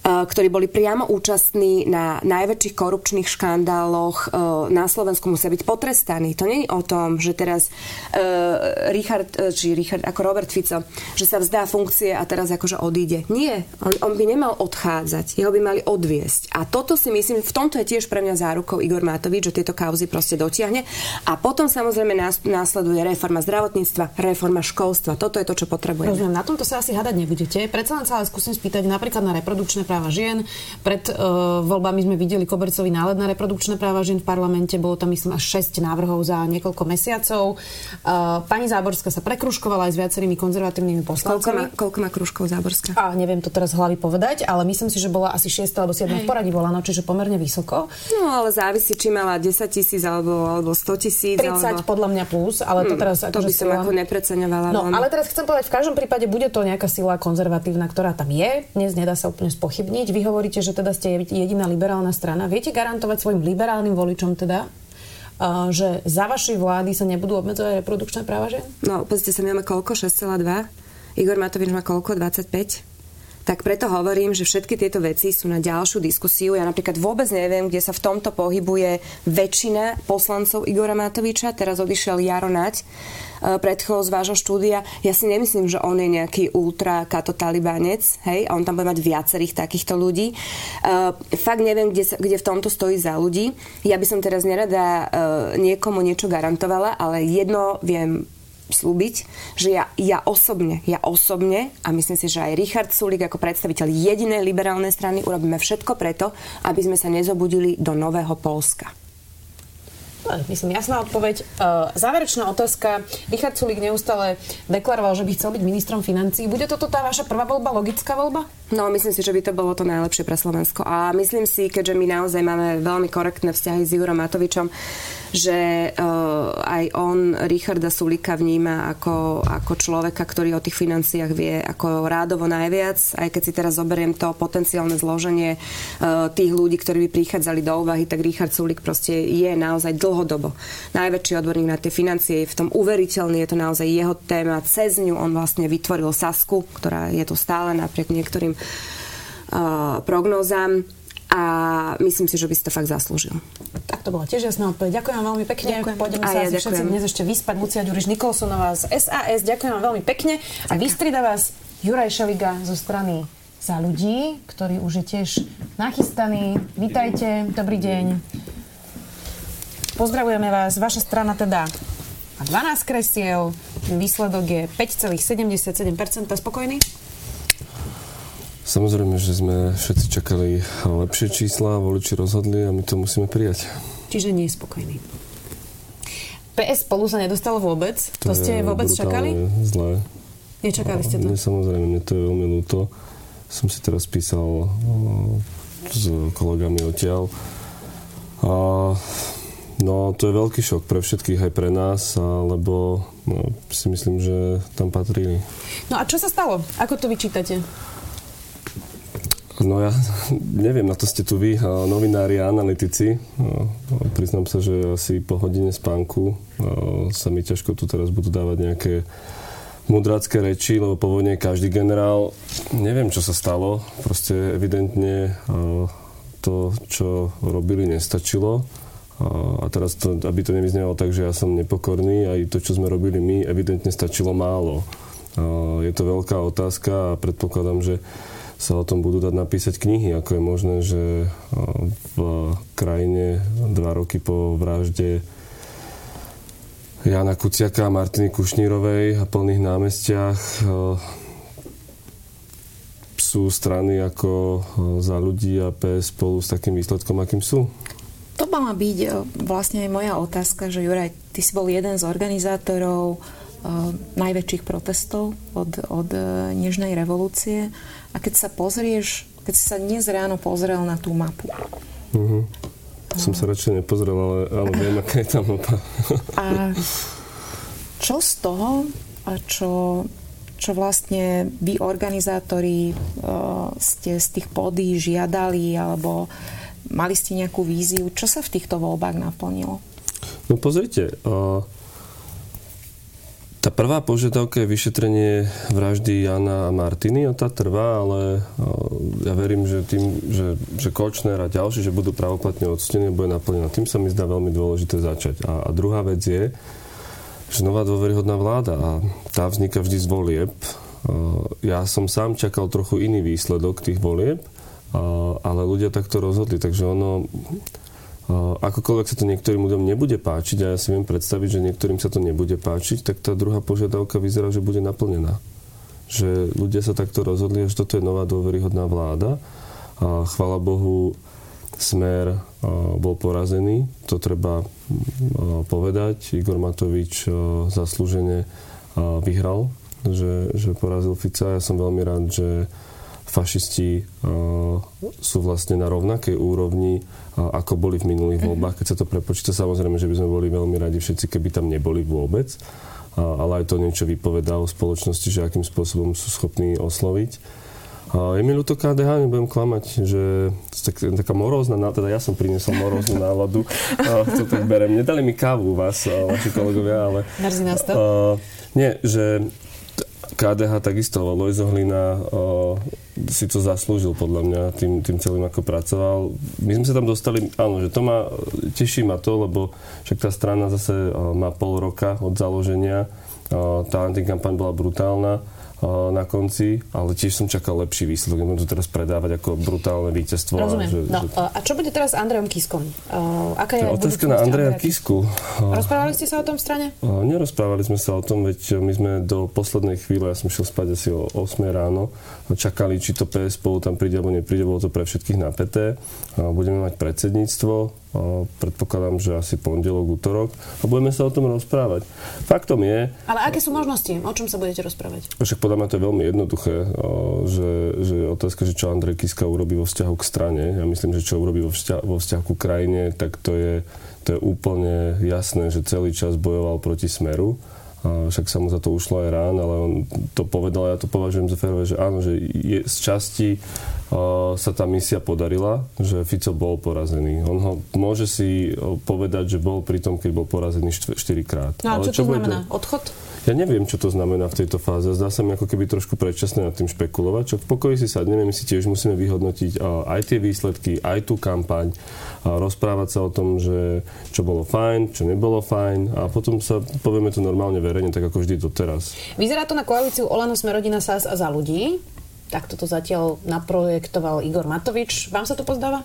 ktorí boli priamo účastní na najväčších korupčných škandáloch na Slovensku, musia byť potrestaní. To nie je o tom, že teraz uh, Richard, či Richard ako Robert Fico, že sa vzdá funkcie a teraz akože odíde. Nie, on, on by nemal odchádzať, jeho by mali odviesť. A toto si myslím, v tomto je tiež pre mňa zárukou Igor Matovič, že tieto kauzy proste dotiahne. A potom samozrejme následuje reforma zdravotníctva, reforma školstva. Toto je to, čo potrebujeme. Rozumiem, na tomto sa asi hadať nebudete. Predsa len sa ale skúsim spýtať napríklad na reprodukčné práva žien. Pred uh, voľbami sme videli kobercový nálet na reprodukčné práva žien v parlamente. Bolo tam, myslím, až 6 návrhov za niekoľko mesiacov. Uh, pani Záborská sa prekruškovala aj s viacerými konzervatívnymi poslancami. Koľko má, koľko má kružkov Záborská? A neviem to teraz hlavy povedať, ale myslím si, že bola asi 6 alebo 7 v poradí bola, no, čiže pomerne vysoko. No ale závisí, či mala 10 tisíc alebo, alebo 100 tisíc. 30 alebo... podľa mňa plus, ale to hm, teraz... To by som sila... ako nepreceňovala. No, ale teraz chcem povedať, v každom prípade bude to nejaká sila konzervatívna, ktorá tam je. Dnes nedá sa úplne spochybniť spochybniť. Vy hovoríte, že teda ste jediná liberálna strana. Viete garantovať svojim liberálnym voličom teda, že za vašej vlády sa nebudú obmedzovať reprodukčné práva žien? No, pozrite sa, my máme koľko? 6,2. Igor Matovič má koľko? 25? Tak preto hovorím, že všetky tieto veci sú na ďalšiu diskusiu. Ja napríklad vôbec neviem, kde sa v tomto pohybuje väčšina poslancov Igora Matoviča. Teraz odišiel Jaro Nať e, predchol z vášho štúdia. Ja si nemyslím, že on je nejaký ultra katotalibanec, hej, a on tam bude mať viacerých takýchto ľudí. Uh, fakt neviem, kde, sa, kde v tomto stojí za ľudí. Ja by som teraz nerada uh, niekomu niečo garantovala, ale jedno viem slúbiť, že ja, ja osobne, ja osobne, a myslím si, že aj Richard Sulik ako predstaviteľ jedinej liberálnej strany urobíme všetko preto, aby sme sa nezobudili do nového Polska. No, myslím, jasná odpoveď. Uh, záverečná otázka. Richard Sulik neustále deklaroval, že by chcel byť ministrom financí. Bude toto tá vaša prvá voľba, logická voľba? No, myslím si, že by to bolo to najlepšie pre Slovensko. A myslím si, keďže my naozaj máme veľmi korektné vzťahy s Igorom Matovičom, že uh, aj on Richarda Sulika vníma ako, ako človeka, ktorý o tých financiách vie ako rádovo najviac. Aj keď si teraz zoberiem to potenciálne zloženie uh, tých ľudí, ktorí by prichádzali do úvahy, tak Richard Sulik proste je naozaj dlhodobo najväčší odborník na tie financie. Je v tom uveriteľný, je to naozaj jeho téma. Cez ňu on vlastne vytvoril Sasku, ktorá je tu stále napriek niektorým uh, prognózam a myslím si, že by si to fakt zaslúžil. To bola tiež jasná odpoveď. Ďakujem vám veľmi pekne. Ďakujem. Pôjdeme sa ja, všetci dnes ešte vyspať. Lucia Ďuriš Nikolsonová z SAS. Ďakujem vám veľmi pekne. A vystrida vás Juraj Šeliga zo strany za ľudí, ktorý už je tiež nachystaný. Vítajte, dobrý deň. Pozdravujeme vás. Vaša strana teda má 12 kresiel. Výsledok je 5,77%. Spokojný? Samozrejme, že sme všetci čakali lepšie čísla, voliči rozhodli a my to musíme prijať. Čiže nie je spokojný. PS spolu sa nedostalo vôbec? To, to ste vôbec čakali? zlé. Nečakali ste to? Nie, samozrejme, mne to je veľmi ľúto. Som si teraz písal s kolegami odtiaľ. A, no, to je veľký šok pre všetkých, aj pre nás, lebo no, si myslím, že tam patrili. No a čo sa stalo? Ako to vyčítate? No ja neviem, na to ste tu vy, novinári a analytici. Priznám sa, že asi po hodine spánku sa mi ťažko tu teraz budú dávať nejaké mudrácké reči, lebo po vojne každý generál, neviem, čo sa stalo. Proste evidentne to, čo robili, nestačilo. A teraz, to, aby to nevyznelo tak, že ja som nepokorný, aj to, čo sme robili my, evidentne stačilo málo. Je to veľká otázka a predpokladám, že sa o tom budú dať napísať knihy, ako je možné, že v krajine dva roky po vražde Jana Kuciaka a Martiny Kušnírovej a plných námestiach sú strany ako za ľudí a PS spolu s takým výsledkom, akým sú? To mala byť vlastne aj moja otázka, že Juraj, ty si bol jeden z organizátorov najväčších protestov od, od e, Nežnej revolúcie. A keď sa pozrieš, keď si sa dnes ráno pozrel na tú mapu. Uh-huh. Som sa radšej nepozrel, ale, ale viem, aká je tá mapa. a čo z toho, a čo, čo vlastne vy organizátori uh, ste z tých podí žiadali, alebo mali ste nejakú víziu, čo sa v týchto voľbách naplnilo? No pozrite, uh, tá prvá požiadavka je vyšetrenie vraždy Jana a Martiny a tá trvá, ale ja verím, že tým, že, že Kočner a ďalší, že budú pravoplatne odstení, bude naplnená. Tým sa mi zdá veľmi dôležité začať. A, a druhá vec je, že nová dôveryhodná vláda a tá vzniká vždy z volieb. Ja som sám čakal trochu iný výsledok tých volieb, ale ľudia takto rozhodli, takže ono akokoľvek sa to niektorým ľuďom nebude páčiť, a ja si viem predstaviť, že niektorým sa to nebude páčiť, tak tá druhá požiadavka vyzerá, že bude naplnená. Že ľudia sa takto rozhodli, že toto je nová dôveryhodná vláda. A chvala Bohu, Smer bol porazený, to treba povedať. Igor Matovič zaslúžene vyhral, že, že porazil Fica. Ja som veľmi rád, že fašisti sú vlastne na rovnakej úrovni ako boli v minulých mhm. voľbách. Keď sa to prepočíta, samozrejme, že by sme boli veľmi radi všetci, keby tam neboli vôbec. Ale aj to niečo vypovedá o spoločnosti, že akým spôsobom sú schopní osloviť. Je mi ľúto KDH, nebudem klamať, že tak, taká morózna, teda ja som priniesol moróznu náladu, to tak berem. Nedali mi kávu vás, vaši kolegovia, ale... Mrzí nás to? Uh, nie, že KDH takisto, Lojzo Hlina si to zaslúžil podľa mňa tým, tým celým, ako pracoval. My sme sa tam dostali, áno, že to ma, teší ma to, lebo však tá strana zase o, má pol roka od založenia, o, tá antikampaň bola brutálna na konci, ale tiež som čakal lepší výsledok. Nemôžem to teraz predávať ako brutálne víťazstvo. Rozumiem. Že, no, že... A čo bude teraz s Andrejom Kiskom? Uh, aká je otázka na Andreja Kisku. Rozprávali ste sa o tom v strane? Uh, nerozprávali sme sa o tom, veď my sme do poslednej chvíle, ja som šiel spať asi o 8 ráno, čakali, či to PS spolu tam príde alebo nepríde, bolo to pre všetkých napäté. Uh, budeme mať predsedníctvo, predpokladám, že asi pondelok, útorok a budeme sa o tom rozprávať. Faktom je... Ale aké sú možnosti? O čom sa budete rozprávať? Však podľa mňa to je veľmi jednoduché, že, že otázka, že čo Andrej Kiska urobí vo vzťahu k strane, ja myslím, že čo urobí vo vzťahu, vo vzťahu ku krajine, tak to je, to je úplne jasné, že celý čas bojoval proti Smeru. Však sa mu za to ušlo aj rán, ale on to povedal, ja to považujem za férové, že áno, že je z časti sa tá misia podarila, že Fico bol porazený. On ho môže si povedať, že bol pri tom, keď bol porazený 4 krát. No a Ale čo, čo to znamená? Bude... Odchod? Ja neviem, čo to znamená v tejto fáze. Zdá sa mi ako keby trošku predčasné nad tým špekulovať. Čo v pokoji si sadneme, my si tiež musíme vyhodnotiť aj tie výsledky, aj tú kampaň, a rozprávať sa o tom, že čo bolo fajn, čo nebolo fajn a potom sa povieme to normálne verejne, tak ako vždy doteraz. Vyzerá to na koalíciu Olano Smerodina SAS a za ľudí. Takto to zatiaľ naprojektoval Igor Matovič. Vám sa to pozdáva?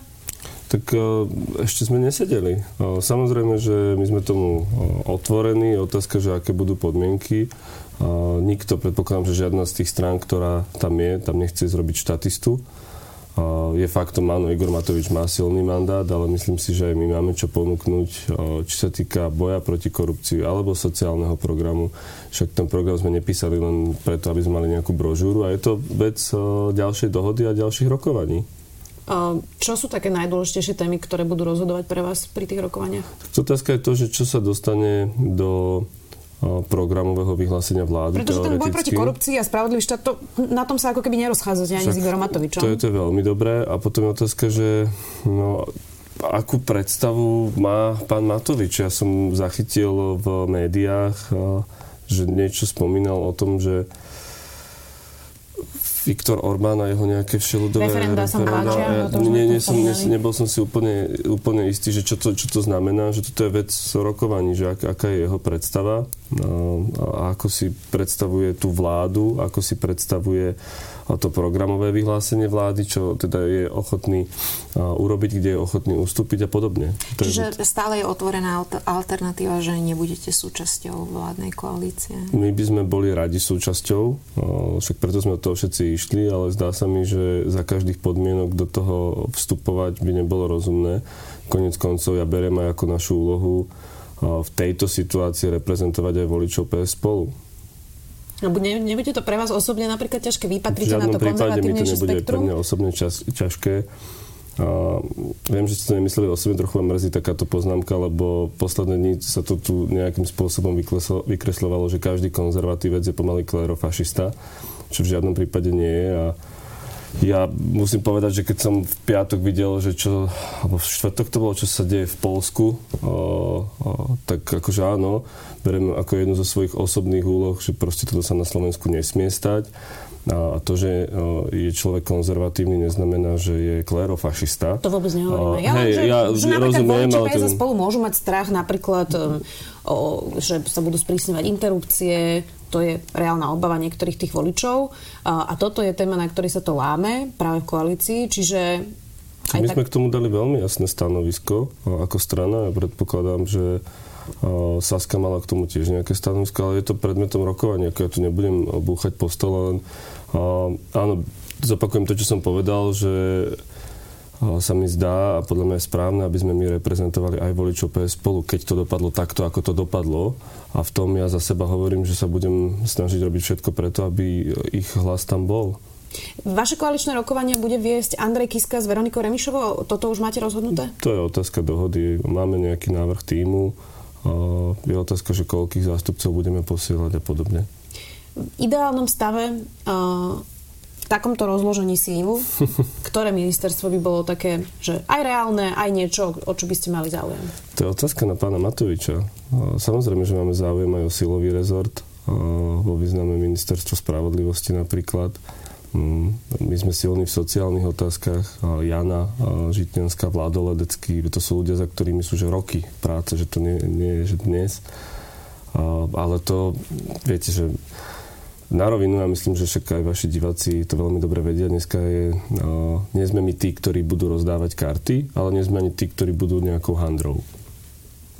Tak e, ešte sme nesedeli. E, samozrejme, že my sme tomu e, otvorení. Otázka, že aké budú podmienky. Nikto, predpokladám, že žiadna z tých strán, ktorá tam je, tam nechce zrobiť štatistu je faktom, áno, Igor Matovič má silný mandát, ale myslím si, že aj my máme čo ponúknuť, či sa týka boja proti korupcii alebo sociálneho programu. Však ten program sme nepísali len preto, aby sme mali nejakú brožúru a je to vec ďalšej dohody a ďalších rokovaní. Čo sú také najdôležitejšie témy, ktoré budú rozhodovať pre vás pri tých rokovaniach? Otázka je to, že čo sa dostane do programového vyhlásenia vlády. Pretože ten boj proti korupcii a spravodlivý štát, to, na tom sa ako keby nerozchádzate ani s Igorom Matovičom. To je to veľmi dobré. A potom je otázka, že no, akú predstavu má pán Matovič. Ja som zachytil v médiách, že niečo spomínal o tom, že Viktor Orbán a jeho nejaké všeludové referenda. Som nie, nie, som, nie, nebol som si úplne, úplne istý, že čo to, čo to znamená, že toto je vec rokovaní, že ak, aká je jeho predstava. no, a ako si predstavuje tú vládu, ako si predstavuje to programové vyhlásenie vlády, čo teda je ochotný urobiť, kde je ochotný ustúpiť a podobne. Čiže stále je otvorená alternatíva, že nebudete súčasťou vládnej koalície? My by sme boli radi súčasťou, však preto sme od toho všetci išli, ale zdá sa mi, že za každých podmienok do toho vstupovať by nebolo rozumné. Konec koncov ja beriem aj ako našu úlohu v tejto situácii reprezentovať aj voličov PS spolu. Lebo ne, nebude to pre vás osobne napríklad ťažké? Vy patríte na to konzervatívnejšie spektrum? nebude pre mňa osobne čas, ťažké. A viem, že ste to nemysleli osobne, trochu vám mrzí takáto poznámka, lebo posledné dní sa to tu nejakým spôsobom vykreslovalo, že každý konzervatívec je pomaly klerofašista, čo v žiadnom prípade nie je. A ja musím povedať, že keď som v piatok videl, že čo, alebo v štvrtok to bolo, čo sa deje v Polsku, o, o, tak akože áno, beriem ako jednu zo svojich osobných úloh, že proste toto sa na Slovensku nesmie stať. A to, že je človek konzervatívny, neznamená, že je klerofašista. To vôbec nehovoríme. Ja, hey, že, ja že rozumiem, ale to... spolu môžu mať strach napríklad, um, o, že sa budú sprísňovať interrupcie, to je reálna obava niektorých tých voličov. A, toto je téma, na ktorej sa to láme práve v koalícii, čiže... My tak... sme k tomu dali veľmi jasné stanovisko ako strana. Ja predpokladám, že Saska mala k tomu tiež nejaké stanovisko, ale je to predmetom rokovania, ako ja tu nebudem búchať po stole, len áno, zopakujem to, čo som povedal, že sa mi zdá a podľa mňa je správne, aby sme my reprezentovali aj voličov PS spolu, keď to dopadlo takto, ako to dopadlo. A v tom ja za seba hovorím, že sa budem snažiť robiť všetko preto, aby ich hlas tam bol. Vaše koaličné rokovanie bude viesť Andrej Kiska s Veronikou Remišovou? Toto už máte rozhodnuté? To je otázka dohody. Máme nejaký návrh týmu je otázka, že koľkých zástupcov budeme posielať a podobne. V ideálnom stave takomto rozložení síl, ktoré ministerstvo by bolo také, že aj reálne, aj niečo, o čo by ste mali záujem? To je otázka na pána Matoviča. Samozrejme, že máme záujem aj o silový rezort vo význame ministerstvo spravodlivosti napríklad Mm, my sme silní v sociálnych otázkach. Jana Žitňanská, Vládo Ledecký, to sú ľudia, za ktorými sú že roky práce, že to nie, nie je že dnes. Ale to, viete, že na rovinu, ja myslím, že však aj vaši diváci to veľmi dobre vedia. Dneska je, nie sme my tí, ktorí budú rozdávať karty, ale nie sme ani tí, ktorí budú nejakou handrou.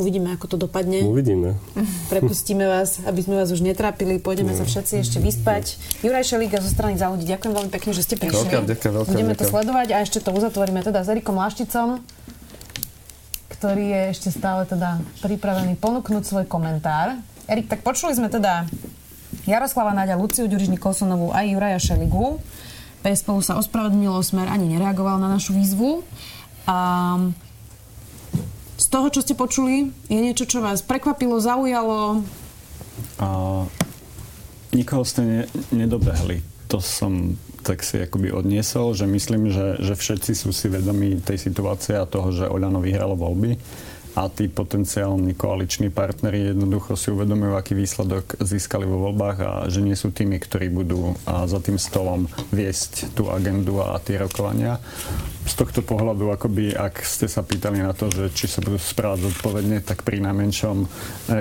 Uvidíme, ako to dopadne. Uvidíme. Prepustíme vás, aby sme vás už netrápili. Pôjdeme sa všetci ešte vyspať. Juraj Šelíka zo strany za ľudí, ďakujem veľmi pekne, že ste prišli. Veľká, ďaká, veľká, Budeme ďaká. to sledovať a ešte to uzatvoríme teda s Erikom Lašticom, ktorý je ešte stále teda pripravený ponúknuť svoj komentár. Erik, tak počuli sme teda Jaroslava Náďa, Luciu Ďuriž Nikolsonovú aj Juraja Šeligu. PSPU sa ospravedlnilo, Smer ani nereagoval na našu výzvu. A z toho, čo ste počuli, je niečo, čo vás prekvapilo, zaujalo? A, nikoho ste ne, nedobehli. To som tak si akoby odniesol, že myslím, že, že všetci sú si vedomí tej situácie a toho, že Oľano vyhralo voľby a tí potenciálni koaliční partneri jednoducho si uvedomujú, aký výsledok získali vo voľbách a že nie sú tými, ktorí budú za tým stolom viesť tú agendu a tie rokovania. Z tohto pohľadu, akoby, ak ste sa pýtali na to, že či sa budú správať zodpovedne, tak pri najmenšom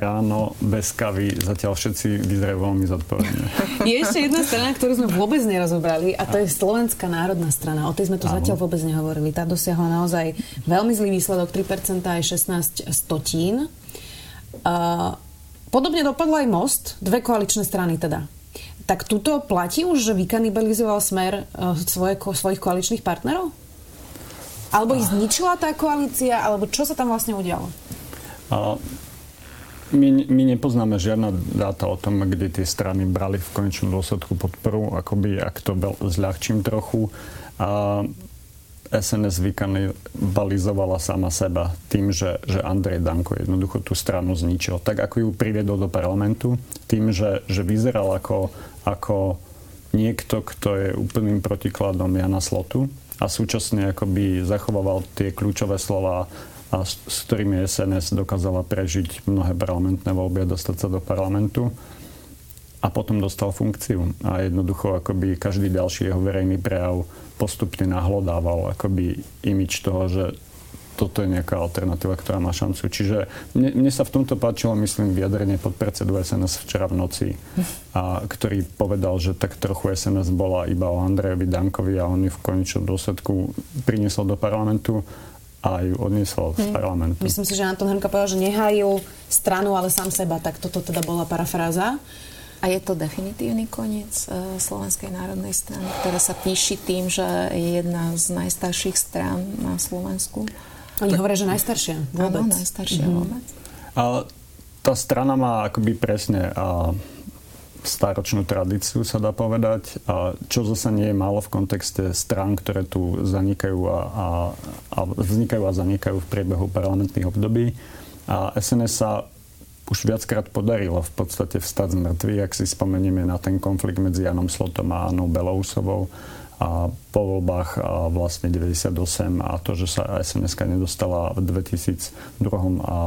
ráno bez kavy zatiaľ všetci vyzerajú veľmi zodpovedne. Je ešte jedna strana, ktorú sme vôbec nerozobrali a to je Slovenská národná strana. O tej sme tu Áno. zatiaľ vôbec nehovorili. Tá dosiahla naozaj veľmi zlý výsledok, 3% aj 16 15 stotín. Uh, podobne dopadlo aj most, dve koaličné strany teda. Tak tuto platí už, že vykanibalizoval smer uh, svoje, svojich koaličných partnerov? Alebo ich zničila tá koalícia, alebo čo sa tam vlastne udialo? My, my nepoznáme žiadna dáta o tom, kde tie strany brali v konečnom dôsledku podporu, akoby, ak to zľahčím trochu. Uh, SNS vykanibalizovala sama seba tým, že, že Andrej Danko jednoducho tú stranu zničil. Tak ako ju priviedol do parlamentu, tým, že, že vyzeral ako, ako niekto, kto je úplným protikladom Jana Slotu a súčasne akoby zachovával tie kľúčové slova a s, s ktorými SNS dokázala prežiť mnohé parlamentné voľby a dostať sa do parlamentu a potom dostal funkciu. A jednoducho akoby každý ďalší jeho verejný prejav postupne nahlodával akoby imič toho, že toto je nejaká alternatíva, ktorá má šancu. Čiže mne, mne sa v tomto páčilo, myslím, vyjadrenie podpredsedu SNS včera v noci, a, ktorý povedal, že tak trochu SNS bola iba o Andrejovi Dankovi a on ju v konečnom dôsledku priniesol do parlamentu a ju odniesol z hm. parlamentu. Myslím si, že Anton Hrnka povedal, že nehajú stranu, ale sám seba. Tak toto teda bola parafráza. A je to definitívny koniec uh, Slovenskej národnej strany, ktorá sa píši tým, že je jedna z najstarších strán na Slovensku. Oni tak... hovoria, že najstaršia. Vôbec. Áno, najstaršia mm-hmm. vôbec. A tá strana má akoby presne a staročnú tradíciu, sa dá povedať, a čo zase nie je málo v kontexte strán, ktoré tu zanikajú a, a, a vznikajú a zanikajú v priebehu parlamentných období. A SNS sa už viackrát podarilo v podstate vstať z mŕtvych, ak si spomenieme na ten konflikt medzi Janom Slotom a Anou Belousovou a po voľbách a vlastne 98 a to, že sa sns nedostala v 2002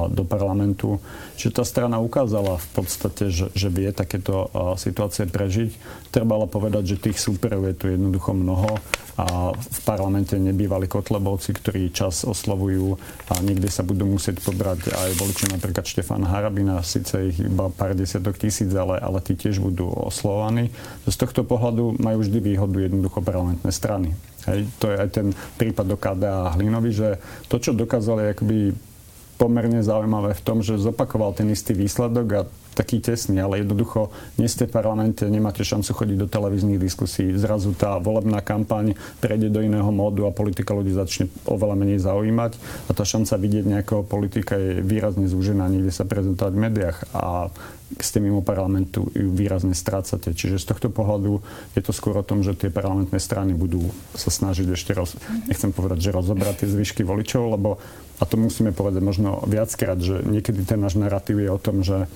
do parlamentu. Čiže tá strana ukázala v podstate, že, že vie takéto situácie prežiť. Treba ale povedať, že tých súperov je tu jednoducho mnoho a v parlamente nebývali kotlebovci, ktorí čas oslovujú a niekde sa budú musieť pobrať aj voliči napríklad Štefán Harabina, síce ich iba pár desiatok tisíc, ale, ale tí tiež budú oslovovaní. Z tohto pohľadu majú vždy výhodu jednoducho parlamentné strany. Hej, to je aj ten prípad do KDA Hlinovi, že to, čo dokázali akoby pomerne zaujímavé v tom, že zopakoval ten istý výsledok a taký tesný, ale jednoducho nie ste v parlamente, nemáte šancu chodiť do televíznych diskusí. Zrazu tá volebná kampaň prejde do iného módu a politika ľudí začne oveľa menej zaujímať a tá šanca vidieť nejakého politika je výrazne zúžená, niekde sa prezentovať v médiách a ste mimo parlamentu ju výrazne strácate. Čiže z tohto pohľadu je to skôr o tom, že tie parlamentné strany budú sa snažiť ešte roz, nechcem povedať, že rozobrať tie zvyšky voličov, lebo a to musíme povedať možno viackrát, že niekedy ten náš narratív je o tom, že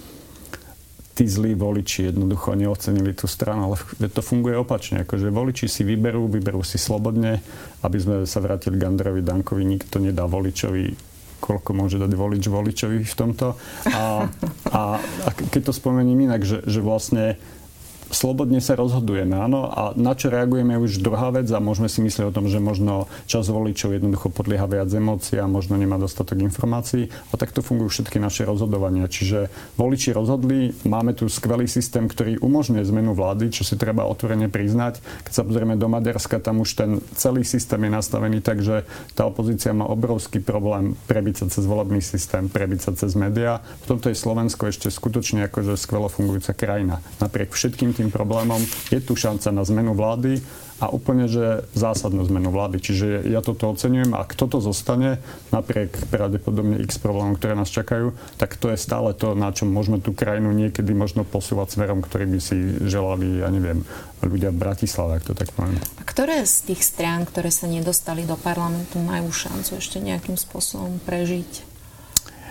tí zlí voliči jednoducho neocenili tú stranu, ale to funguje opačne. Akože voliči si vyberú, vyberú si slobodne, aby sme sa vrátili k Andrejovi Dankovi. Nikto nedá voličovi koľko môže dať volič voličovi v tomto. A, a, keď to spomením inak, že, že vlastne slobodne sa rozhodujeme, áno, a na čo reagujeme už druhá vec a môžeme si myslieť o tom, že možno čas voličov jednoducho podlieha viac emócií a možno nemá dostatok informácií a takto fungujú všetky naše rozhodovania. Čiže voliči rozhodli, máme tu skvelý systém, ktorý umožňuje zmenu vlády, čo si treba otvorene priznať. Keď sa pozrieme do Maďarska, tam už ten celý systém je nastavený tak, že tá opozícia má obrovský problém prebiť sa cez volebný systém, prebiť sa cez médiá. V tomto je Slovensko ešte skutočne akože skvelo fungujúca krajina. Napriek všetkým tým problémom. Je tu šanca na zmenu vlády a úplne, že zásadnú zmenu vlády. Čiže ja toto oceňujem a kto to zostane, napriek pravdepodobne x problémom, ktoré nás čakajú, tak to je stále to, na čom môžeme tú krajinu niekedy možno posúvať smerom, ktorý by si želali, ja neviem, ľudia v Bratislave, ak to tak poviem. A ktoré z tých strán, ktoré sa nedostali do parlamentu, majú šancu ešte nejakým spôsobom prežiť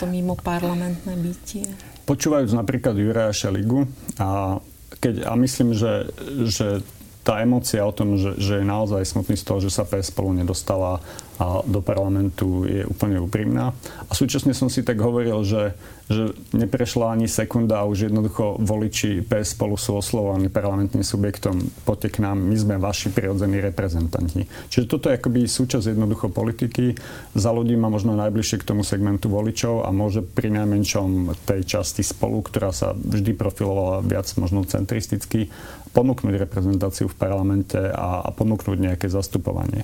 to mimo parlamentné bytie? Počúvajúc napríklad Juraja Šeligu a keď, a myslím, že, že tá emocia o tom, že, že je naozaj smutný z toho, že sa PS spolu nedostala a do parlamentu je úplne úprimná. A súčasne som si tak hovoril, že, že neprešla ani sekunda a už jednoducho voliči PS spolu sú oslovovaní parlamentným subjektom. Poďte k nám, my sme vaši prirodzení reprezentanti. Čiže toto je akoby súčasť jednoducho politiky. Za ľudí má možno najbližšie k tomu segmentu voličov a môže pri najmenšom tej časti spolu, ktorá sa vždy profilovala viac možno centristicky, ponúknuť reprezentáciu v parlamente a, a ponúknuť nejaké zastupovanie.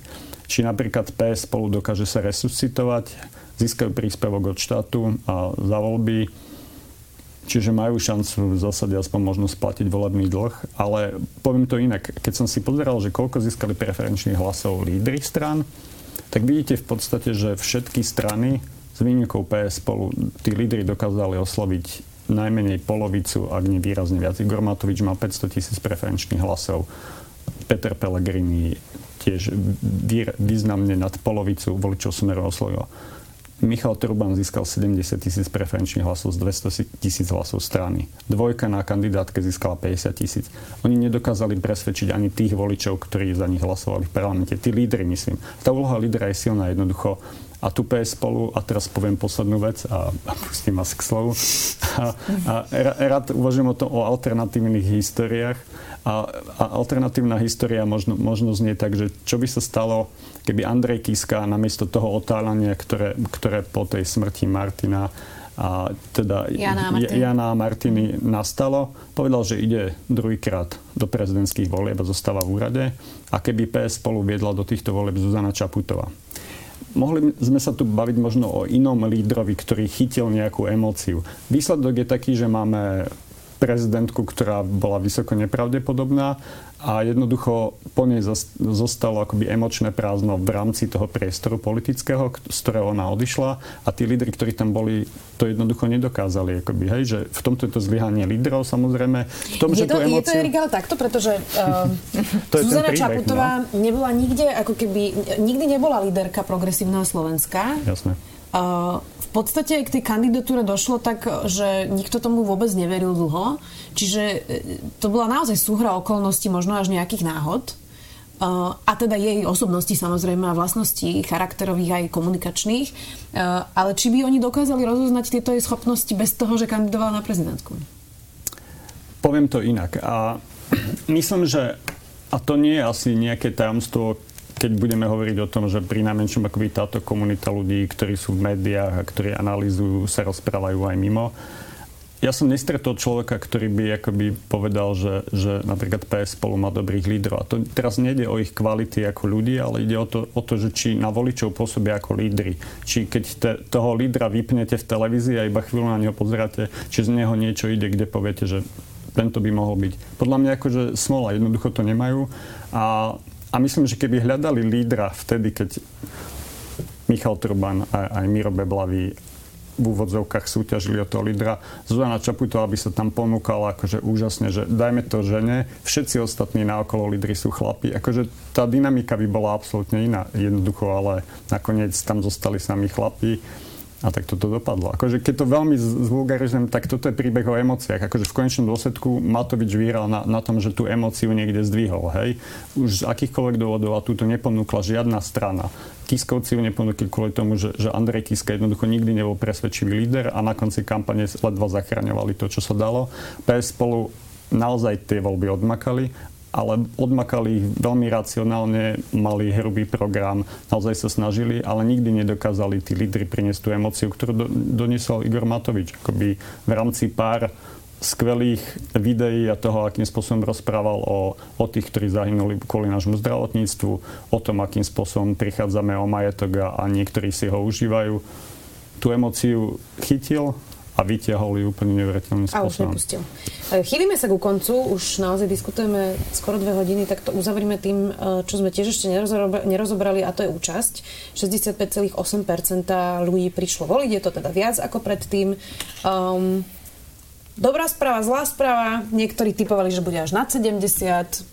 Či napríklad PS spolu dokáže sa resuscitovať, získajú príspevok od štátu a za voľby, čiže majú šancu v zásade aspoň možno splatiť volebný dlh. Ale poviem to inak, keď som si pozeral, že koľko získali preferenčných hlasov lídry stran, tak vidíte v podstate, že všetky strany s výnimkou PS spolu tí lídry dokázali osloviť najmenej polovicu, ak nie výrazne viac. Igor Matovič mal 500 tisíc preferenčných hlasov. Peter Pellegrini tiež významne nad polovicu voličov Smeru oslovil. Michal Truban získal 70 tisíc preferenčných hlasov z 200 tisíc hlasov strany. Dvojka na kandidátke získala 50 tisíc. Oni nedokázali presvedčiť ani tých voličov, ktorí za nich hlasovali v parlamente. Tí lídry, myslím. Tá úloha lídra je silná jednoducho a tu PS spolu, a teraz poviem poslednú vec a, a pustím vás k slovu. A, a rád uvažujem o, to, o alternatívnych históriách. A, a alternatívna história možno, možno znie tak, že čo by sa stalo, keby Andrej Kiska namiesto toho otáľania, ktoré, ktoré po tej smrti Martina a teda Jana a. Jana a Martiny nastalo, povedal, že ide druhýkrát do prezidentských volieb a zostáva v úrade a keby PS spolu viedla do týchto volieb Zuzana Čaputová. Mohli sme sa tu baviť možno o inom lídrovi, ktorý chytil nejakú emóciu. Výsledok je taký, že máme prezidentku, ktorá bola vysoko nepravdepodobná a jednoducho po nej zostalo akoby emočné prázdno v rámci toho priestoru politického, z ktorého ona odišla a tí lídry, ktorí tam boli, to jednoducho nedokázali. Akoby, hej, že v tomto je to zlyhanie lídrov samozrejme. V tom, je, že to, emóciu... je to Erik, ale takto, pretože uh, to Zuzana príbeh, Čaputová no. nebola nikde, ako keby, nikdy nebola líderka progresívneho Slovenska. Jasné. Uh, podstate k tej kandidatúre došlo tak, že nikto tomu vôbec neveril dlho. Čiže e, to bola naozaj súhra okolností, možno až nejakých náhod. Uh, a teda jej osobnosti samozrejme a vlastností charakterových aj komunikačných. Uh, ale či by oni dokázali rozoznať tieto jej schopnosti bez toho, že kandidovala na prezidentku? Poviem to inak. A myslím, že a to nie je asi nejaké tajomstvo, keď budeme hovoriť o tom, že pri najmenšom akoby táto komunita ľudí, ktorí sú v médiách a ktorí analýzujú, sa rozprávajú aj mimo, ja som nestretol človeka, ktorý by akoby povedal, že, že napríklad PS spolu má dobrých lídrov. A to teraz nejde o ich kvality ako ľudí, ale ide o to, o to že či na voličov pôsobia ako lídry. Či keď te, toho lídra vypnete v televízii a iba chvíľu na neho pozeráte, či z neho niečo ide, kde poviete, že tento by mohol byť. Podľa mňa akože smola, jednoducho to nemajú. A a myslím, že keby hľadali lídra vtedy, keď Michal Turban a aj Miro Beblavý v úvodzovkách súťažili o toho lídra. Zuzana Čaputová by sa tam ponúkala akože úžasne, že dajme to žene, všetci ostatní na okolo lídry sú chlapi. Akože tá dynamika by bola absolútne iná jednoducho, ale nakoniec tam zostali sami chlapi a tak toto dopadlo. Akože keď to veľmi zvulgarizujem, tak toto je príbeh o emóciách. Akože v konečnom dôsledku Matovič vyhral na, na tom, že tú emóciu niekde zdvihol. Hej? Už z akýchkoľvek dôvodov a túto neponúkla žiadna strana. Kiskovci ju neponúkli kvôli tomu, že, že Andrej Kiska jednoducho nikdy nebol presvedčivý líder a na konci kampane ledva zachraňovali to, čo sa dalo. PS spolu naozaj tie voľby odmakali ale odmakali ich veľmi racionálne, mali hrubý program, naozaj sa snažili, ale nikdy nedokázali tí lídry priniesť tú emociu, ktorú do, doniesol Igor Matovič. Akoby v rámci pár skvelých videí a toho, akým spôsobom rozprával o, o tých, ktorí zahynuli kvôli nášmu zdravotníctvu, o tom, akým spôsobom prichádzame o majetok a, a niektorí si ho užívajú. Tú emociu chytil, a vyťahol ju úplne neuveriteľným spôsobom. A už nepustil. E, chýlime sa ku koncu, už naozaj diskutujeme skoro dve hodiny, tak to uzavrime tým, e, čo sme tiež ešte nerozobrali, a to je účasť. 65,8% ľudí prišlo voliť, je to teda viac ako predtým. Um, Dobrá správa, zlá správa. Niektorí typovali, že bude až nad 70,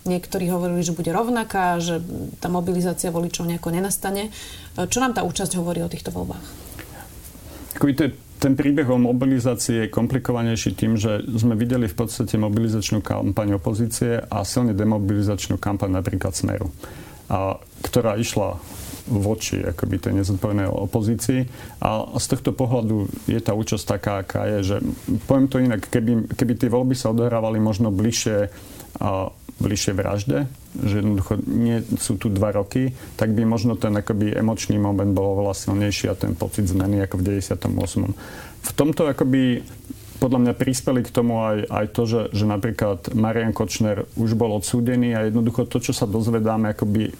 niektorí hovorili, že bude rovnaká, že tá mobilizácia voličov nejako nenastane. E, čo nám tá účasť hovorí o týchto voľbách? to je ten príbeh o mobilizácii je komplikovanejší tým, že sme videli v podstate mobilizačnú kampaň opozície a silne demobilizačnú kampaň napríklad Smeru, a, ktorá išla voči akoby tej nezodpovednej opozícii. A z tohto pohľadu je tá účasť taká, aká je, že poviem to inak, keby, keby tie voľby sa odohrávali možno bližšie a, bližšie vražde, že jednoducho nie sú tu dva roky, tak by možno ten akoby emočný moment bol oveľa silnejší a ten pocit zmeny ako v 98. V tomto akoby podľa mňa prispeli k tomu aj, aj to, že, že napríklad Marian Kočner už bol odsúdený a jednoducho to, čo sa dozvedáme akoby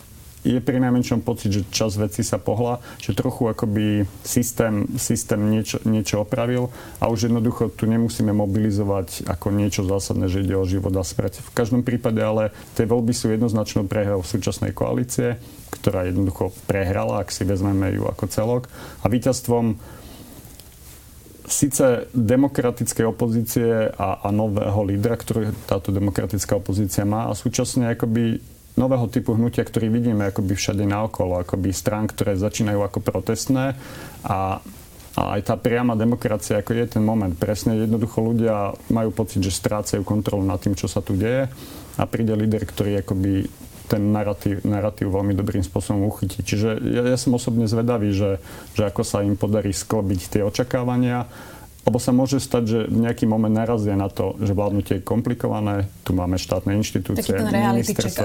je pri najmenšom pocit, že čas veci sa pohla, že trochu akoby systém, systém niečo, niečo opravil a už jednoducho tu nemusíme mobilizovať ako niečo zásadné, že ide o život a smrť. V každom prípade ale tie voľby sú jednoznačnou prehrou súčasnej koalície, ktorá jednoducho prehrala, ak si vezmeme ju ako celok. A víťazstvom síce demokratickej opozície a, a nového lídra, ktorý táto demokratická opozícia má a súčasne akoby nového typu hnutia, ktorý vidíme akoby všade naokolo, akoby strán, ktoré začínajú ako protestné a a aj tá priama demokracia, ako je ten moment. Presne jednoducho ľudia majú pocit, že strácajú kontrolu nad tým, čo sa tu deje a príde líder, ktorý akoby ten narratív, narratív veľmi dobrým spôsobom uchytiť. Čiže ja, ja som osobne zvedavý, že, že ako sa im podarí sklobiť tie očakávania lebo sa môže stať, že v nejaký moment narazia na to, že vládnutie je komplikované, tu máme štátne inštitúcie, Taký ten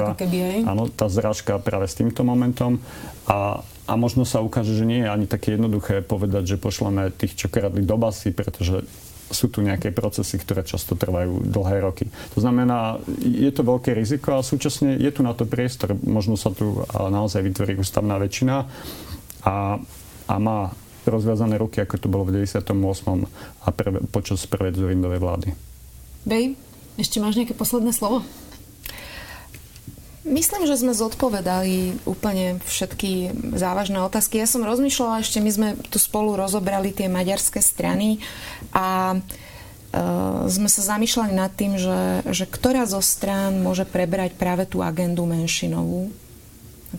ako keby, hej? Áno, tá zrážka práve s týmto momentom a, a možno sa ukáže, že nie je ani také jednoduché povedať, že pošleme tých, čo kradli do basy, pretože sú tu nejaké procesy, ktoré často trvajú dlhé roky. To znamená, je to veľké riziko a súčasne je tu na to priestor. Možno sa tu naozaj vytvorí ústavná väčšina a, a má rozviazané ruky, ako to bolo v 98. a pre, počas prvej Zorindovej vlády. Bej, ešte máš nejaké posledné slovo? Myslím, že sme zodpovedali úplne všetky závažné otázky. Ja som rozmýšľala, ešte my sme tu spolu rozobrali tie maďarské strany a uh, sme sa zamýšľali nad tým, že, že ktorá zo strán môže prebrať práve tú agendu menšinovú,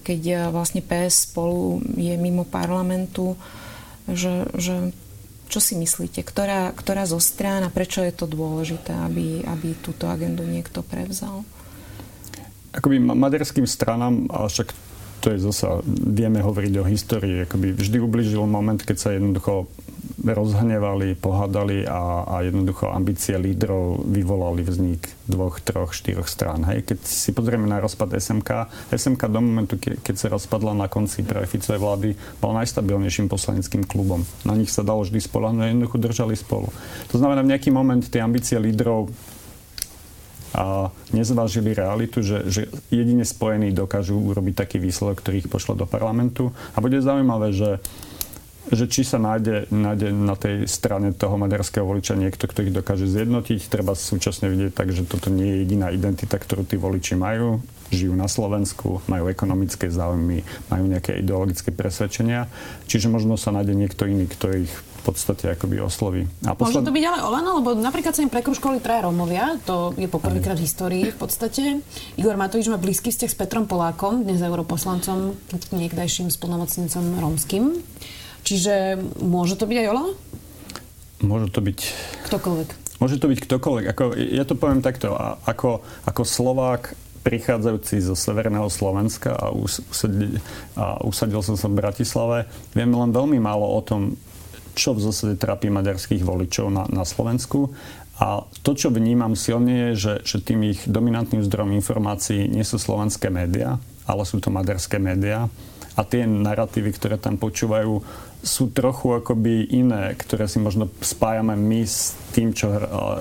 keď uh, vlastne PS spolu je mimo parlamentu. Uh, že, že čo si myslíte, ktorá, ktorá zo strán a prečo je to dôležité, aby, aby túto agendu niekto prevzal? Akoby maďarským stranám, a však to je zasa, vieme hovoriť o histórii, akoby vždy ubližil moment, keď sa jednoducho rozhnevali, pohádali a, a jednoducho ambície lídrov vyvolali vznik dvoch, troch, štyroch strán. Hej. Keď si pozrieme na rozpad SMK, SMK do momentu, ke, keď sa rozpadla na konci pre vlády, bol najstabilnejším poslaneckým klubom. Na nich sa dalo vždy spolahnúť, jednoducho držali spolu. To znamená, v nejaký moment tie ambície lídrov a nezvážili realitu, že, že jedine spojení dokážu urobiť taký výsledok, ktorý ich pošlo do parlamentu. A bude zaujímavé, že že či sa nájde, nájde na tej strane toho maďarského voliča niekto, kto ich dokáže zjednotiť. Treba súčasne vidieť tak, že toto nie je jediná identita, ktorú tí voliči majú. Žijú na Slovensku, majú ekonomické záujmy, majú nejaké ideologické presvedčenia. Čiže možno sa nájde niekto iný, kto ich v podstate akoby osloví. A posled... Môže to byť ale Olano, lebo napríklad sa im prekruškovali traja Rómovia, to je poprvýkrát v histórii v podstate. Igor Matovič má blízky vzťah s Petrom Polákom, dnes europoslancom, niekdajším spolnomocnencom rómskym. Čiže môže to byť aj Ola? Môže to byť... Ktokoľvek. Môže to byť ktokoľvek. Ako, ja to poviem takto. Ako, ako Slovák prichádzajúci zo severného Slovenska a, usadil, a usadil som sa v Bratislave, viem len veľmi málo o tom, čo v zásade trápi maďarských voličov na, na Slovensku. A to, čo vnímam silne, je, že, že tým ich dominantným zdrojom informácií nie sú slovenské médiá, ale sú to maďarské médiá a tie narratívy, ktoré tam počúvajú, sú trochu akoby iné, ktoré si možno spájame my s tým, čo,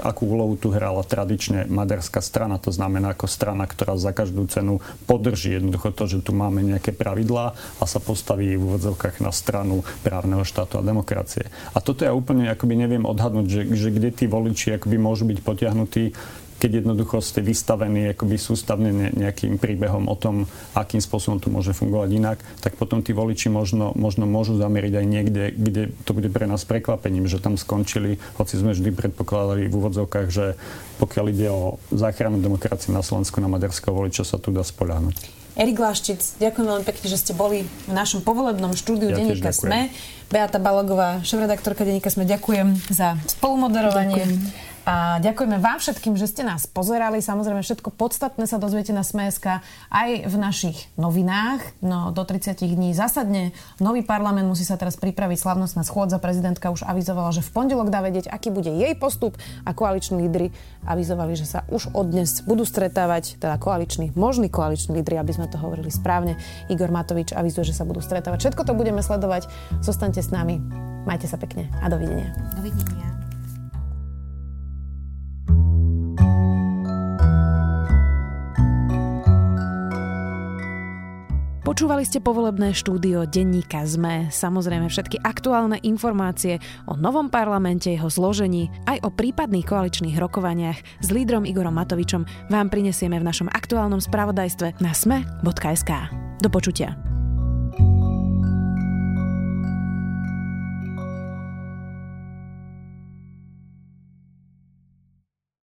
akú úlohu tu hrala tradične maďarská strana. To znamená ako strana, ktorá za každú cenu podrží jednoducho to, že tu máme nejaké pravidlá a sa postaví v úvodzovkách na stranu právneho štátu a demokracie. A toto ja úplne akoby neviem odhadnúť, že, že kde tí voliči akoby môžu byť potiahnutí keď jednoducho ste vystavení akoby sústavne nejakým príbehom o tom, akým spôsobom to môže fungovať inak, tak potom tí voliči možno, možno môžu zameriť aj niekde, kde to bude pre nás prekvapením, že tam skončili, hoci sme vždy predpokladali v úvodzovkách, že pokiaľ ide o záchranu demokracie na Slovensku, na maďarského voliča sa tu dá spoľahnúť. Erik Láščic, ďakujem veľmi pekne, že ste boli v našom povolebnom štúdiu ja Denníka SME. Beata Balogová, šéf-redaktorka Denníka SME, ďakujem za spolumoderovanie. Ďakujem. A ďakujeme vám všetkým, že ste nás pozerali. Samozrejme, všetko podstatné sa dozviete na Smeska aj v našich novinách. No, do 30 dní zasadne nový parlament, musí sa teraz pripraviť slavnostná schôdza. Prezidentka už avizovala, že v pondelok dá vedieť, aký bude jej postup a koaliční lídry avizovali, že sa už od dnes budú stretávať, teda koaliční, možní koaliční lídry, aby sme to hovorili správne. Igor Matovič avizuje, že sa budú stretávať. Všetko to budeme sledovať. Zostaňte s nami. Majte sa pekne a dovidenia. Dovidenia. Počúvali ste povolebné štúdio denníka ZME. Samozrejme všetky aktuálne informácie o novom parlamente, jeho zložení, aj o prípadných koaličných rokovaniach s lídrom Igorom Matovičom vám prinesieme v našom aktuálnom spravodajstve na sme.sk. Do počutia.